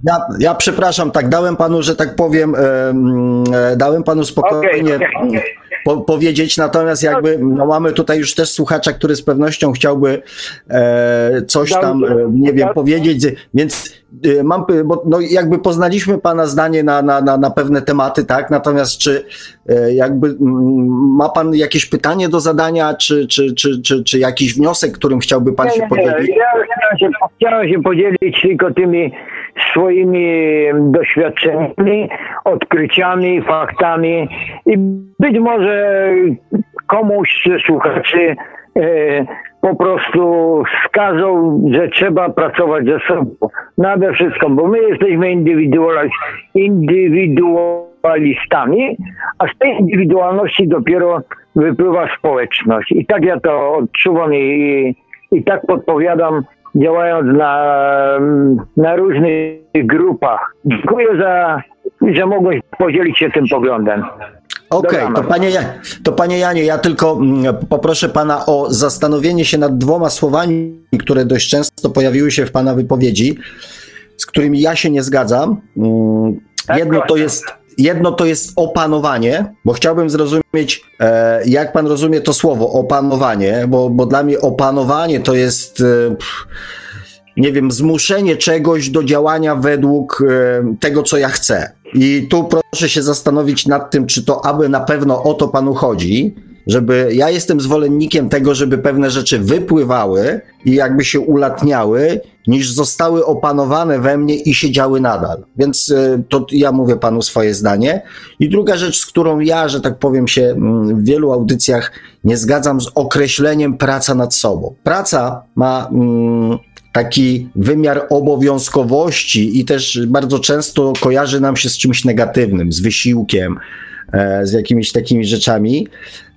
ja, ja, przepraszam, tak dałem panu, że tak powiem, e, dałem panu spokojnie okay, okay. Po, powiedzieć, natomiast jakby no mamy tutaj już też słuchacza, który z pewnością chciałby e, coś tam, e, nie wiem, powiedzieć, więc mam, bo no jakby poznaliśmy pana zdanie na, na, na, na pewne tematy, tak, natomiast czy jakby ma pan jakieś pytanie do zadania, czy, czy, czy, czy, czy jakiś wniosek, którym chciałby pan nie, się podzielić? Ja chciałem się, chciałem się podzielić tylko tymi swoimi doświadczeniami, odkryciami, faktami i być może komuś ze słuchaczy e, po prostu wskazał, że trzeba pracować ze sobą. Nade wszystko, bo my jesteśmy indywidualistami, a z tej indywidualności dopiero wypływa społeczność. I tak ja to odczuwam i, i tak podpowiadam działając na, na różnych grupach. Dziękuję za, że mogłeś podzielić się tym poglądem. Okej, okay, to, panie, to panie Janie, ja tylko mm, poproszę pana o zastanowienie się nad dwoma słowami, które dość często pojawiły się w pana wypowiedzi, z którymi ja się nie zgadzam. Mm, tak, jedno to jest jedno to jest opanowanie, bo chciałbym zrozumieć, e, jak pan rozumie to słowo opanowanie, bo, bo dla mnie opanowanie to jest. E, nie wiem, zmuszenie czegoś do działania według e, tego, co ja chcę. I tu proszę się zastanowić nad tym, czy to aby na pewno o to panu chodzi, żeby ja jestem zwolennikiem tego, żeby pewne rzeczy wypływały i jakby się ulatniały, niż zostały opanowane we mnie i siedziały nadal. Więc e, to ja mówię panu swoje zdanie. I druga rzecz, z którą ja, że tak powiem, się mm, w wielu audycjach nie zgadzam z określeniem praca nad sobą. Praca ma. Mm, taki wymiar obowiązkowości i też bardzo często kojarzy nam się z czymś negatywnym, z wysiłkiem, z jakimiś takimi rzeczami.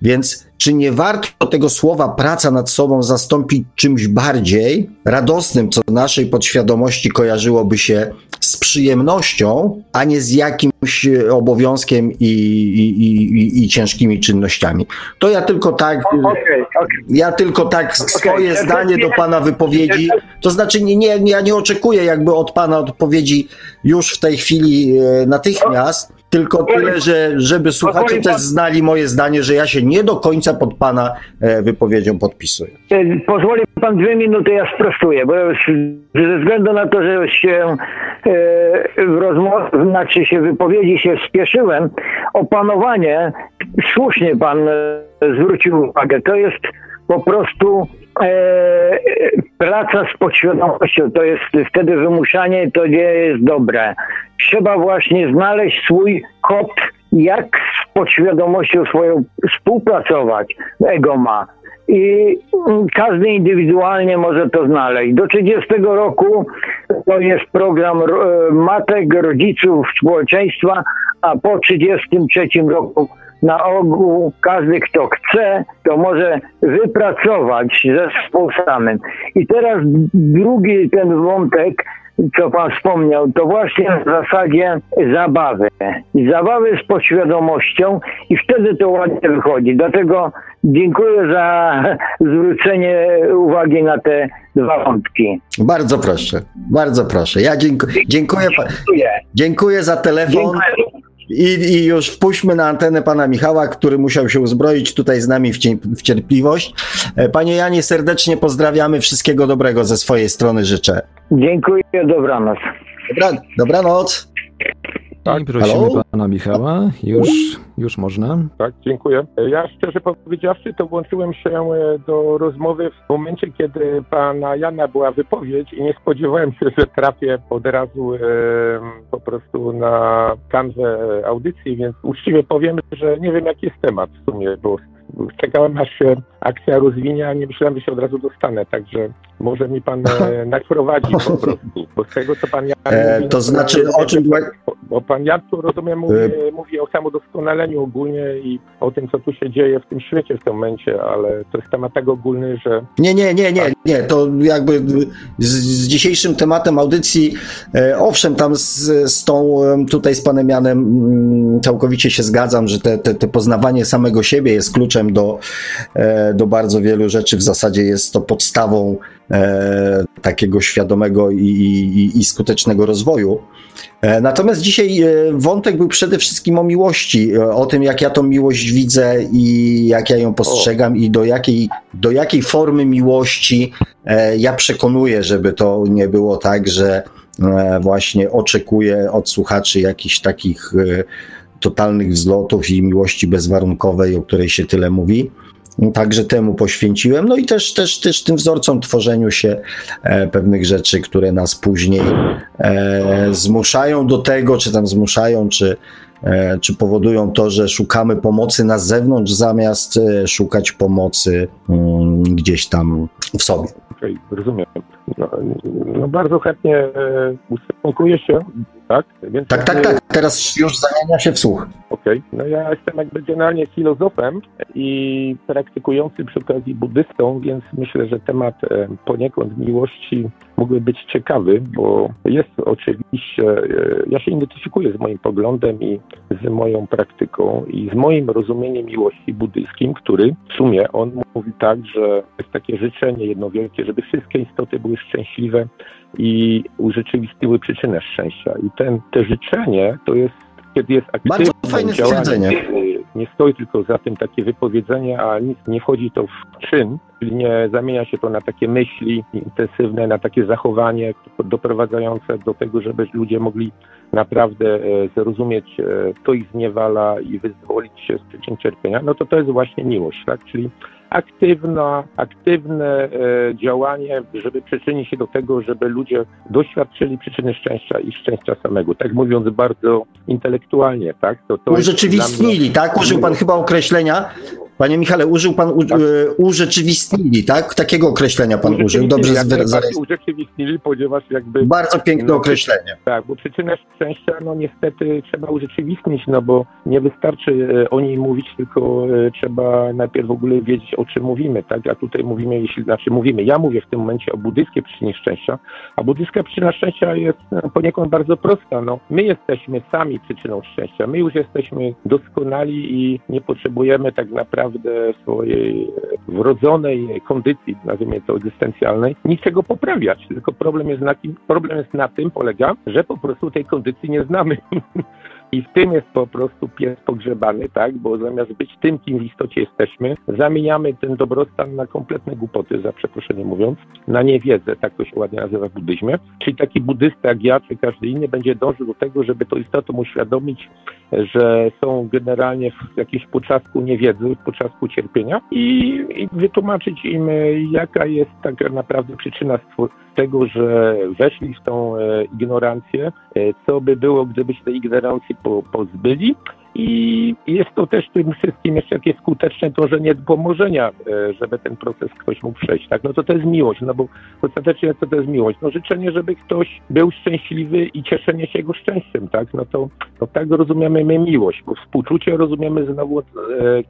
Więc czy nie warto tego słowa praca nad sobą zastąpić czymś bardziej radosnym, co naszej podświadomości kojarzyłoby się z przyjemnością, a nie z jakimś obowiązkiem i, i, i, i ciężkimi czynnościami? To ja tylko tak, okay, okay. ja tylko tak swoje okay. zdanie do pana wypowiedzi, to znaczy nie, nie, ja nie oczekuję jakby od pana odpowiedzi już w tej chwili e, natychmiast, tylko tyle, że żeby słuchacze też znali moje zdanie, że ja się nie do końca pod pana e, wypowiedzią podpisuję. E, pozwoli pan dwie minuty, ja sprostuję, bo ze względu na to, że się e, w rozmowie, znaczy się wypowiedzi się spieszyłem, opanowanie, słusznie pan zwrócił uwagę, to jest po prostu praca z podświadomością, to jest wtedy wymuszanie, to nie jest dobre. Trzeba właśnie znaleźć swój kod, jak z podświadomością swoją współpracować. Ego ma. I każdy indywidualnie może to znaleźć. Do 30 roku to jest program matek, rodziców, społeczeństwa, a po 33 roku na ogół każdy, kto chce, to może wypracować zespół samym. I teraz drugi ten wątek, co Pan wspomniał, to właśnie w zasadzie zabawy. Zabawy z podświadomością i wtedy to ładnie wychodzi. Dlatego dziękuję za zwrócenie uwagi na te dwa wątki. Bardzo proszę, bardzo proszę. Ja dziękuję, dziękuję, dziękuję za telefon. Dziękuję. I, I, już wpuśćmy na antenę pana Michała, który musiał się uzbroić tutaj z nami w, cierpliwość. E, panie Janie, serdecznie pozdrawiamy. Wszystkiego dobrego ze swojej strony życzę. Dziękuję, dobranoc. Dobra, dobranoc. Tak, I prosimy pana Michała. Już, już można. Tak, dziękuję. Ja szczerze powiedziawszy, to włączyłem się e, do rozmowy w momencie, kiedy pana Jana była wypowiedź i nie spodziewałem się, że trafię od razu e, po prostu na kanwę audycji, więc uczciwie powiem, że nie wiem, jaki jest temat w sumie, bo czekałem aż się akcja rozwinie, a nie myślałem, że się od razu dostanę, także może mi pan e, naprowadzi po prostu, bo z tego, co pan Jan e, mówi, To znaczy, o czym... Bo, bo pan Jan tu, rozumiem, mówi, e... mówi o samodoskonaleniu ogólnie i o tym, co tu się dzieje w tym świecie w tym momencie, ale to jest temat tak ogólny, że... Nie, nie, nie, nie, nie, to jakby z, z dzisiejszym tematem audycji, e, owszem, tam z, z tą, tutaj z panem Janem mm, całkowicie się zgadzam, że te, te, te poznawanie samego siebie jest kluczem do, e, do bardzo wielu rzeczy, w zasadzie jest to podstawą e, takiego świadomego i, i, i skutecznego rozwoju. E, natomiast dzisiaj e, wątek był przede wszystkim o miłości, e, o tym, jak ja tą miłość widzę i jak ja ją postrzegam, o. i do jakiej, do jakiej formy miłości ja przekonuję, żeby to nie było tak, że właśnie oczekuję od słuchaczy jakichś takich totalnych wzlotów i miłości bezwarunkowej, o której się tyle mówi. Także temu poświęciłem. No i też, też, też tym wzorcom tworzeniu się e, pewnych rzeczy, które nas później e, zmuszają do tego, czy tam zmuszają, czy, e, czy powodują to, że szukamy pomocy na zewnątrz, zamiast szukać pomocy mm, gdzieś tam w sobie. Okay, rozumiem. No, no, bardzo chętnie e, ustosunkuję się tak? Więc tak, tak, tak. Teraz już zamienia się w słuch. Okej. Okay. No ja jestem jakby generalnie filozofem i praktykujący przy okazji buddystą, więc myślę, że temat e, poniekąd miłości mógłby być ciekawy, bo jest oczywiście, e, ja się identyfikuję z moim poglądem i z moją praktyką i z moim rozumieniem miłości buddyjskim, który w sumie on mówi tak, że jest takie życzenie jedno wielkie, żeby wszystkie istoty były szczęśliwe i urzeczywistniły przyczynę szczęścia. I ten, te życzenie to jest, kiedy jest aktywne Bardzo fajne stwierdzenie. Nie stoi tylko za tym takie wypowiedzenie, a nic nie wchodzi to w czyn, czyli nie zamienia się to na takie myśli intensywne, na takie zachowanie doprowadzające do tego, żeby ludzie mogli naprawdę e, zrozumieć, e, kto ich zniewala i wyzwolić się z przyczyn cierpienia, no to to jest właśnie miłość, tak? Czyli aktywna, aktywne e, działanie, żeby przyczynić się do tego, żeby ludzie doświadczyli przyczyny szczęścia i szczęścia samego. Tak mówiąc bardzo intelektualnie, tak? To, to Urzeczywistnili, mnie... tak? Użył pan chyba określenia Panie Michale, użył pan u, tak. E, urzeczywistnili, tak? Takiego określenia pan użył. Dobrze zarejestrowałem. Urzeczywistnili, ponieważ jakby... Bardzo piękne no, określenie. Tak, bo przyczynę szczęścia, no niestety trzeba urzeczywistnić, no bo nie wystarczy e, o niej mówić, tylko e, trzeba najpierw w ogóle wiedzieć, o czym mówimy, tak? A tutaj mówimy, jeśli, znaczy mówimy, ja mówię w tym momencie o buddyjskiej przyczynie szczęścia, a buddyjska przyczyna szczęścia jest poniekąd bardzo prosta, no. My jesteśmy sami przyczyną szczęścia, my już jesteśmy doskonali i nie potrzebujemy tak naprawdę naprawdę swojej wrodzonej kondycji, nazwijmy to egzystencjalnej, niczego poprawiać. Tylko problem jest na, problem jest na tym, polega, że po prostu tej kondycji nie znamy. I w tym jest po prostu pies pogrzebany, tak? Bo zamiast być tym, kim w istocie jesteśmy, zamieniamy ten dobrostan na kompletne głupoty, za przeproszenie mówiąc, na niewiedzę, tak to się ładnie nazywa w buddyzmie. Czyli taki buddysta jak ja, czy każdy inny będzie dążył do tego, żeby to istotą uświadomić, że są generalnie w jakimś poczasku niewiedzy, w poczasku cierpienia i, i wytłumaczyć im, jaka jest tak naprawdę przyczyna tego, że weszli w tą e, ignorancję, e, co by było, gdyby się tej ignorancji po, pozbyli i jest to też tym wszystkim jeszcze takie skuteczne dążenie do pomożenia, e, żeby ten proces ktoś mógł przejść, tak? No to to jest miłość, no bo ostatecznie co to jest miłość? No życzenie, żeby ktoś był szczęśliwy i cieszenie się jego szczęściem, tak? No to no tak rozumiemy my miłość, bo współczucie rozumiemy znowu, e,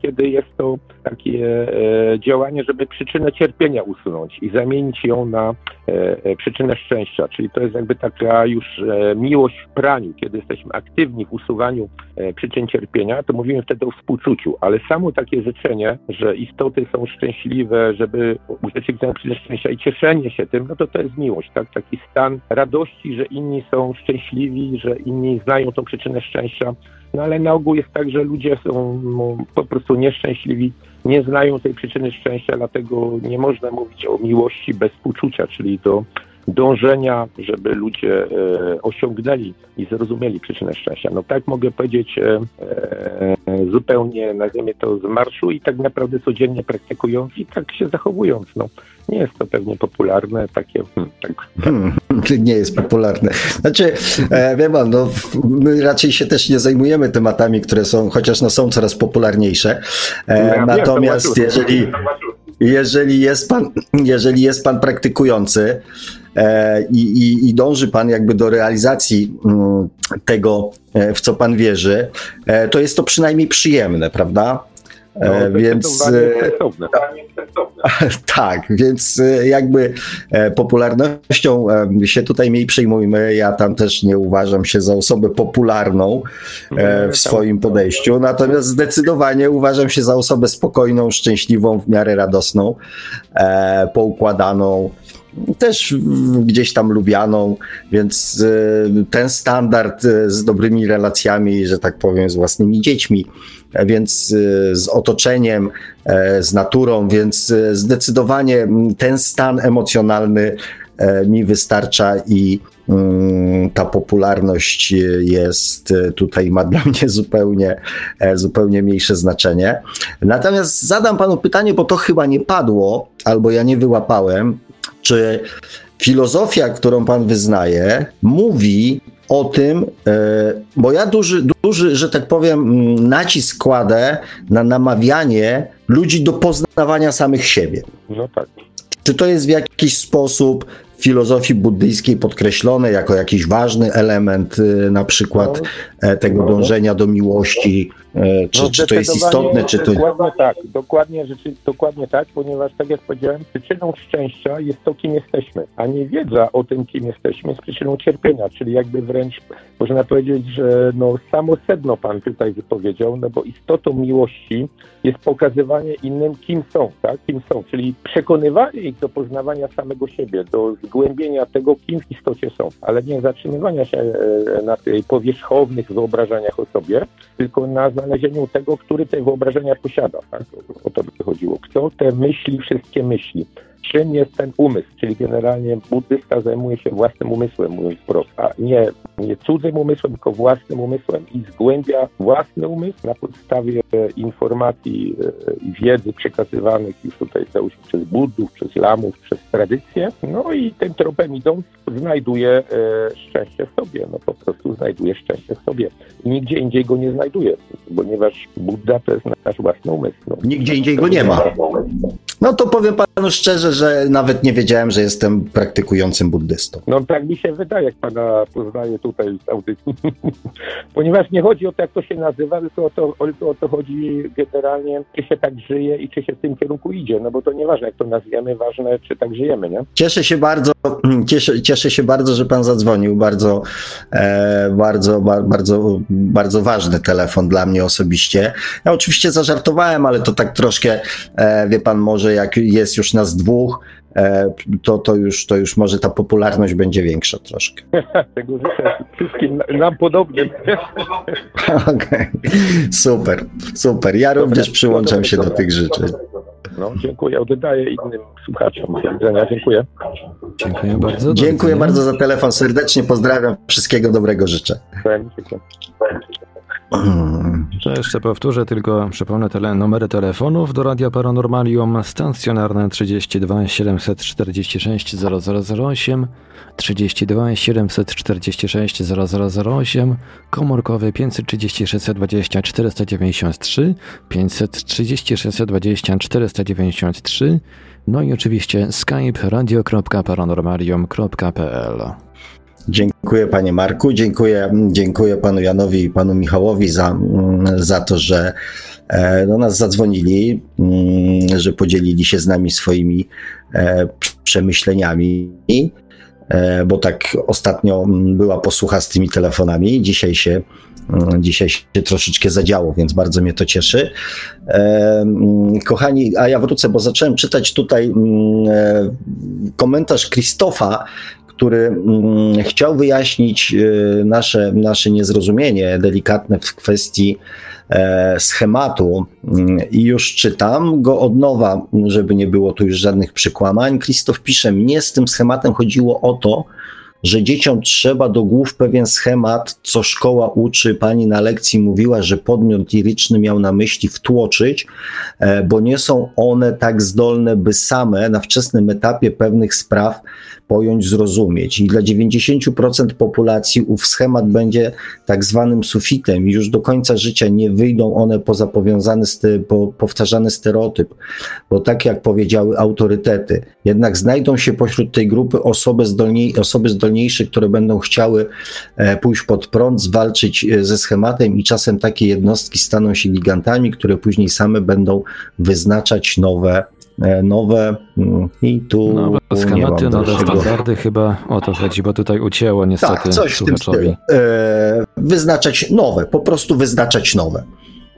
kiedy jest to takie e, działanie, żeby przyczynę cierpienia usunąć i zamienić ją na przyczynę szczęścia, czyli to jest jakby taka już miłość w praniu, kiedy jesteśmy aktywni w usuwaniu przyczyn cierpienia, to mówimy wtedy o współczuciu, ale samo takie życzenie, że istoty są szczęśliwe, żeby urzeczywistniać przyczynę szczęścia i cieszenie się tym, no to to jest miłość, tak? Taki stan radości, że inni są szczęśliwi, że inni znają tą przyczynę szczęścia, no ale na ogół jest tak, że ludzie są no, po prostu nieszczęśliwi, nie znają tej przyczyny szczęścia, dlatego nie można mówić o miłości bez współczucia, czyli do dążenia, żeby ludzie e, osiągnęli i zrozumieli przyczynę szczęścia. No tak mogę powiedzieć e, e, zupełnie, nazwijmy to z marszu i tak naprawdę codziennie praktykując i tak się zachowując. No, nie jest to pewnie popularne, takie... Hmm, tak, hmm, nie jest popularne. Znaczy, e, wie pan, no, my raczej się też nie zajmujemy tematami, które są, chociaż no, są coraz popularniejsze. E, ja natomiast wiem, jeżeli, jeżeli jest pan, jeżeli jest pan praktykujący, E, i, i, dąży Pan jakby do realizacji mm, tego, e, w co Pan wierzy, e, to jest to przynajmniej przyjemne, prawda? No, więc tak, więc jakby popularnością się tutaj mniej przejmujmy. Ja tam też nie uważam się za osobę popularną w swoim podejściu, natomiast zdecydowanie uważam się za osobę spokojną, szczęśliwą, w miarę radosną, poukładaną też gdzieś tam lubianą, więc e, ten standard e, z dobrymi relacjami, że tak powiem, z własnymi dziećmi, e, więc z otoczeniem, z naturą, więc zdecydowanie ten stan emocjonalny mi wystarcza i mm, ta popularność jest tutaj, ma dla mnie zupełnie, zupełnie mniejsze znaczenie. Natomiast zadam panu pytanie, bo to chyba nie padło, albo ja nie wyłapałem czy filozofia, którą pan wyznaje, mówi o tym, e, bo ja duży, duży, że tak powiem, nacisk kładę na namawianie ludzi do poznawania samych siebie. No tak. Czy to jest w jakiś sposób filozofii buddyjskiej podkreślone jako jakiś ważny element y, na przykład no, e, tego no, dążenia do miłości, czy, no, czy to jest istotne, czy to... Dokładnie tak, dokładnie, rzeczy, dokładnie tak, ponieważ tak jak powiedziałem, przyczyną szczęścia jest to, kim jesteśmy, a nie wiedza o tym, kim jesteśmy jest przyczyną cierpienia, czyli jakby wręcz można powiedzieć, że no samo sedno Pan tutaj wypowiedział, no bo istotą miłości jest pokazywanie innym, kim są, tak, kim są, czyli przekonywanie ich do poznawania samego siebie, do zgłębienia tego, kim w istocie są, ale nie zatrzymywania się e, na tej powierzchownych wyobrażeniach o sobie, tylko na znalezieniu tego, który te wyobrażenia posiada. Tak? O to by chodziło. Kto te myśli, wszystkie myśli czym jest ten umysł, czyli generalnie buddysta zajmuje się własnym umysłem, mówiąc wprost, a nie, nie cudzym umysłem, tylko własnym umysłem i zgłębia własny umysł na podstawie informacji e, i wiedzy przekazywanych już tutaj załóżmy przez buddów, przez lamów, przez tradycję, no i tym tropem idąc znajduje e, szczęście w sobie, no po prostu znajduje szczęście w sobie i nigdzie indziej go nie znajduje, ponieważ Buddha to jest nasz własny umysł. No. Nigdzie indziej go nie ma. No to powiem panu szczerze, że nawet nie wiedziałem, że jestem praktykującym buddystą. No tak mi się wydaje, jak pana poznaję tutaj z audycji. Ponieważ nie chodzi o to, jak to się nazywa, tylko o to, o to chodzi generalnie, czy się tak żyje i czy się w tym kierunku idzie. No bo to nieważne, jak to nazwiemy, ważne, czy tak żyjemy, nie? Cieszę się bardzo, cieszę, cieszę się bardzo, że pan zadzwonił. Bardzo, e, bardzo, bardzo, bardzo ważny telefon dla mnie osobiście. Ja oczywiście zażartowałem, ale to tak troszkę, e, wie pan, może jak jest już nas dwóch, e, to, to, już, to już może ta popularność będzie większa troszkę. Tego życzę wszystkim nam podobnie. Okej, okay. super, super. Ja również przyłączam się do tych życzeń. No, dziękuję. Oddaję innym słuchaczom. Do widzenia. Dziękuję. Dziękuję bardzo. Dziękuję bardzo za telefon. Serdecznie pozdrawiam. Wszystkiego dobrego życzę. Dziękuję. To jeszcze powtórzę, tylko przypomnę tele, numery telefonów do Radia Paranormalium. Stacjonarne 32 746 0008 32 746 0008 komórkowy 530 620 493 530 620 493 no i oczywiście skype radio.paranormalium.pl Dziękuję panie Marku, dziękuję, dziękuję panu Janowi i panu Michałowi za, za to, że e, do nas zadzwonili, mm, że podzielili się z nami swoimi e, przemyśleniami. bo tak ostatnio była posłucha z tymi telefonami. Dzisiaj się, dzisiaj się troszeczkę zadziało, więc bardzo mnie to cieszy. Kochani, a ja wrócę, bo zacząłem czytać tutaj komentarz Krzysztofa, który mm, chciał wyjaśnić e, nasze, nasze niezrozumienie delikatne w kwestii e, schematu mm, i już czytam go od nowa, żeby nie było tu już żadnych przykłamań. Krzysztof pisze, mnie z tym schematem chodziło o to, że dzieciom trzeba do głów pewien schemat, co szkoła uczy. Pani na lekcji mówiła, że podmiot liryczny miał na myśli wtłoczyć, e, bo nie są one tak zdolne, by same na wczesnym etapie pewnych spraw pojąć, zrozumieć. I dla 90% populacji ów schemat będzie tak zwanym sufitem i już do końca życia nie wyjdą one poza powiązany, po, powtarzany stereotyp, bo tak jak powiedziały autorytety, jednak znajdą się pośród tej grupy osoby, zdolniej, osoby zdolniejsze, które będą chciały e, pójść pod prąd, zwalczyć e, ze schematem i czasem takie jednostki staną się gigantami, które później same będą wyznaczać nowe nowe mm, i tu nowe schematy, nowe standardy chyba o to chodzi, bo tutaj ucięło niestety tak, coś słuchaczowi. E, wyznaczać nowe, po prostu wyznaczać nowe.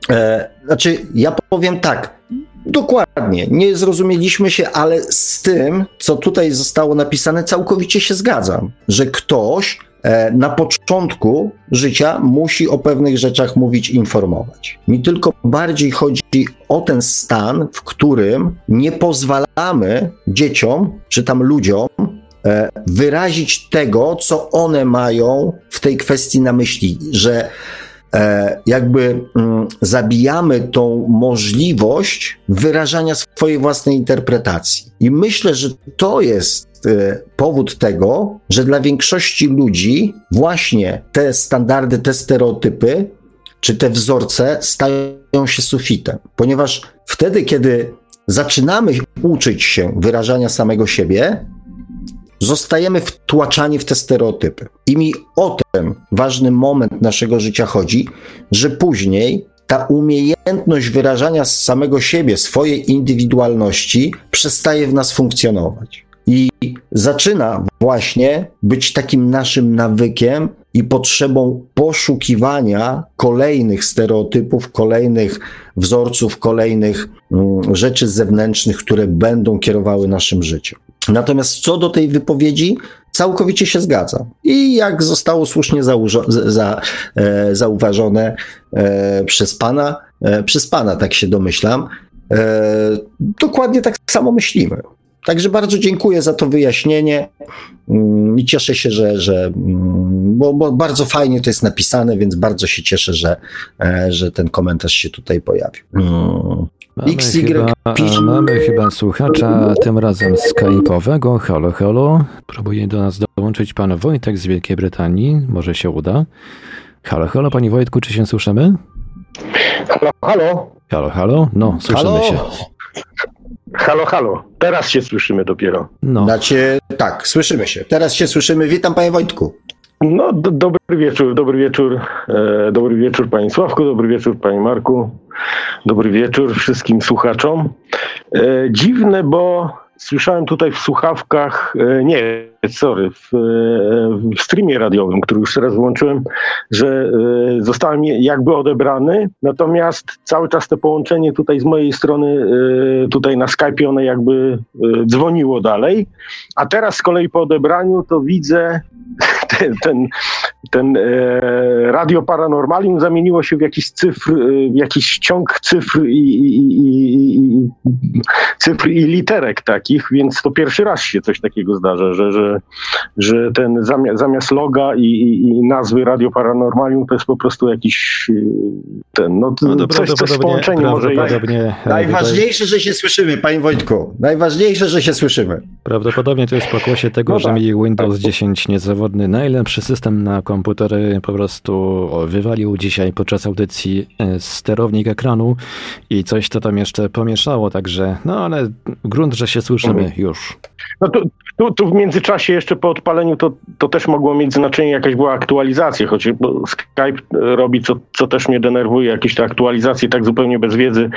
E, znaczy, ja powiem tak, Dokładnie, nie zrozumieliśmy się, ale z tym, co tutaj zostało napisane, całkowicie się zgadzam, że ktoś E, na początku życia musi o pewnych rzeczach mówić, informować. Mi tylko bardziej chodzi o ten stan, w którym nie pozwalamy dzieciom, czy tam ludziom, e, wyrazić tego, co one mają w tej kwestii na myśli, że jakby mm, zabijamy tą możliwość wyrażania swojej własnej interpretacji. I myślę, że to jest Y, powód tego, że dla większości ludzi właśnie te standardy, te stereotypy czy te wzorce stają się sufitem, ponieważ wtedy, kiedy zaczynamy uczyć się wyrażania samego siebie, zostajemy wtłaczani w te stereotypy. I mi o ten ważny moment naszego życia chodzi, że później ta umiejętność wyrażania samego siebie, swojej indywidualności przestaje w nas funkcjonować i zaczyna właśnie być takim naszym nawykiem i potrzebą poszukiwania kolejnych stereotypów, kolejnych wzorców, kolejnych mm, rzeczy zewnętrznych, które będą kierowały naszym życiem. Natomiast co do tej wypowiedzi, całkowicie się zgadzam. I jak zostało słusznie za, e, zauważone e, przez pana, e, przez pana, tak się domyślam, e, dokładnie tak samo myślimy. Także bardzo dziękuję za to wyjaśnienie mm, i cieszę się, że, że mm, bo, bo, bardzo fajnie to jest napisane, więc bardzo się cieszę, że, e, że ten komentarz się tutaj pojawił. Mm. Mamy, XY chyba, mamy chyba słuchacza, tym razem skype'owego. Halo, halo. Próbuje do nas dołączyć pan Wojtek z Wielkiej Brytanii. Może się uda. Halo, halo, panie Wojtku, czy się słyszymy? Halo, halo. Halo, halo. No, słyszymy halo. się. Halo, halo. Teraz się słyszymy dopiero. No. Znaczy, tak, słyszymy się. Teraz się słyszymy. Witam panie Wojtku. No, do, dobry wieczór, dobry wieczór. E, dobry wieczór panie Sławku, dobry wieczór panie Marku. Dobry wieczór wszystkim słuchaczom. E, dziwne, bo słyszałem tutaj w słuchawkach, e, nie, sorry, w, e, w, streamie radiowym, który już teraz włączyłem, że e, zostałem jakby odebrany, natomiast cały czas to połączenie tutaj z mojej strony, tutaj na Skype one jakby dzwoniło dalej, a teraz z kolei po odebraniu to widzę ten, ten, ten e, radio paranormalium zamieniło się w jakiś cyfr, w jakiś ciąg cyfr i, i, i, i, cyfr i literek takich, więc to pierwszy raz się coś takiego zdarza, że, że, że ten zamiast, zamiast loga i, i, nazwy radio paranormalium to jest po prostu jakiś ten, no, no coś, coś z połączeniem może jest. Najważniejsze, że się słyszymy, panie Wojtku. Najważniejsze, że się słyszymy. Prawdopodobnie to jest pokłosie tego, no że tak. mi Windows 10 niezawodny najlepszy system na komputery po prostu wywalił dzisiaj podczas audycji e, sterownik ekranu i coś to tam jeszcze pomieszało, także no ale grunt, że się słyszymy mhm. już. No to, tu, tu w międzyczasie jeszcze po odpaleniu to, to też mogło mieć znaczenie, jakaś była aktualizacja, choć Skype robi, co, co też mnie denerwuje, jakieś te aktualizacje tak zupełnie bez wiedzy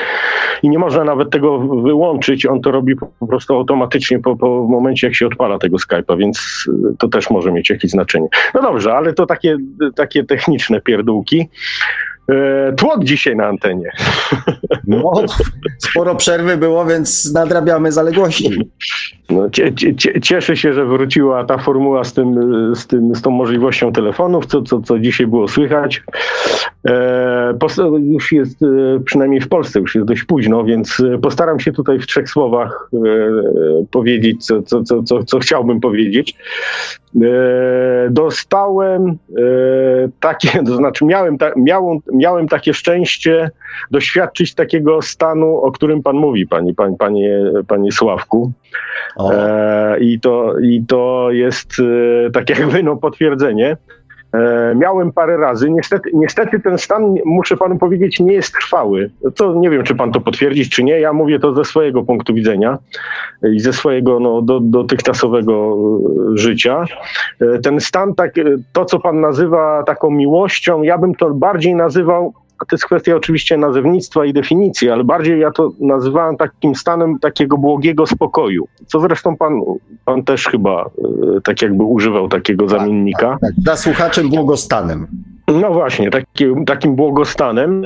i nie można nawet tego wyłączyć, on to robi po prostu automatycznie po, po momencie, jak się odpala tego Skype'a, więc to też może mieć jakieś znaczenie. No dobrze, ale to takie, takie techniczne pierdółki. E, tłok dzisiaj na antenie. No, sporo przerwy było, więc nadrabiamy zaległości. No, cie, cie, cieszę się, że wróciła ta formuła z, tym, z, tym, z tą możliwością telefonów, co, co, co dzisiaj było słychać. E, już jest, e, przynajmniej w Polsce, już jest dość późno, więc e, postaram się tutaj w trzech słowach e, powiedzieć, co, co, co, co, co chciałbym powiedzieć. E, dostałem e, takie, to znaczy miałem, ta, miałem, miałem takie szczęście doświadczyć takiego stanu, o którym pan mówi, pani, pani, panie, panie Sławku. E, I, to, I to jest e, tak jakby no, potwierdzenie. E, miałem parę razy. Niestety, niestety ten stan, muszę panu powiedzieć, nie jest trwały. To nie wiem, czy pan to potwierdzić, czy nie. Ja mówię to ze swojego punktu widzenia i ze swojego no, do, dotychczasowego e, życia. E, ten stan, tak, to co pan nazywa taką miłością, ja bym to bardziej nazywał to jest kwestia oczywiście nazewnictwa i definicji, ale bardziej ja to nazywałem takim stanem takiego błogiego spokoju, co zresztą pan, pan też chyba e, tak jakby używał takiego tak, zamiennika. Tak, tak. Dla słuchaczem błogostanem. No właśnie, taki, takim błogostanem.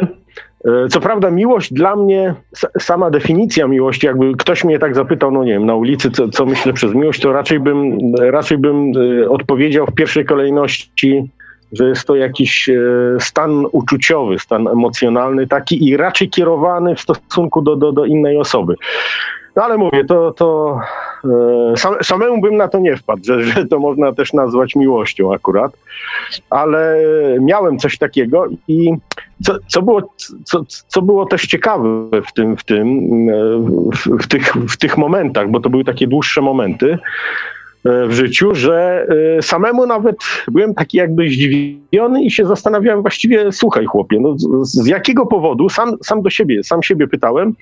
E, co prawda miłość dla mnie, sama definicja miłości, jakby ktoś mnie tak zapytał, no nie wiem, na ulicy, co, co myślę przez miłość, to raczej bym, raczej bym e, odpowiedział w pierwszej kolejności że jest to jakiś e, stan uczuciowy, stan emocjonalny taki i raczej kierowany w stosunku do, do, do innej osoby. No ale mówię, to, to e, sam, samemu bym na to nie wpadł, że, że to można też nazwać miłością akurat, ale miałem coś takiego i co, co, było, co, co było też ciekawe w tym, w tym, e, w, w, tych, w tych momentach, bo to były takie dłuższe momenty, w życiu, że e, samemu nawet byłem taki jakby zdziwiony i się zastanawiałem właściwie, słuchaj chłopie, no z, z, jakiego powodu, sam, sam do siebie, sam siebie pytałem,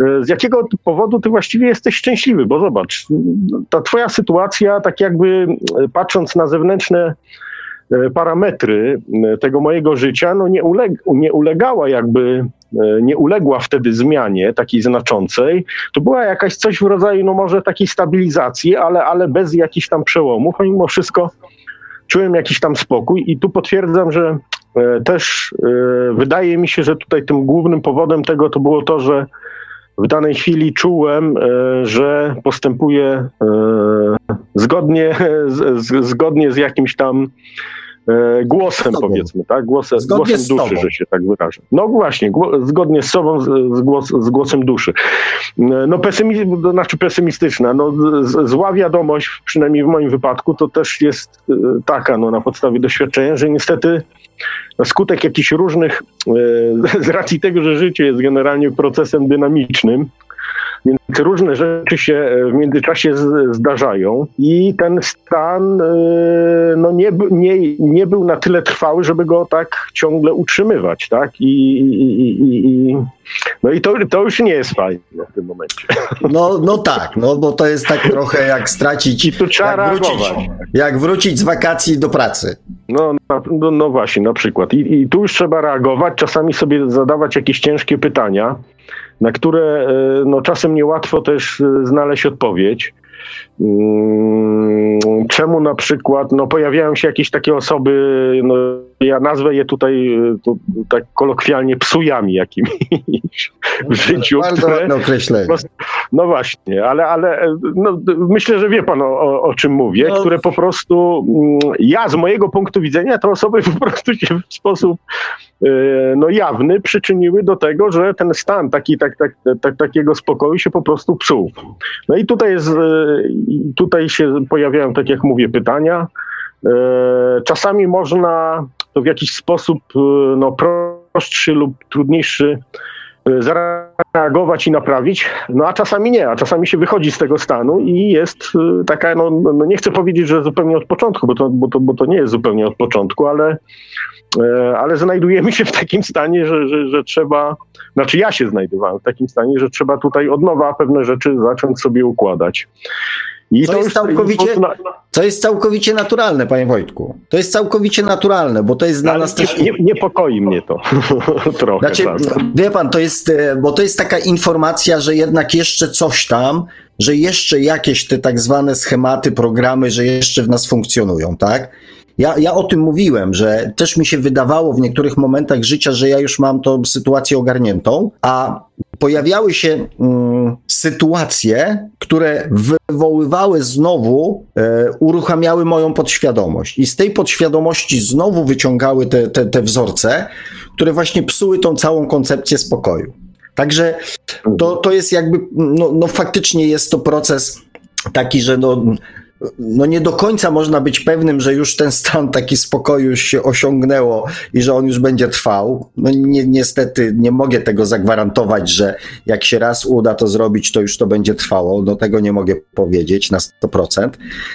e, z jakiego powodu ty właściwie jesteś szczęśliwy, bo zobacz, ta twoja sytuacja, tak jakby patrząc na zewnętrzne parametry tego mojego życia, no nie, uleg nie ulegała jakby E, nie uległa wtedy zmianie takiej znaczącej, to była jakaś coś w rodzaju, no może takiej stabilizacji, ale, ale bez jakichś tam przełomów, a mimo wszystko czułem jakiś tam spokój i tu potwierdzam, że e, też e, wydaje mi się, że tutaj tym głównym powodem tego to było to, że w danej chwili czułem, że postępuję zgodnie, zgodnie z jakimś tam E, głosem, powiedzmy, tak? Głosem, głosem duszy, że się tak wyrażę. No właśnie, zgodnie z sobą, z, z, głos, z głosem duszy. E, no pesymizm, to znaczy pesymistyczna. No, zła wiadomość, przynajmniej w moim wypadku, to też jest e, taka, no, na podstawie doświadczenia, że niestety na skutek jakichś różnych, z racji tego, że życie jest generalnie procesem dynamicznym, więc różne rzeczy się e, w międzyczasie zdarzają i ten stan e, no nie, nie, nie był na tyle trwały, żeby go tak ciągle utrzymywać, tak? I, i, i, no i to, to już nie jest fajne w tym momencie. No, no tak, no bo to jest tak trochę jak stracić, I tu trzeba jak, wrócić, jak wrócić z wakacji do pracy. No, no, no właśnie, na przykład. I, I tu już trzeba reagować, czasami sobie zadawać jakieś ciężkie pytania, na które e, no, czasem niełatwo też e, znaleźć odpowiedź. Mm, czemu na przykład no, pojawiają się jakieś takie osoby, no, ja nazwę je tutaj e, to, tak kolokwialnie psujami jakimiś w życiu. Bardzo które, ładne określenie. No właśnie, ale, ale no, myślę, że wie pan o, o, czym mówię, no. które po prostu mm, ja z mojego punktu widzenia te osoby po prostu się w sposób e, no, jawny przyczyniły do tego, że ten stan taki, tak, tak, tak, takiego spokoju się po prostu psuł. No i tutaj, jest, e, tutaj się pojawiają, tak jak mówię, pytania. E, czasami można to w jakiś sposób no, prostszy lub trudniejszy zareagować i naprawić, no a czasami nie, a czasami się wychodzi z tego stanu i jest taka, no, no nie chcę powiedzieć, że zupełnie od początku, bo to, bo to, bo to nie jest zupełnie od początku, ale, e, ale znajdujemy się w takim stanie, że, że, że trzeba, znaczy ja się znajdowałem w takim stanie, że trzeba tutaj od nowa pewne rzeczy zacząć sobie układać. I to, to jest całkowicie, to jest całkowicie naturalne, panie Wojtku. To jest całkowicie naturalne, bo to jest dla nas też... Nie, niepokoi mnie to trochę. Znaczy, wie pan, to jest, e, bo to jest taka informacja, że jednak jeszcze coś tam, że jeszcze jakieś te tak zwane schematy, programy, że jeszcze w nas funkcjonują, tak? Ja, ja o tym mówiłem, że też mi się wydawało w niektórych momentach życia, że ja już mam tą sytuację ogarniętą, a pojawiały się mm, sytuacje, które wywoływały znowu, e, uruchamiały moją podświadomość. I z tej podświadomości znowu wyciągały te, te, te wzorce, które właśnie psuły tą całą koncepcję spokoju. Także to, to jest jakby, no, no faktycznie jest to proces taki, że no, no nie do końca można być pewnym, że już ten stan taki spokoju się osiągnęło i że on już będzie trwał. No ni niestety nie mogę tego zagwarantować, że jak się raz uda to zrobić, to już to będzie trwało. Do tego nie mogę powiedzieć na 100%.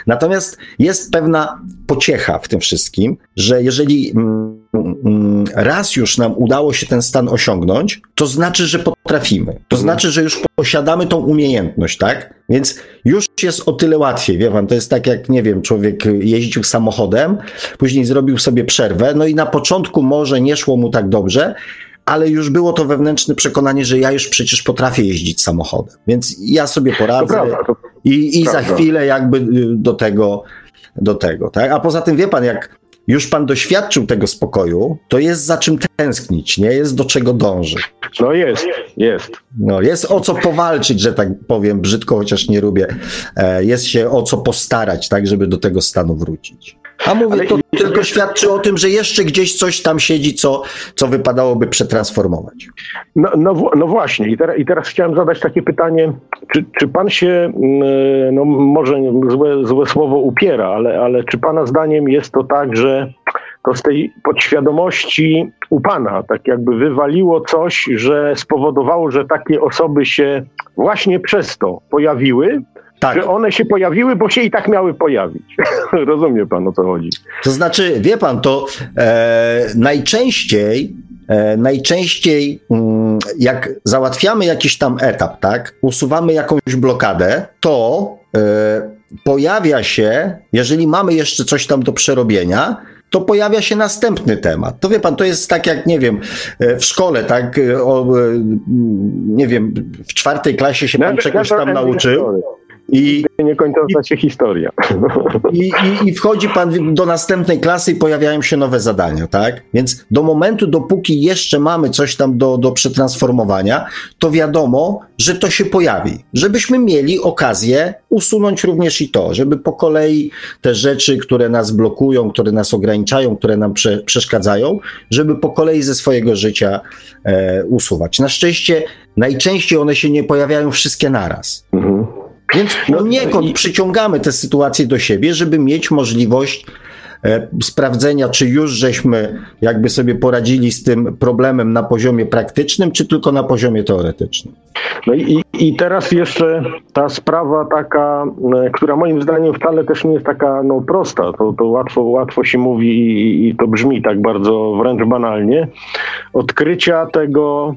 Natomiast jest pewna pociecha w tym wszystkim, że jeżeli mm, raz już nam udało się ten stan osiągnąć, to znaczy, że potrafimy. To znaczy, że już posiadamy tą umiejętność, tak? Więc już jest o tyle łatwiej, wie pan, to jest tak jak, nie wiem, człowiek jeździł samochodem, później zrobił sobie przerwę, no i na początku może nie szło mu tak dobrze, ale już było to wewnętrzne przekonanie, że ja już przecież potrafię jeździć samochodem, więc ja sobie poradzę prawda, i, i za chwilę jakby y, do tego, do tego, tak? A poza tym wie pan, jak już pan doświadczył tego spokoju, to jest za czym tęsknić, nie jest do czego dążyć. No jest, jest. No jest o co powalczyć, że tak powiem, brzydko, chociaż nie lubię. E, jest się o co postarać, tak, żeby do tego stanu wrócić. A mówię, Ale to i... tylko świadczy o tym, że jeszcze gdzieś coś tam siedzi, co, co wypadałoby przetransformować. No, no, no właśnie, I, teraz, i teraz chciałem zadać takie pytanie, czy, czy pan się, mm, no może złe, złe słowo upiera, ale, ale czy pana zdaniem jest to tak, że to z tej podświadomości u pana tak jakby wywaliło coś, że spowodowało, że takie osoby się właśnie przez to pojawiły, tak. Że one się pojawiły, bo się i tak miały pojawić. Rozumie pan o co chodzi. To znaczy, wie pan, to e, najczęściej E, najczęściej, mm, jak załatwiamy jakiś tam etap, tak, usuwamy jakąś blokadę, to e, pojawia się, jeżeli mamy jeszcze coś tam do przerobienia, to pojawia się następny temat. To wie pan, to jest tak jak, nie wiem, e, w szkole, tak, o, nie wiem, w czwartej klasie się pan czegoś tam nauczył. I nie kończąca się historia. I, i, I wchodzi pan do następnej klasy i pojawiają się nowe zadania, tak? Więc do momentu, dopóki jeszcze mamy coś tam do, do przetransformowania, to wiadomo, że to się pojawi. Żebyśmy mieli okazję usunąć również i to, żeby po kolei te rzeczy, które nas blokują, które nas ograniczają, które nam prze, przeszkadzają, żeby po kolei ze swojego życia e, usuwać. Na szczęście najczęściej one się nie pojawiają wszystkie naraz. Mhm. Więc poniekąd no, przyciągamy te sytuacje do siebie, żeby mieć możliwość sprawdzenia, czy już żeśmy jakby sobie poradzili z tym problemem na poziomie praktycznym, czy tylko na poziomie teoretycznym. No i, i teraz jeszcze ta sprawa taka, e, która moim zdaniem wcale też nie jest taka no, prosta, to, to łatwo, łatwo się mówi i, i to brzmi tak bardzo wręcz banalnie, odkrycia tego,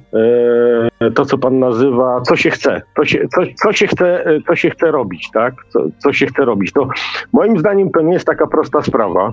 e, to co pan nazywa, co się chce, co się, co, co się, chce, co się chce robić, tak? Co, co się chce robić. To moim zdaniem to nie jest taka prosta sprawa.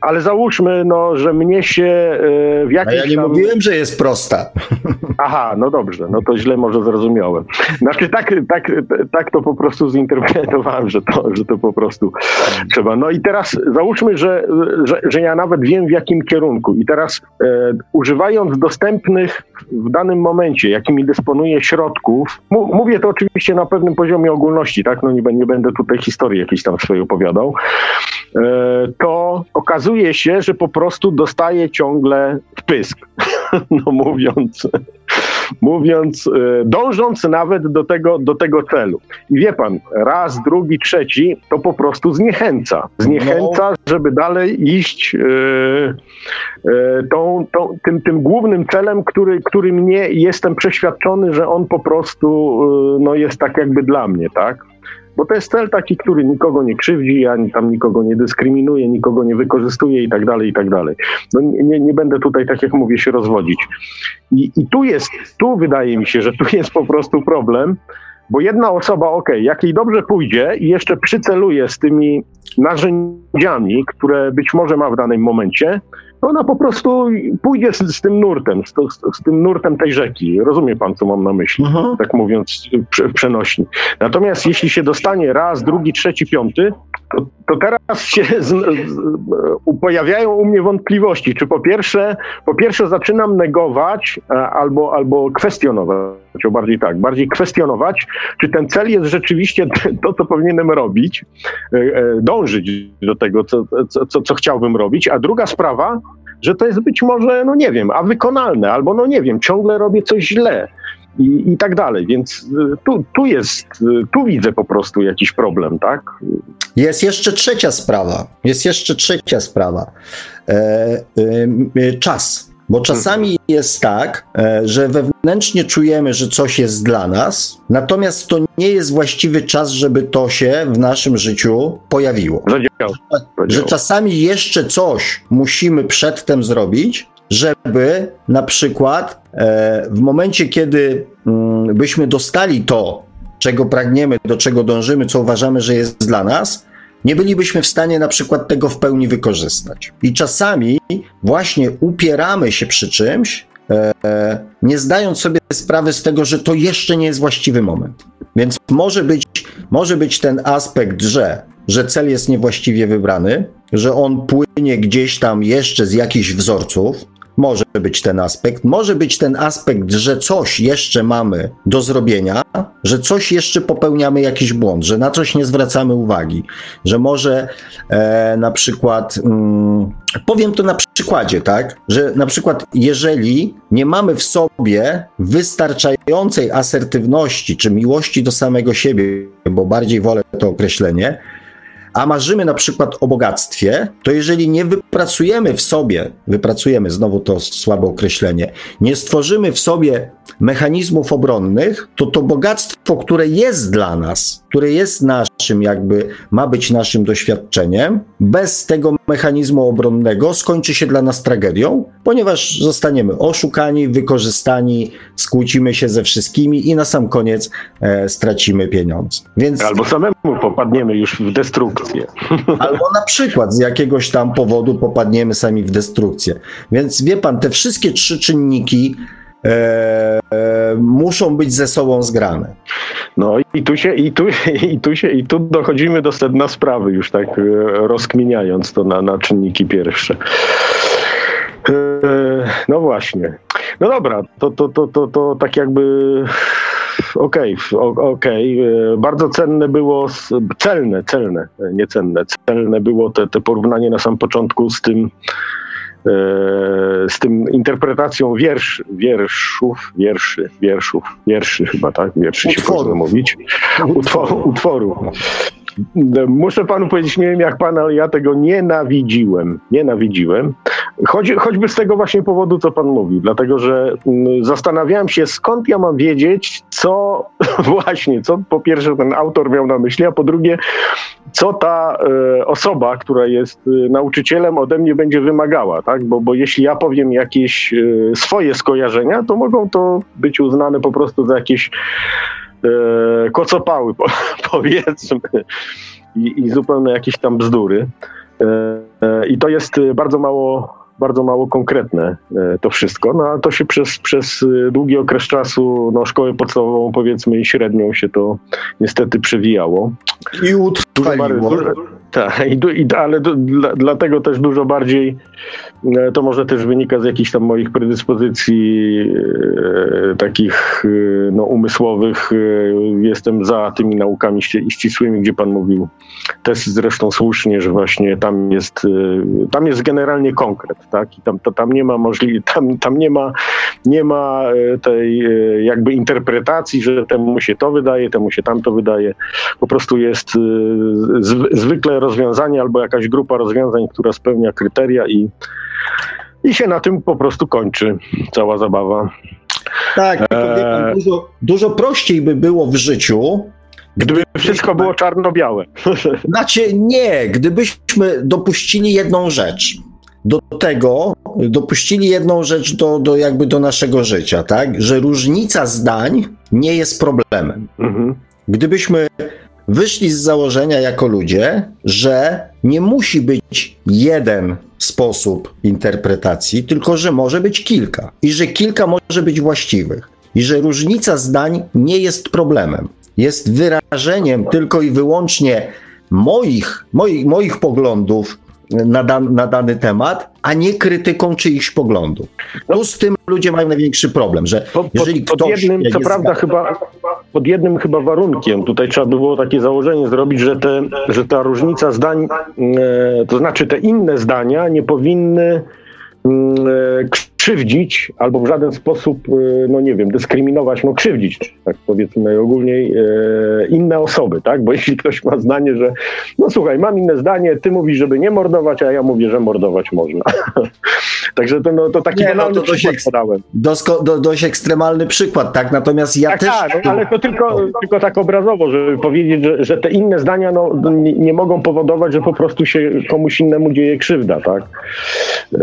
Ale załóżmy, no, że mnie się y, w jakiś. A ja nie tam... mówiłem, że jest prosta. Aha, no dobrze, no to źle może zrozumiałem. Znaczy tak, tak, tak to po prostu zinterpretowałem, że to, że to po prostu trzeba. No i teraz załóżmy, że, że, że ja nawet wiem w jakim kierunku i teraz e, używając dostępnych w danym momencie, jakimi dysponuję środków, mówię to oczywiście na pewnym poziomie ogólności, tak, no nie, nie będę tutaj historii jakiejś tam swojej opowiadał, e, to okazuje się, że po prostu dostaję ciągle wpysk, no mówiąc mówiąc, e, dążąc nawet do tego, do tego celu. I wie pan, raz, drugi, trzeci to po prostu zniechęca. Zniechęca, no. żeby dalej iść e, e, tą, tą, tym, tym głównym celem, który, który mnie jestem przeświadczony, że on po prostu no, jest tak jakby dla mnie, tak? Bo to jest cel taki, który nikogo nie krzywdzi, ani tam nikogo nie dyskryminuje, nikogo nie wykorzystuje i tak dalej, i tak dalej. No nie, nie będę tutaj, tak jak mówię, się rozwodzić. I, I tu jest, tu wydaje mi się, że tu jest po prostu problem, bo jedna osoba, ok, jak jej dobrze pójdzie i jeszcze przyceluje z tymi narzędziami, które być może ma w danym momencie, ona po prostu pójdzie z, z tym nurtem, z, z, tym nurtem tej rzeki. Rozumie pan, co mam na myśli, tak mówiąc przenośni. Natomiast jeśli się dostanie raz, drugi, trzeci, piąty, to, to teraz się z, pojawiają u mnie wątpliwości, czy po pierwsze, po pierwsze zaczynam negować albo, albo kwestionować, o bardziej tak, bardziej kwestionować, czy ten cel jest rzeczywiście to, co powinienem robić, e, e, dążyć do tego, co, co, co chciałbym robić, a druga sprawa, że to jest być może, no nie wiem, a wykonalne, albo no nie wiem, ciągle robię coś źle i, i tak dalej. Więc y, tu, tu jest, tu widzę po prostu jakiś problem, tak? Jest jeszcze trzecia sprawa. Jest jeszcze trzecia sprawa. E, e, czas. Bo czasami jest tak, e, że wewnętrznie czujemy, że coś jest dla nas, natomiast to nie jest właściwy czas, żeby to się w naszym życiu pojawiło. Zadział. Że czasami jeszcze coś musimy przedtem zrobić, żeby na przykład e, w momencie, kiedy mm, byśmy dostali to, czego pragniemy, do czego dążymy, co uważamy, że jest dla nas, nie bylibyśmy w stanie na przykład tego w pełni wykorzystać. I czasami właśnie upieramy się przy czymś, e, nie zdając sobie sprawy z tego, że to jeszcze nie jest właściwy moment. Więc może być, może być ten aspekt, że, że cel jest niewłaściwie wybrany, że on płynie gdzieś tam jeszcze z jakichś wzorców, może być ten aspekt. Może być ten aspekt, że coś jeszcze mamy do zrobienia, że coś jeszcze popełniamy jakiś błąd, że na coś nie zwracamy uwagi, że może e, na przykład, mm, powiem to na przykładzie, tak, że na przykład jeżeli nie mamy w sobie wystarczającej asertywności czy miłości do samego siebie, bo bardziej wolę to określenie, a marzymy na przykład o bogactwie, to jeżeli nie wypracujemy w sobie, wypracujemy znowu to słabe określenie, nie stworzymy w sobie mechanizmów obronnych, to to bogactwo, które jest dla nas, które jest naszym, jakby ma być naszym doświadczeniem, bez tego mechanizmu obronnego skończy się dla nas tragedią, ponieważ zostaniemy oszukani, wykorzystani, skłócimy się ze wszystkimi i na sam koniec e, stracimy pieniądze. Więc... Albo samemu popadniemy już w destrukcję. Albo na przykład z jakiegoś tam powodu popadniemy sami w destrukcję. Więc wie pan, te wszystkie trzy czynniki e, e, muszą być ze sobą zgrane. No i tu się, i tu, i tu się, i tu dochodzimy do sedna sprawy, już tak e, rozkminiając to na, na czynniki pierwsze. E, no właśnie. No dobra, to, to, to, to, to tak jakby okej, okay, okej. Okay. Bardzo cenne było, celne, celne, nie cenne, celne było te, te porównanie na sam początku z tym, e, z tym interpretacją wiersz, wierszów, wierszy, wierszów, wierszy chyba, tak? Wierszy się można mówić. Utworu. utworu. Muszę panu powiedzieć, nie wiem jak pan, ale ja tego nienawidziłem. Nienawidziłem. Choć, choćby z tego właśnie powodu, co pan mówi, dlatego że mm, zastanawiałem się, skąd ja mam wiedzieć, co właśnie, co po pierwsze ten autor miał na myśli, a po drugie, co ta e, osoba, która jest e, nauczycielem, ode mnie będzie wymagała, tak? Bo, bo jeśli ja powiem jakieś e, swoje skojarzenia, to mogą to być uznane po prostu za jakieś kocopały, po, powiedzmy, i, i zupełnie jakieś tam bzdury. I to jest bardzo mało bardzo mało konkretne to wszystko, no a to się przez, przez długi okres czasu, no szkołę podstawową powiedzmy i średnią się to niestety przewijało. I utrwaliło. Tak, i, i, ale do, dla, dlatego też dużo bardziej, e, to może też wynika z jakichś tam moich predyspozycji e, takich e, no, umysłowych. E, jestem za tymi naukami ścisłymi, gdzie pan mówił też zresztą słusznie, że właśnie tam jest, e, tam jest generalnie konkret, tak? I tam, to, tam nie ma możliwości, tam, tam nie ma, nie ma e, tej jakby interpretacji, że temu się to wydaje, temu się tamto wydaje. Po prostu jest zwykle rozwiązanie albo jakaś grupa rozwiązań, która spełnia kryteria i, i się na tym po prostu kończy cała zabawa. Tak, eee... dużo, dużo prościej by było w życiu, Gdyby wszystko było czarno-białe. Znaczy nie, gdybyśmy dopuścili jedną rzecz. do tego dopuścili jedną rzecz do, do jakby do naszego życia, tak? Że różnica zdań nie jest problemem. Mhm. Gdybyśmy wyszli z założenia jako ludzie, że nie musi być jeden sposób interpretacji, tylko że może być kilka i że kilka może być właściwych i że różnica zdań nie jest problemem. Jest wyrażeniem tylko i wyłącznie moich, moich, moich poglądów na, dan, na dany temat, a nie krytyką czyichś poglądów. Tu z tym ludzie mają największy problem, że jeżeli pod, ktoś... jednym, co prawda chyba, pod jednym chyba warunkiem, tutaj trzeba by było takie założenie zrobić, że, te, że ta różnica zdań, e, to znaczy te inne zdania nie powinny krzywdzić albo w żaden sposób, e, no nie wiem, dyskryminować, no krzywdzić, tak powiedzmy najogólniej, e, inne osoby, tak? Bo jeśli ktoś ma zdanie, że no słuchaj, mam inne zdanie, ty mówisz, żeby nie mordować, a ja mówię, że mordować można. Także to, no, to taki nie, no, to dość, podałem. Dosko, do, dość ekstremalny przykład, tak? Natomiast ja tak, też... Tak, no, ale to tylko, tylko tak obrazowo, żeby powiedzieć, że, że te inne zdania no, nie, nie mogą powodować, że po prostu się komuś innemu dzieje krzywda, tak?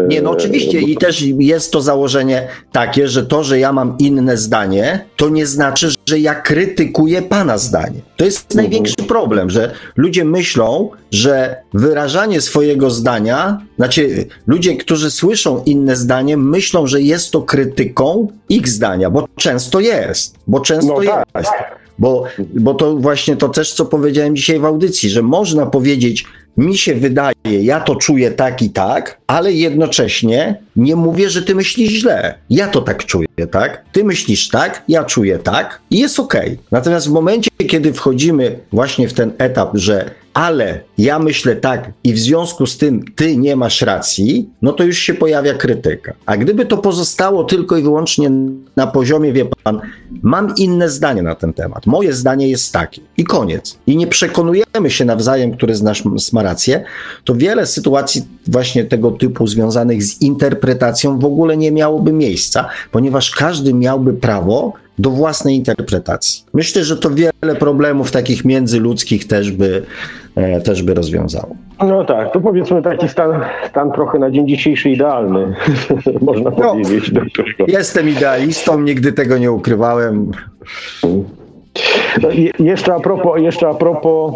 Nie, no oczywiście i też jest to założenie takie, że to, że ja mam inne zdanie, to nie znaczy, że ja krytykuję pana zdanie. To jest mhm. największy problem, że ludzie myślą, że wyrażanie swojego zdania, znaczy ludzie, którzy słyszą inne zdanie, myślą, że jest to krytyką ich zdania, bo często jest, bo często no tak. jest. Bo, bo to właśnie to też, co powiedziałem dzisiaj w audycji, że można powiedzieć, mi się wydaje, ja to czuję tak i tak, ale jednocześnie nie mówię, że ty myślisz źle. Ja to tak czuję, tak? Ty myślisz tak, ja czuję tak i jest okej. Okay. Natomiast w momencie, kiedy wchodzimy właśnie w ten etap, że ale ja myślę tak i w związku z tym ty nie masz racji, no to już się pojawia krytyka. A gdyby to pozostało tylko i wyłącznie na poziomie, wie pan, mam inne zdanie na ten temat, moje zdanie jest takie i koniec. I nie przekonujemy się nawzajem, który z nas ma rację, to wiele sytuacji właśnie tego typu związanych z interpretacją w ogóle nie miałoby miejsca, ponieważ każdy miałby prawo do własnej interpretacji. Myślę, że to wiele problemów takich międzyludzkich też by, też by rozwiązało. No tak, to powiedzmy taki stan, stan trochę na dzień dzisiejszy idealny, można no, powiedzieć. Jestem idealistą, nigdy tego nie ukrywałem. No, jeszcze, a propos, jeszcze a propos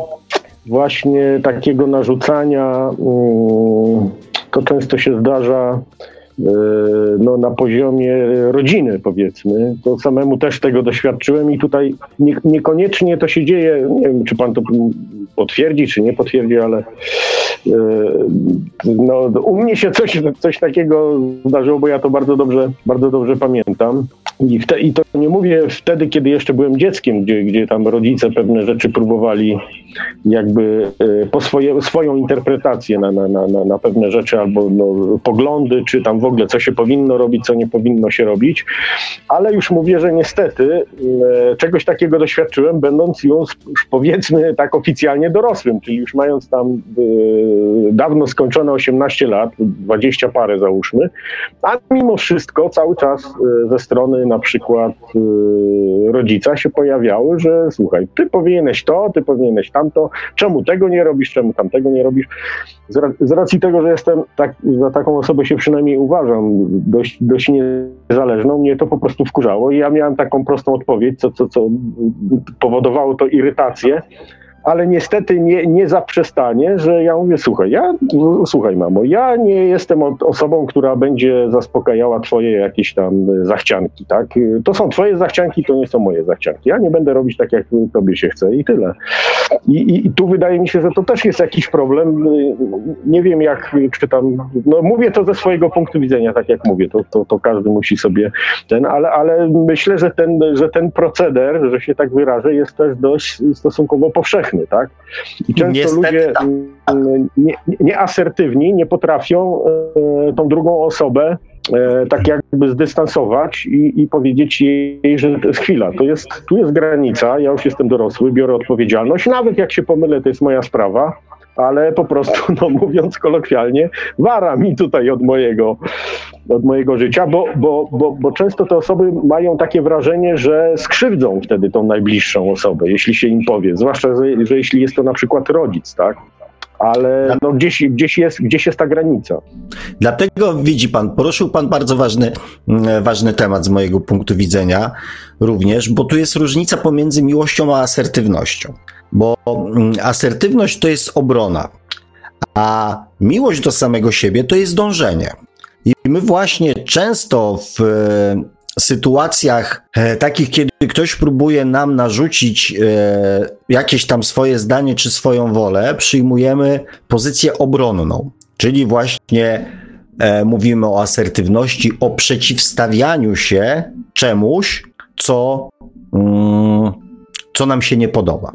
właśnie takiego narzucania, mm, to często się zdarza E, no, na poziomie rodziny, powiedzmy. To samemu też tego doświadczyłem i tutaj nie, niekoniecznie to się dzieje, nie wiem, czy pan to potwierdzi, czy nie potwierdzi, ale e, no, u mnie się coś, coś takiego zdarzyło, bo ja to bardzo dobrze, bardzo dobrze pamiętam. I, te, I, to nie mówię wtedy, kiedy jeszcze byłem dzieckiem, gdzie, gdzie tam rodzice pewne rzeczy próbowali jakby e, po swoje, swoją interpretację na, na, na, na pewne rzeczy albo no, poglądy, czy tam w ogóle co się powinno robić, co nie powinno się robić. Ale już mówię, że niestety e, czegoś takiego doświadczyłem, będąc już powiedzmy tak oficjalnie dorosłym, czyli już mając tam dawno skończone 18 lat, 20 parę załóżmy, a mimo wszystko cały czas ze strony na przykład y, rodzica się pojawiały, że słuchaj, ty powinieneś to, ty powinieneś tamto, czemu tego nie robisz, czemu tamtego nie robisz. Z, racji tego, że jestem tak, za taką osobę się przynajmniej uważam, dość, dość niezależną, mnie to po prostu wkurzało i ja miałem taką prostą odpowiedź, co, co, co powodowało to irytację ale niestety nie, nie zaprzestanie, że ja mówię, słuchaj, ja, słuchaj mamo, ja nie jestem osobą, która będzie zaspokajała twoje jakieś tam zachcianki, tak? To są twoje zachcianki, to nie są moje zachcianki. Ja nie będę robić tak, jak tobie się chce i tyle. I, i, tu wydaje mi się, że to też jest jakiś problem. Nie wiem jak, czy tam, no mówię to ze swojego punktu widzenia, tak jak mówię, to, to, to każdy musi sobie ten, ale, ale myślę, że ten, że ten proceder, że się tak wyrażę, jest też dość stosunkowo powszechny tak? I często Niestety, ludzie tak. nieasertywni nie, nie potrafią e, tą drugą osobę tak jakby zdystansować i, i, powiedzieć jej, że to jest chwila, to jest, tu jest granica, ja już jestem dorosły, biorę odpowiedzialność, nawet jak się pomylę, to jest moja sprawa, ale po prostu, no mówiąc kolokwialnie, wara mi tutaj od mojego, od mojego życia, bo, bo, bo, bo często te osoby mają takie wrażenie, że skrzywdzą wtedy tą najbliższą osobę, jeśli się im powie, zwłaszcza, że, że jeśli jest to na przykład rodzic, tak? Ale no gdzieś, gdzieś, jest, gdzieś jest ta granica. Dlatego widzi pan, poruszył pan bardzo ważny, mm, ważny temat z mojego punktu widzenia również, bo tu jest różnica pomiędzy miłością a asertywnością. Bo mm, asertywność to jest obrona, a miłość do samego siebie to jest dążenie. I my właśnie często w sytuacjach e, takich, kiedy ktoś próbuje nam narzucić e, jakieś tam swoje zdanie czy swoją wolę, przyjmujemy pozycję obronną, czyli właśnie e, mówimy o asertywności, o przeciwstawianiu się czemuś, co, mm, co nam się nie podoba.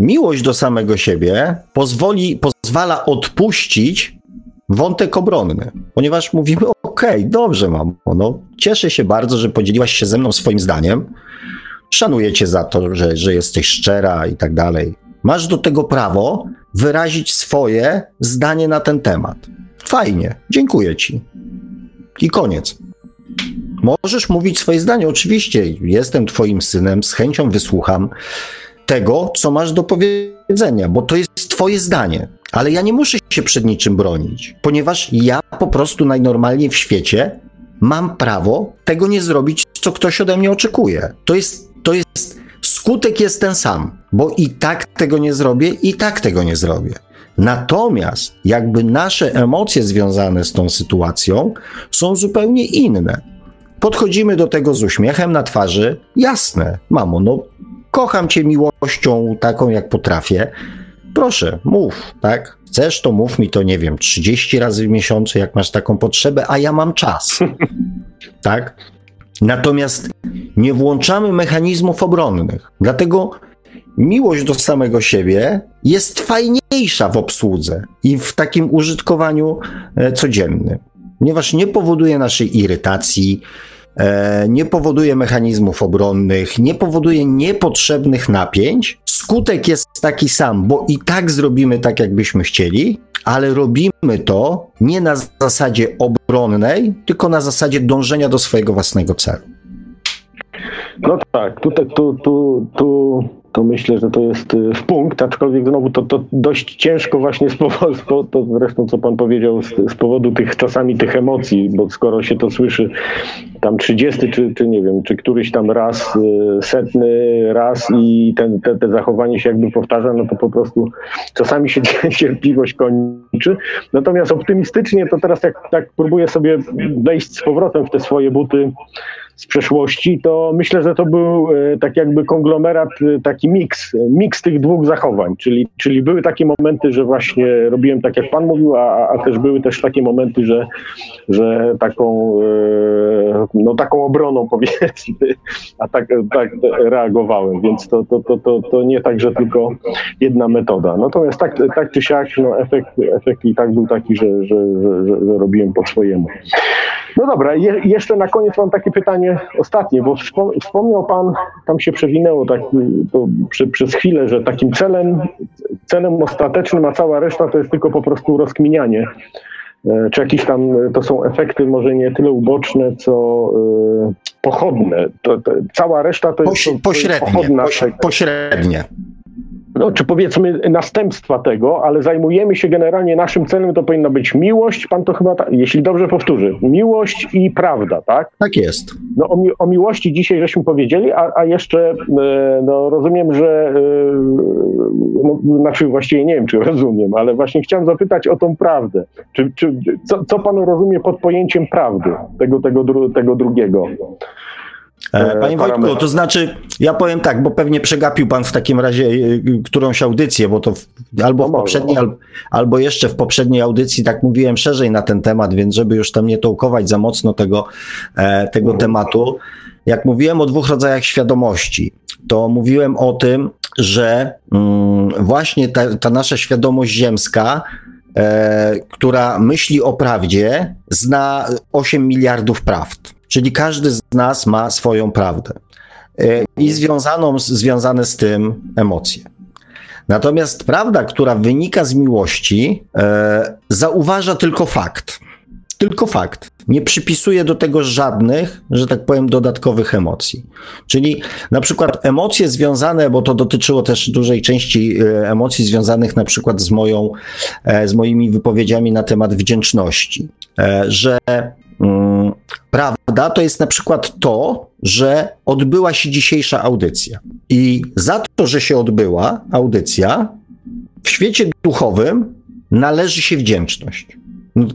Miłość do samego siebie pozwoli, pozwala odpuścić wątek obronny, ponieważ mówimy, okej, okay, dobrze mam, no, cieszę się bardzo, że podzieliłaś się ze mną swoim zdaniem, szanuję cię za to, że, że jesteś szczera i tak dalej. Masz do tego prawo wyrazić swoje zdanie na ten temat. Fajnie, dziękuję ci. I koniec. Możesz mówić swoje zdanie, oczywiście, jestem twoim synem, z chęcią wysłucham tego, co masz do powiedzenia, bo to jest twoje zdanie. Ale ja nie muszę się przed niczym bronić, ponieważ ja po prostu najnormalniej w świecie mam prawo tego nie zrobić, co ktoś ode mnie oczekuje. To jest, to jest, skutek jest ten sam, bo i tak tego nie zrobię, i tak tego nie zrobię. Natomiast jakby nasze emocje związane z tą sytuacją są zupełnie inne. Podchodzimy do tego z uśmiechem na twarzy. Jasne, mamo, no kocham cię miłością taką, jak potrafię proszę, mów, tak? Chcesz, to mów mi to, nie wiem, 30 razy w miesiącu, jak masz taką potrzebę, a ja mam czas. tak? Natomiast nie włączamy mechanizmów obronnych. Dlatego miłość do samego siebie jest fajniejsza w obsłudze i w takim użytkowaniu e, codziennym, ponieważ nie powoduje naszej irytacji, e, nie powoduje mechanizmów obronnych, nie powoduje niepotrzebnych napięć, skutek jest taki sam, bo i tak zrobimy tak, jakbyśmy chcieli, ale robimy to nie na zasadzie obronnej, tylko na zasadzie dążenia do swojego własnego celu. No tak, tutaj tu, tu, tu to myślę, że to jest y, w punkt, aczkolwiek znowu to, to dość ciężko właśnie z powodu, to zresztą co pan powiedział, z, z, powodu tych czasami tych emocji, bo skoro się to słyszy tam 30 czy, czy nie wiem, czy któryś tam raz, y, setny raz i ten, te, te zachowanie się jakby powtarza, no to po prostu czasami się cierpliwość kończy. Natomiast optymistycznie to teraz jak tak próbuję sobie wejść z powrotem w te swoje buty z przeszłości, to myślę, że to był e, tak jakby konglomerat, e, taki miks, miks tych dwóch zachowań, czyli, czyli były takie momenty, że właśnie robiłem tak, jak pan mówił, a, a też były też takie momenty, że, że taką, e, no taką obroną powiedzmy, a tak, tak reagowałem, więc to, to, to, to, to nie tak, że tylko jedna metoda. Natomiast tak, tak czy siak, no efekt, efekt i tak był taki, że, że, że, że robiłem po swojemu. No dobra, je, jeszcze na koniec mam takie pytanie ostatnie, bo wspomniał Pan, tam się przewinęło tak przy, przez chwilę, że takim celem, celem ostatecznym, a cała reszta to jest tylko po prostu rozkminianie. E, czy jakieś tam to są efekty może nie tyle uboczne, co y, pochodne. To, to, cała reszta to jest, to, to pośrednie, jest pochodna. Pośrednie no, czy powiedzmy następstwa tego, ale zajmujemy się generalnie naszym celem, to powinna być miłość, pan to chyba, ta, jeśli dobrze powtórzy, miłość i prawda, tak? Tak jest. No o, mi, o miłości dzisiaj żeśmy powiedzieli, a, a jeszcze e, no, rozumiem, że e, no, znaczy właściwie nie wiem, czy rozumiem, ale właśnie chciałem zapytać o tą prawdę. Czy, czy, co, co pan rozumie pod pojęciem prawdy, tego, tego, tego drugiego? E, e, panie Wojtku, to znaczy, ja powiem tak, bo pewnie przegapił pan w takim razie e, którąś audycję, bo to w, albo w no poprzedniej, albo, albo jeszcze w poprzedniej audycji tak mówiłem szerzej na ten temat, więc żeby już tam nie tołkować za mocno tego, tego mhm. tematu. Jak mówiłem o dwóch rodzajach świadomości, to mówiłem o tym, że mm, właśnie ta, ta nasza świadomość ziemska, e, która myśli o prawdzie, zna 8 miliardów prawd. Czyli każdy z nas ma swoją prawdę e, i związaną, związane z tym emocje. Natomiast prawda, która wynika z miłości, e, zauważa tylko fakt. tylko fakt. Nie przypisuje do tego żadnych, że tak powiem, dodatkowych emocji. Czyli na przykład emocje związane, bo to dotyczyło też dużej części e, emocji związanych na przykład z moją, e, z moimi wypowiedziami na temat wdzięczności, że prawda to jest na przykład to, że odbyła się dzisiejsza audycja. I za to, że się odbyła audycja, w świecie duchowym należy się wdzięczność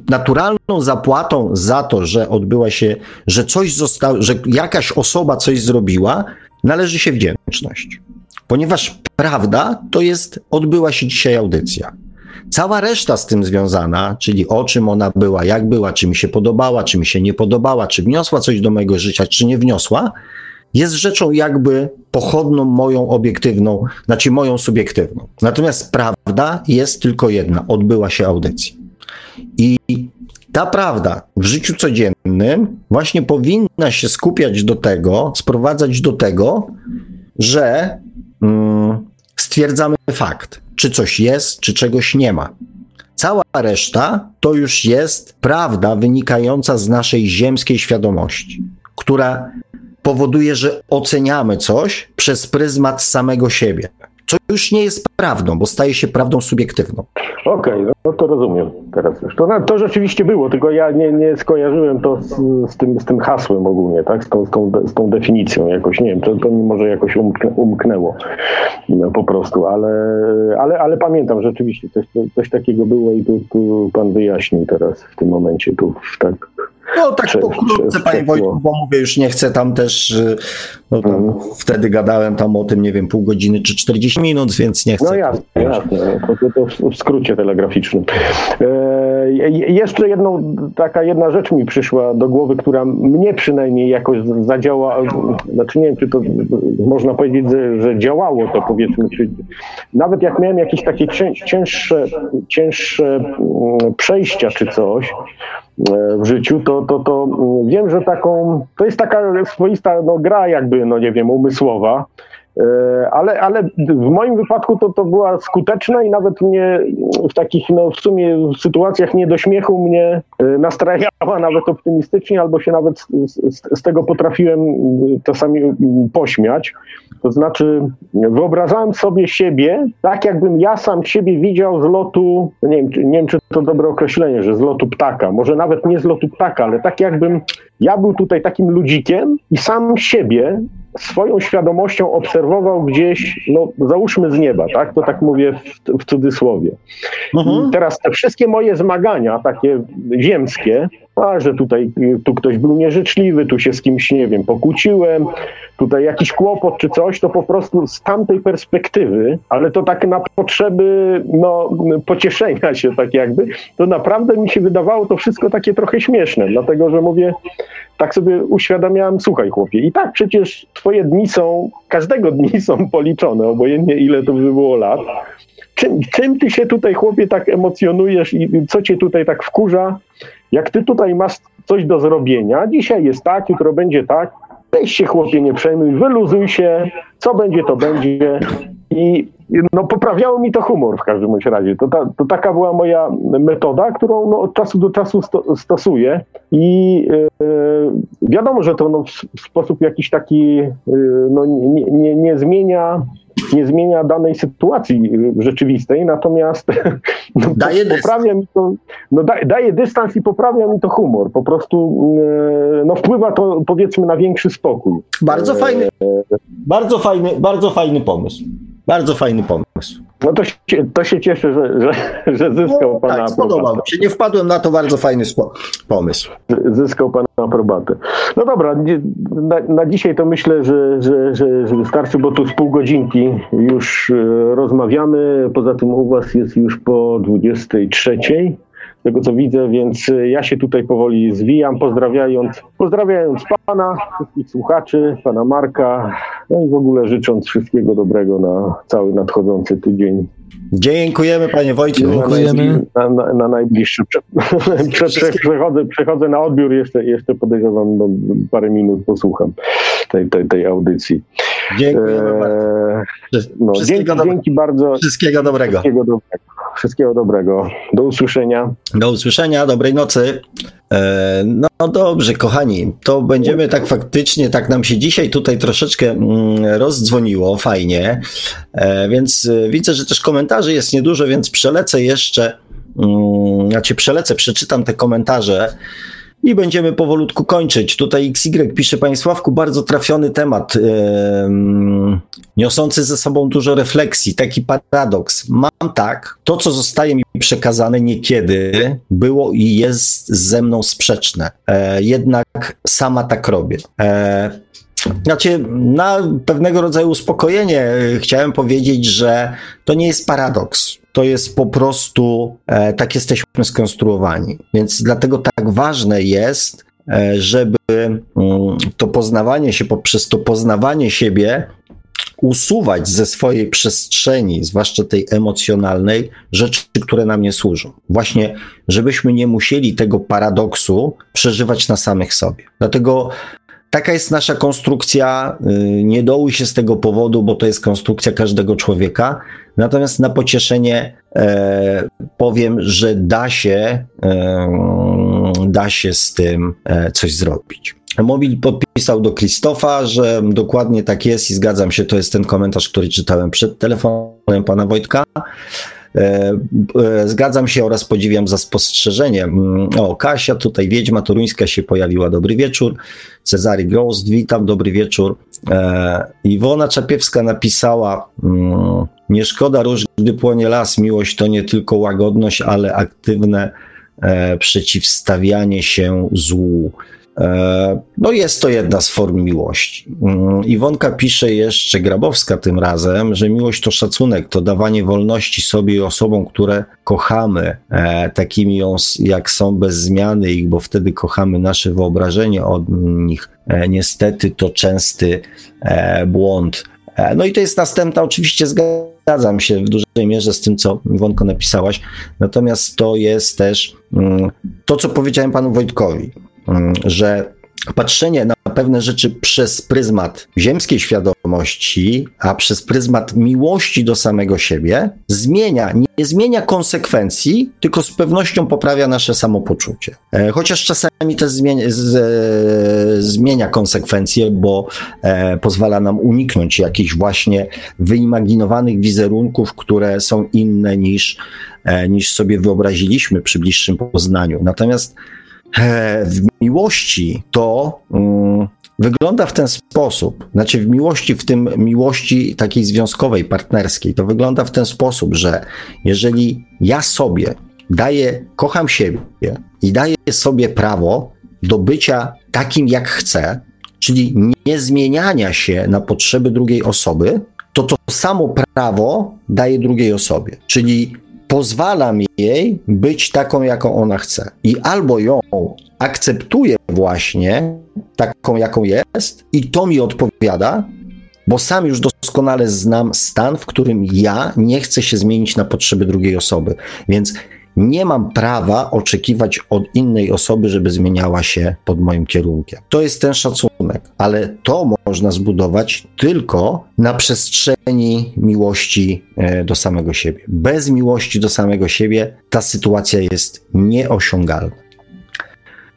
naturalną zapłatą za to, że odbyła się, że coś zostało, że jakaś osoba coś zrobiła, należy się wdzięczność. Ponieważ prawda to jest, odbyła się dzisiaj audycja. Cała reszta z tym związana, czyli o czym ona była, jak była, czy mi się podobała, czy mi się nie podobała, czy wniosła coś do mojego życia, czy nie wniosła, jest rzeczą jakby pochodną moją obiektywną, znaczy moją subiektywną. Natomiast prawda jest tylko jedna, odbyła się audycja. I ta prawda w życiu codziennym właśnie powinna się skupiać do tego, sprowadzać do tego, że mm, stwierdzamy fakt, czy coś jest, czy czegoś nie ma. Cała reszta to już jest prawda wynikająca z naszej ziemskiej świadomości, która powoduje, że oceniamy coś przez pryzmat samego siebie co już nie jest prawdą, bo staje się prawdą subiektywną. Okej, okay, no to rozumiem teraz już. To, no, to rzeczywiście było, tylko ja nie, nie skojarzyłem to z, z, tym, z tym hasłem ogólnie, tak? Z tą, z, tą, z tą definicją jakoś, nie wiem, to, to mi może jakoś umknę, umknęło no, po prostu, ale, ale, ale pamiętam rzeczywiście, coś, coś takiego było i tu, tu pan wyjaśnił teraz w tym momencie, tu tak no tak prze, pokrótce, panie Wojtku, bo mówię, już nie chcę tam też, y, no tam hmm. wtedy gadałem tam o tym, nie wiem, pół godziny czy 40 minut, więc nie chcę. No jasne, jasne, no, to, to w skrócie telegraficznym. E, jeszcze jedną, taka jedna rzecz mi przyszła do głowy, która mnie przynajmniej jakoś zadziała, znaczy nie wiem, czy to można powiedzieć, że, że działało to powiedzmy, czy nawet jak miałem jakieś takie cięższe, cięższe mm, przejścia czy coś, w życiu, to, to, to mm, wiem, że taką, to jest taka swoista no, gra jakby, no nie wiem, umysłowa, e, ale, ale w moim wypadku to, to była skuteczna i nawet mnie w takich, no w sumie w sytuacjach nie do śmiechu mnie e, nastrajała nawet optymistycznie, albo się nawet z, z, z tego potrafiłem czasami pośmiać. To znaczy, wyobrażałem sobie siebie tak, jakbym ja sam siebie widział z lotu, nie wiem, nie wiem, czy to dobre określenie, że z lotu ptaka, może nawet nie z lotu ptaka, ale tak jakbym ja był tutaj takim ludzikiem i sam siebie swoją świadomością obserwował gdzieś, no załóżmy z nieba, tak? To tak mówię w, w cudzysłowie. Mhm. I teraz te wszystkie moje zmagania, takie ziemskie, a że tutaj tu ktoś był nieżyczliwy, tu się z kimś, nie wiem, pokłóciłem, tutaj jakiś kłopot czy coś, to po prostu z tamtej perspektywy, ale to tak na potrzeby no, pocieszenia się tak jakby, to naprawdę mi się wydawało to wszystko takie trochę śmieszne, dlatego że mówię, tak sobie uświadamiałem, słuchaj chłopie, i tak przecież twoje dni są, każdego dni są policzone, obojętnie ile to by było lat. Czym, czym ty się tutaj chłopie tak emocjonujesz i co cię tutaj tak wkurza? Jak ty tutaj masz coś do zrobienia, dzisiaj jest tak, jutro będzie tak, weź się chłopie nie przejmuj, wyluzuj się, co będzie to będzie i no, poprawiało mi to humor w każdym razie. To, ta, to taka była moja metoda, którą no, od czasu do czasu sto, stosuję i yy, wiadomo, że to no, w, w sposób jakiś taki yy, no, nie, nie, nie zmienia nie zmienia danej sytuacji rzeczywistej, natomiast no, daje poprawia mi to, no, da, daje dystans i poprawia mi to humor. Po prostu e, no, wpływa to powiedzmy na większy spokój. Bardzo fajny, bardzo fajny, bardzo fajny pomysł. Bardzo fajny pomysł. No to się, to się cieszę, że, że, że zyskał no, pana tak, spodobał mi się. Nie wpadłem na to bardzo fajny pomysł. Zyskał pana aprobatę. No dobra, na, na dzisiaj to myślę, że, że, że, że, wystarczy, bo tu z pół godzinki już e, rozmawiamy. Poza tym u was jest już po 23 tego co widzę, więc e, ja się tutaj powoli zwijam, pozdrawiając, pozdrawiając pana, wszystkich słuchaczy, pana Marka, no i w ogóle życząc wszystkiego dobrego na cały nadchodzący tydzień. Dziękujemy panie Wojciech. Dziękujemy. Na, na, na najbliższy. Prze, prze, przechodzę, przechodzę na odbiór, jeszcze, jeszcze podejrzewam, no, parę minut posłucham tej, tej, tej audycji. Dziękuję bardzo. No, dzięki, dzięki bardzo. Wszystkiego dobrego. Wszystkiego dobrego. Wszystkiego dobrego. Do usłyszenia. Do usłyszenia, dobrej nocy. E, no dobrze, kochani, to będziemy tak faktycznie, tak nam się dzisiaj tutaj troszeczkę mm, rozdzwoniło, fajnie, e, więc e, widzę, że też komentarzy jest niedużo, więc przelecę jeszcze, znaczy przelecę, przeczytam te komentarze. I będziemy powolutku kończyć. Tutaj XY pisze, Panie Sławku, bardzo trafiony temat, yy, niosący ze sobą dużo refleksji, taki paradoks. Mam tak, to co zostaje mi przekazane niekiedy było i jest ze mną sprzeczne. E, jednak sama tak robię. E, znaczy, na pewnego rodzaju uspokojenie chciałem powiedzieć, że to nie jest paradoks. To jest po prostu, e, tak jesteśmy skonstruowani. Więc dlatego tak ważne jest, e, żeby mm, to poznawanie się, poprzez to poznawanie siebie, usuwać ze swojej przestrzeni, zwłaszcza tej emocjonalnej, rzeczy, które nam nie służą. Właśnie, żebyśmy nie musieli tego paradoksu przeżywać na samych sobie. Dlatego Taka jest nasza konstrukcja. Y, nie dołuj się z tego powodu, bo to jest konstrukcja każdego człowieka. Natomiast na pocieszenie e, powiem, że da się, e, da się z tym e, coś zrobić. Mobil podpisał do Krzysztofa, że dokładnie tak jest i zgadzam się. To jest ten komentarz, który czytałem przed telefonem pana Wojtka. E, e, zgadzam się oraz podziwiam za spostrzeżenie. Mm, o, Kasia, tutaj Wiedźma Toruńska się pojawiła. Dobry wieczór. Cezary Ghost, witam, dobry wieczór. E, Iwona Czapiewska napisała: mm, Nie szkoda róż, gdy płonie las. Miłość to nie tylko łagodność, ale aktywne przeciwstawianie się złu. E, no jest to jedna z form miłości. Mm, Iwonka pisze jeszcze, Grabowska tym razem, że miłość to szacunek, to dawanie wolności sobie i osobom, które kochamy, e, takimi jak są bez zmiany ich, bo wtedy kochamy nasze wyobrażenie od nich. E, niestety to częsty błąd. No i to jest następna, oczywiście zgadzam się w dużej mierze z tym, co Iwonko napisałaś, natomiast to jest też mm, to, co powiedziałem panu Wojtkowi. Mm, że patrzenie na pewne rzeczy przez pryzmat ziemskiej świadomości, a przez pryzmat miłości do samego siebie, zmienia, nie zmienia konsekwencji, tylko z pewnością poprawia nasze samopoczucie. E, chociaż czasami to zmienia, z, e, zmienia konsekwencje, bo e, pozwala nam uniknąć jakichś właśnie wyimaginowanych wizerunków, które są inne niż, e, niż sobie wyobraziliśmy przy bliższym poznaniu. Natomiast w miłości to um, wygląda w ten sposób, znaczy w miłości, w tym miłości takiej związkowej, partnerskiej, to wygląda w ten sposób, że jeżeli ja sobie daję, kocham siebie i daję sobie prawo do bycia takim, jak chcę, czyli nie zmieniania się na potrzeby drugiej osoby, to to samo prawo daje drugiej osobie. Czyli pozwalam jej być taką, jaką ona chce. I albo ją akceptuję właśnie taką, jaką jest, i to mi odpowiada, bo sam już doskonale znam stan, w którym ja nie chcę się zmienić na potrzeby drugiej osoby. Więc nie mam prawa oczekiwać od innej osoby, żeby zmieniała się pod moim kierunkiem. To jest ten szacunek, ale to można zbudować tylko na przestrzeni miłości e, do samego siebie. Bez miłości do samego siebie ta sytuacja jest nieosiągalna.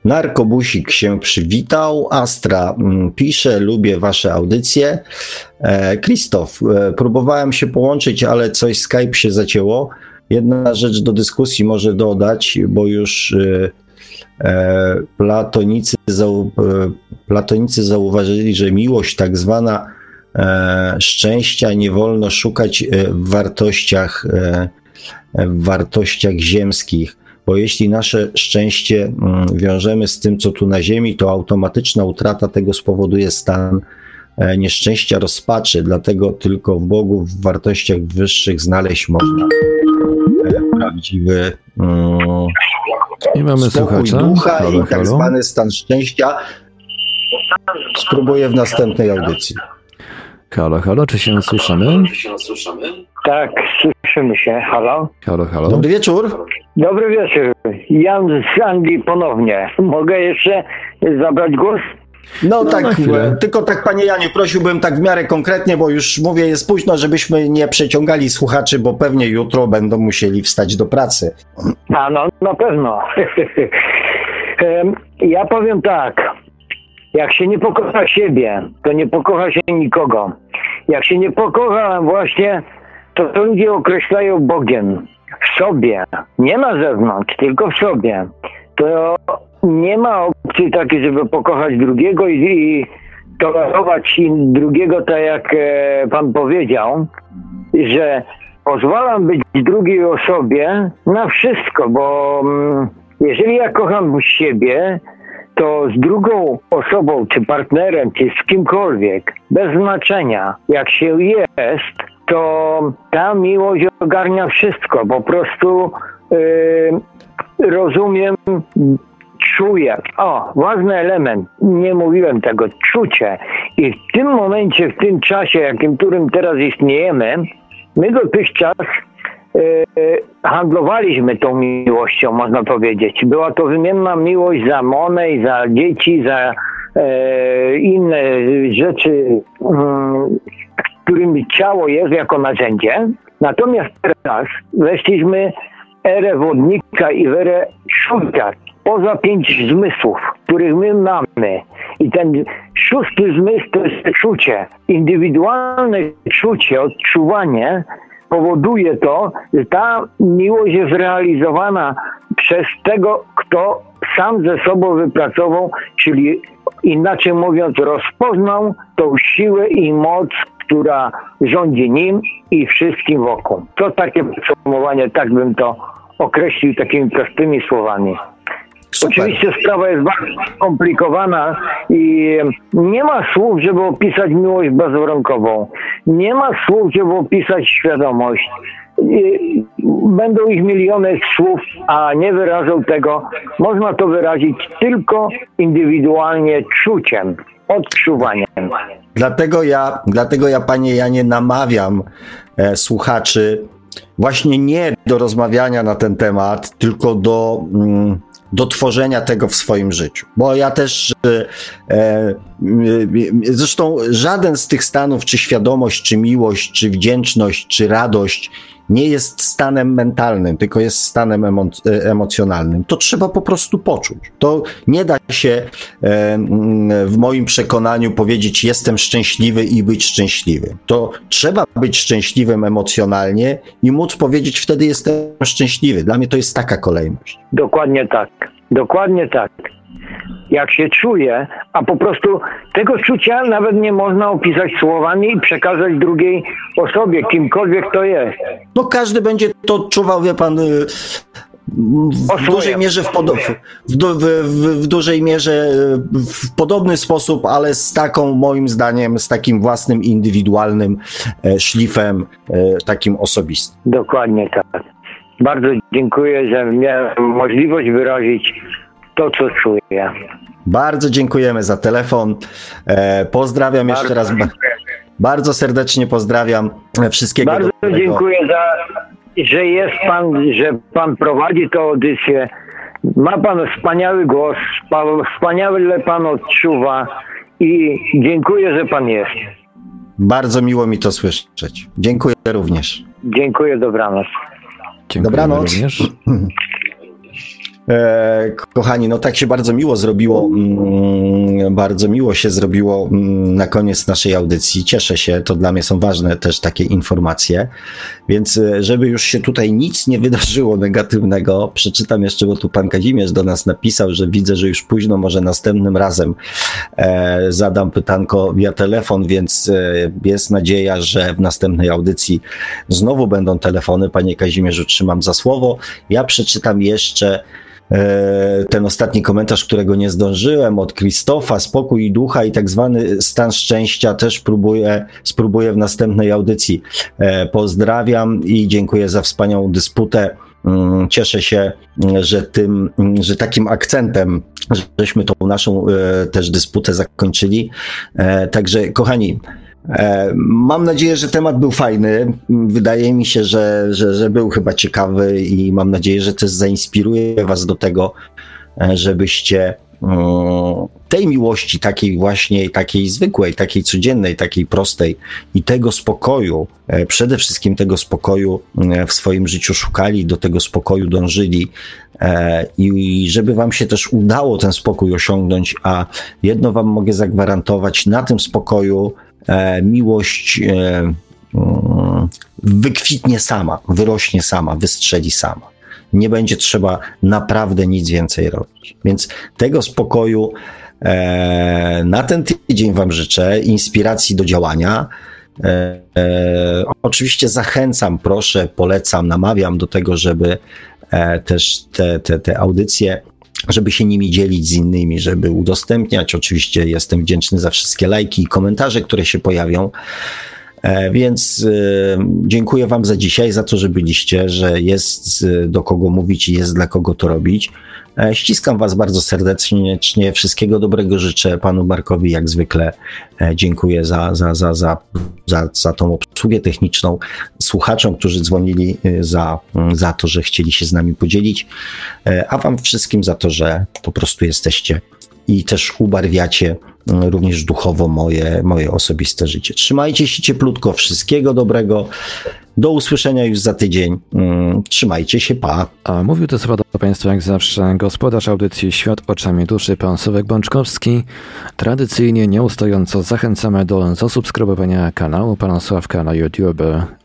Narkobusik się przywitał. Astra mm, pisze, lubię wasze audycje. E, Krzysztof, e, próbowałem się połączyć, ale coś Skype się zacięło. Jedna rzecz do dyskusji może dodać, bo już e, e, platonicy, zau, e, platonicy zauważyli, że miłość tak zwana szczęścia nie wolno szukać w wartościach, w wartościach ziemskich, bo jeśli nasze szczęście mm, wiążemy z tym, co tu na ziemi, to automatyczna utrata tego spowoduje stan nieszczęścia, rozpaczy, dlatego tylko w Bogu, w wartościach wyższych znaleźć można prawdziwy um, I mamy słuchacza. ducha halo, i tak halo. zwany stan szczęścia. Spróbuję w następnej audycji. Halo, halo, czy się słyszymy? Tak, słyszymy się. Halo? Halo, halo. Dobry wieczór. Dobry wieczór. Jan z Anglii ponownie. Mogę jeszcze zabrać głos? No, no tak, tylko tak panie Janie, prosiłbym tak w miarę konkretnie, bo już mówię, jest późno, żebyśmy nie przeciągali słuchaczy, bo pewnie jutro będą musieli wstać do pracy. A no, na pewno. ja powiem tak, jak się nie pokocha siebie, to nie pokocha się nikogo. Jak się nie pokocha właśnie, to, to ludzie określają Bogiem w sobie, nie na zewnątrz, tylko w sobie. To nie ma opcji takiej, żeby pokochać drugiego i, i tolerować drugiego, tak jak e, pan powiedział, że pozwalam być drugiej osobie na wszystko, bo mm, jeżeli ja kocham siebie, to z drugą osobą, czy partnerem, czy z kimkolwiek, bez znaczenia, jak się jest, to ta miłość ogarnia wszystko. Po prostu yy, rozumiem, czuję. O, ważny element, nie mówiłem tego, czucie. I w tym momencie, w tym czasie, jakim którym teraz istniejemy, my dotychczas yy, handlowaliśmy tą miłością, można powiedzieć. Była to wymienna miłość za monę, za dzieci, za yy, inne rzeczy, yy, którymi ciało jest jako narzędzie. Natomiast teraz weszliśmy erę wodnika i w erę czucia, poza pięć zmysłów, których my mamy. I ten szósty zmysł to jest czucie. Indywidualne czucie, odczuwanie powoduje to, że ta miłość jest realizowana przez tego, kto sam ze sobą wypracował, czyli inaczej mówiąc, rozpoznał tą siłę i moc, która rządzi nim i wszystkim wokół. To takie podsumowanie, tak bym to określił takimi prostymi słowami. Super. Oczywiście sprawa jest bardzo skomplikowana i nie ma słów, żeby opisać miłość bezwarunkową. Nie ma słów, żeby opisać świadomość. Będą ich miliony słów, a nie wyrażą tego. Można to wyrazić tylko indywidualnie czuciem, odczuwaniem. Dlatego ja, dlatego ja panie Janie, namawiam e, słuchaczy właśnie nie do rozmawiania na ten temat, tylko do. Mm, do tworzenia tego w swoim życiu. Bo ja też, e, e, zresztą żaden z tych stanów, czy świadomość, czy miłość, czy wdzięczność, czy radość, nie jest stanem mentalnym, tylko jest stanem emo- e, emocjonalnym. To trzeba po prostu poczuć. To nie da się e, w moim przekonaniu powiedzieć jestem szczęśliwy i być szczęśliwy. To trzeba być szczęśliwym emocjonalnie i móc powiedzieć wtedy jestem szczęśliwy. Dla mnie to jest taka kolejność. Dokładnie tak. Dokładnie tak jak się czuje, a po prostu tego czucia nawet nie można opisać słowami i przekazać drugiej osobie, kimkolwiek to jest. No każdy będzie to odczuwał, wie pan, y, w dużej mierze w, w, w, w, dużej mierze w podobny sposób, ale z taką moim zdaniem, z takim własnym indywidualnym e, szlifem, e, takim osobistym. Dokładnie tak. Bardzo dziękuję, że miałem możliwość wyrazić to, co czuję. Bardzo dziękujemy za telefon. E, pozdrawiam bardzo jeszcze raz. Dziękuję. Bardzo serdecznie pozdrawiam. Wszystkiego Bardzo dobrego. dziękuję za, że jest pan, że pan prowadzi tę audycję. Ma pan wspaniały głos, wspaniale pan odczuwa i dziękuję, że pan jest. Bardzo miło mi to słyszeć. Dziękuję również. Dziękuję, dobranoc. Dziękuję dobranoc. Również. E, kochani, no tak się bardzo miło zrobiło, mm, bardzo miło się zrobiło mm, na koniec naszej audycji. Cieszę się, to dla mnie są ważne też takie informacje. Więc, e, żeby już się tutaj nic nie wydarzyło negatywnego, przeczytam jeszcze, bo tu pan Kazimierz do nas napisał, że widzę, że już późno, może następnym razem e, zadam pytanko via telefon, więc jest nadzieja, że w następnej audycji znowu będą telefony. Panie Kazimierzu, trzymam za słowo. Ja przeczytam jeszcze ten ostatni komentarz, którego nie zdążyłem, od Krzysztofa, spokój ducha i tak zwany stan szczęścia też próbuję, spróbuję w następnej audycji. E, pozdrawiam i dziękuję za wspaniałą dysputę. Mm, cieszę się, że tym, że takim akcentem, żeśmy tą naszą e, też dysputę zakończyli. Także, kochani, E, mam nadzieję, że temat był fajny. Wydaje mi się, że, że, że był chyba ciekawy i mam nadzieję, że też zainspiruje Was do tego, e, żebyście tej miłości, takiej właśnie, takiej zwykłej, takiej codziennej, takiej prostej i tego spokoju, e, przede wszystkim tego spokoju e, w swoim życiu szukali, do tego spokoju dążyli e, i żeby wam się też udało ten spokój osiągnąć, a jedno wam mogę zagwarantować, na tym spokoju miłość mm, wykwitnie sama, wyrośnie sama, wystrzeli sama nie będzie trzeba naprawdę nic więcej robić. Więc tego spokoju e, na ten tydzień Wam życzę, inspiracji do działania. E, e, oczywiście zachęcam, proszę, polecam, namawiam do tego, żeby e, też te, te, te audycje żeby się nimi dzielić z innymi, żeby udostępniać. Oczywiście jestem wdzięczny za wszystkie lajki i komentarze, które się pojawią. E, więc e, dziękuję Wam za dzisiaj, za to, że byliście, że jest do kogo mówić i jest dla kogo to robić. E, ściskam Was bardzo serdecznie. Wszystkiego dobrego życzę Panu Markowi, jak zwykle. Dziękuję za, za, za, za, za, za tą obsługę techniczną. Słuchaczom, którzy dzwonili, za, za to, że chcieli się z nami podzielić. A Wam wszystkim za to, że po prostu jesteście i też ubarwiacie mm, również duchowo moje, moje osobiste życie. Trzymajcie się cieplutko, wszystkiego dobrego. Do usłyszenia już za tydzień. Mm, trzymajcie się, pa. A mówił to słowa do Państwa jak zawsze gospodarz audycji Świat oczami duszy, pan Sławek Bączkowski. Tradycyjnie, nieustająco zachęcamy do zasubskrybowania kanału pana Sławka na YouTube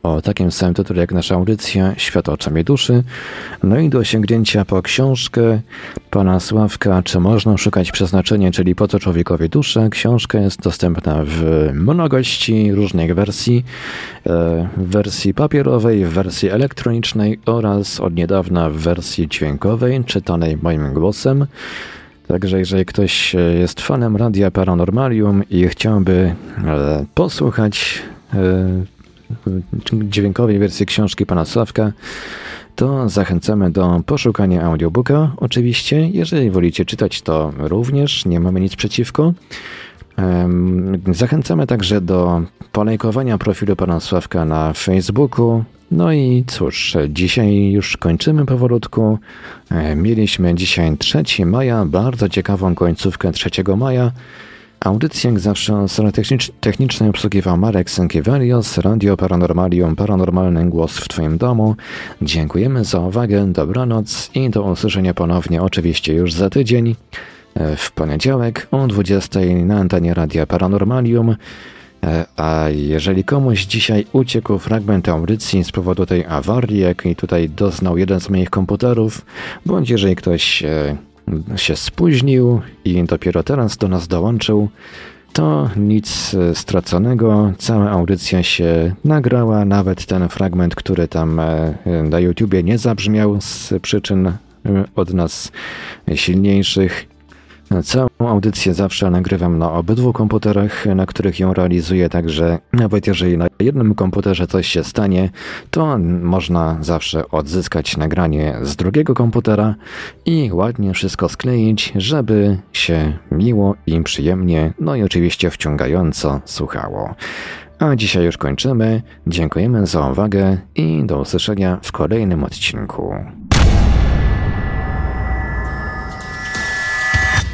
o takim samym tytule jak nasza audycja Świat oczami duszy. No i do sięgnięcia po książkę pana Sławka Czy można szukać przeznaczenia, czyli po co człowiekowi duszę. Książka jest dostępna w mnogości różnych wersji. E, w wersji papierowej, w wersji elektronicznej oraz od niedawna w wersji dźwiękowej, czytanej moim głosem. Także jeżeli ktoś jest fanem Radia Paranormalium i chciałby e, posłuchać e, dźwiękowej wersji książki pana Sławka, to zachęcamy do poszukania audiobooka. Oczywiście, jeżeli wolicie czytać, to również nie mamy nic przeciwko. Zachęcamy także do polajkowania profilu pana Sławka na Facebooku. No i cóż, dzisiaj już kończymy powolutku. Mieliśmy dzisiaj 3 maja, bardzo ciekawą końcówkę 3 maja. Audycję jak zawsze strony technicznej obsługiwał Marek Sękiewelios, Radio Paranormalium, Paranormalny Głos w Twoim domu. Dziękujemy za uwagę, dobranoc i do usłyszenia ponownie oczywiście już za tydzień w poniedziałek o 20 na antenie Radia Paranormalium. E, a jeżeli komuś dzisiaj uciekł fragment audycji z powodu tej awarii, jakiej tutaj doznał jeden z moich komputerów, bądź jeżeli ktoś e, się spóźnił i dopiero teraz do nas dołączył, to nic e, straconego. Cała audycja się nagrała, nawet ten fragment, który tam na YouTubie nie zabrzmiał z przyczyn od nas silniejszych. Całą audycję zawsze nagrywam na obydwu komputerach, na których ją realizuję, także nawet jeżeli na jednym komputerze coś się stanie, to można zawsze odzyskać nagranie z drugiego komputera i ładnie wszystko skleić, żeby się miło i przyjemnie, no i oczywiście wciągająco słuchało. A dzisiaj już kończymy. Dziękujemy za uwagę i do usłyszenia w kolejnym odcinku.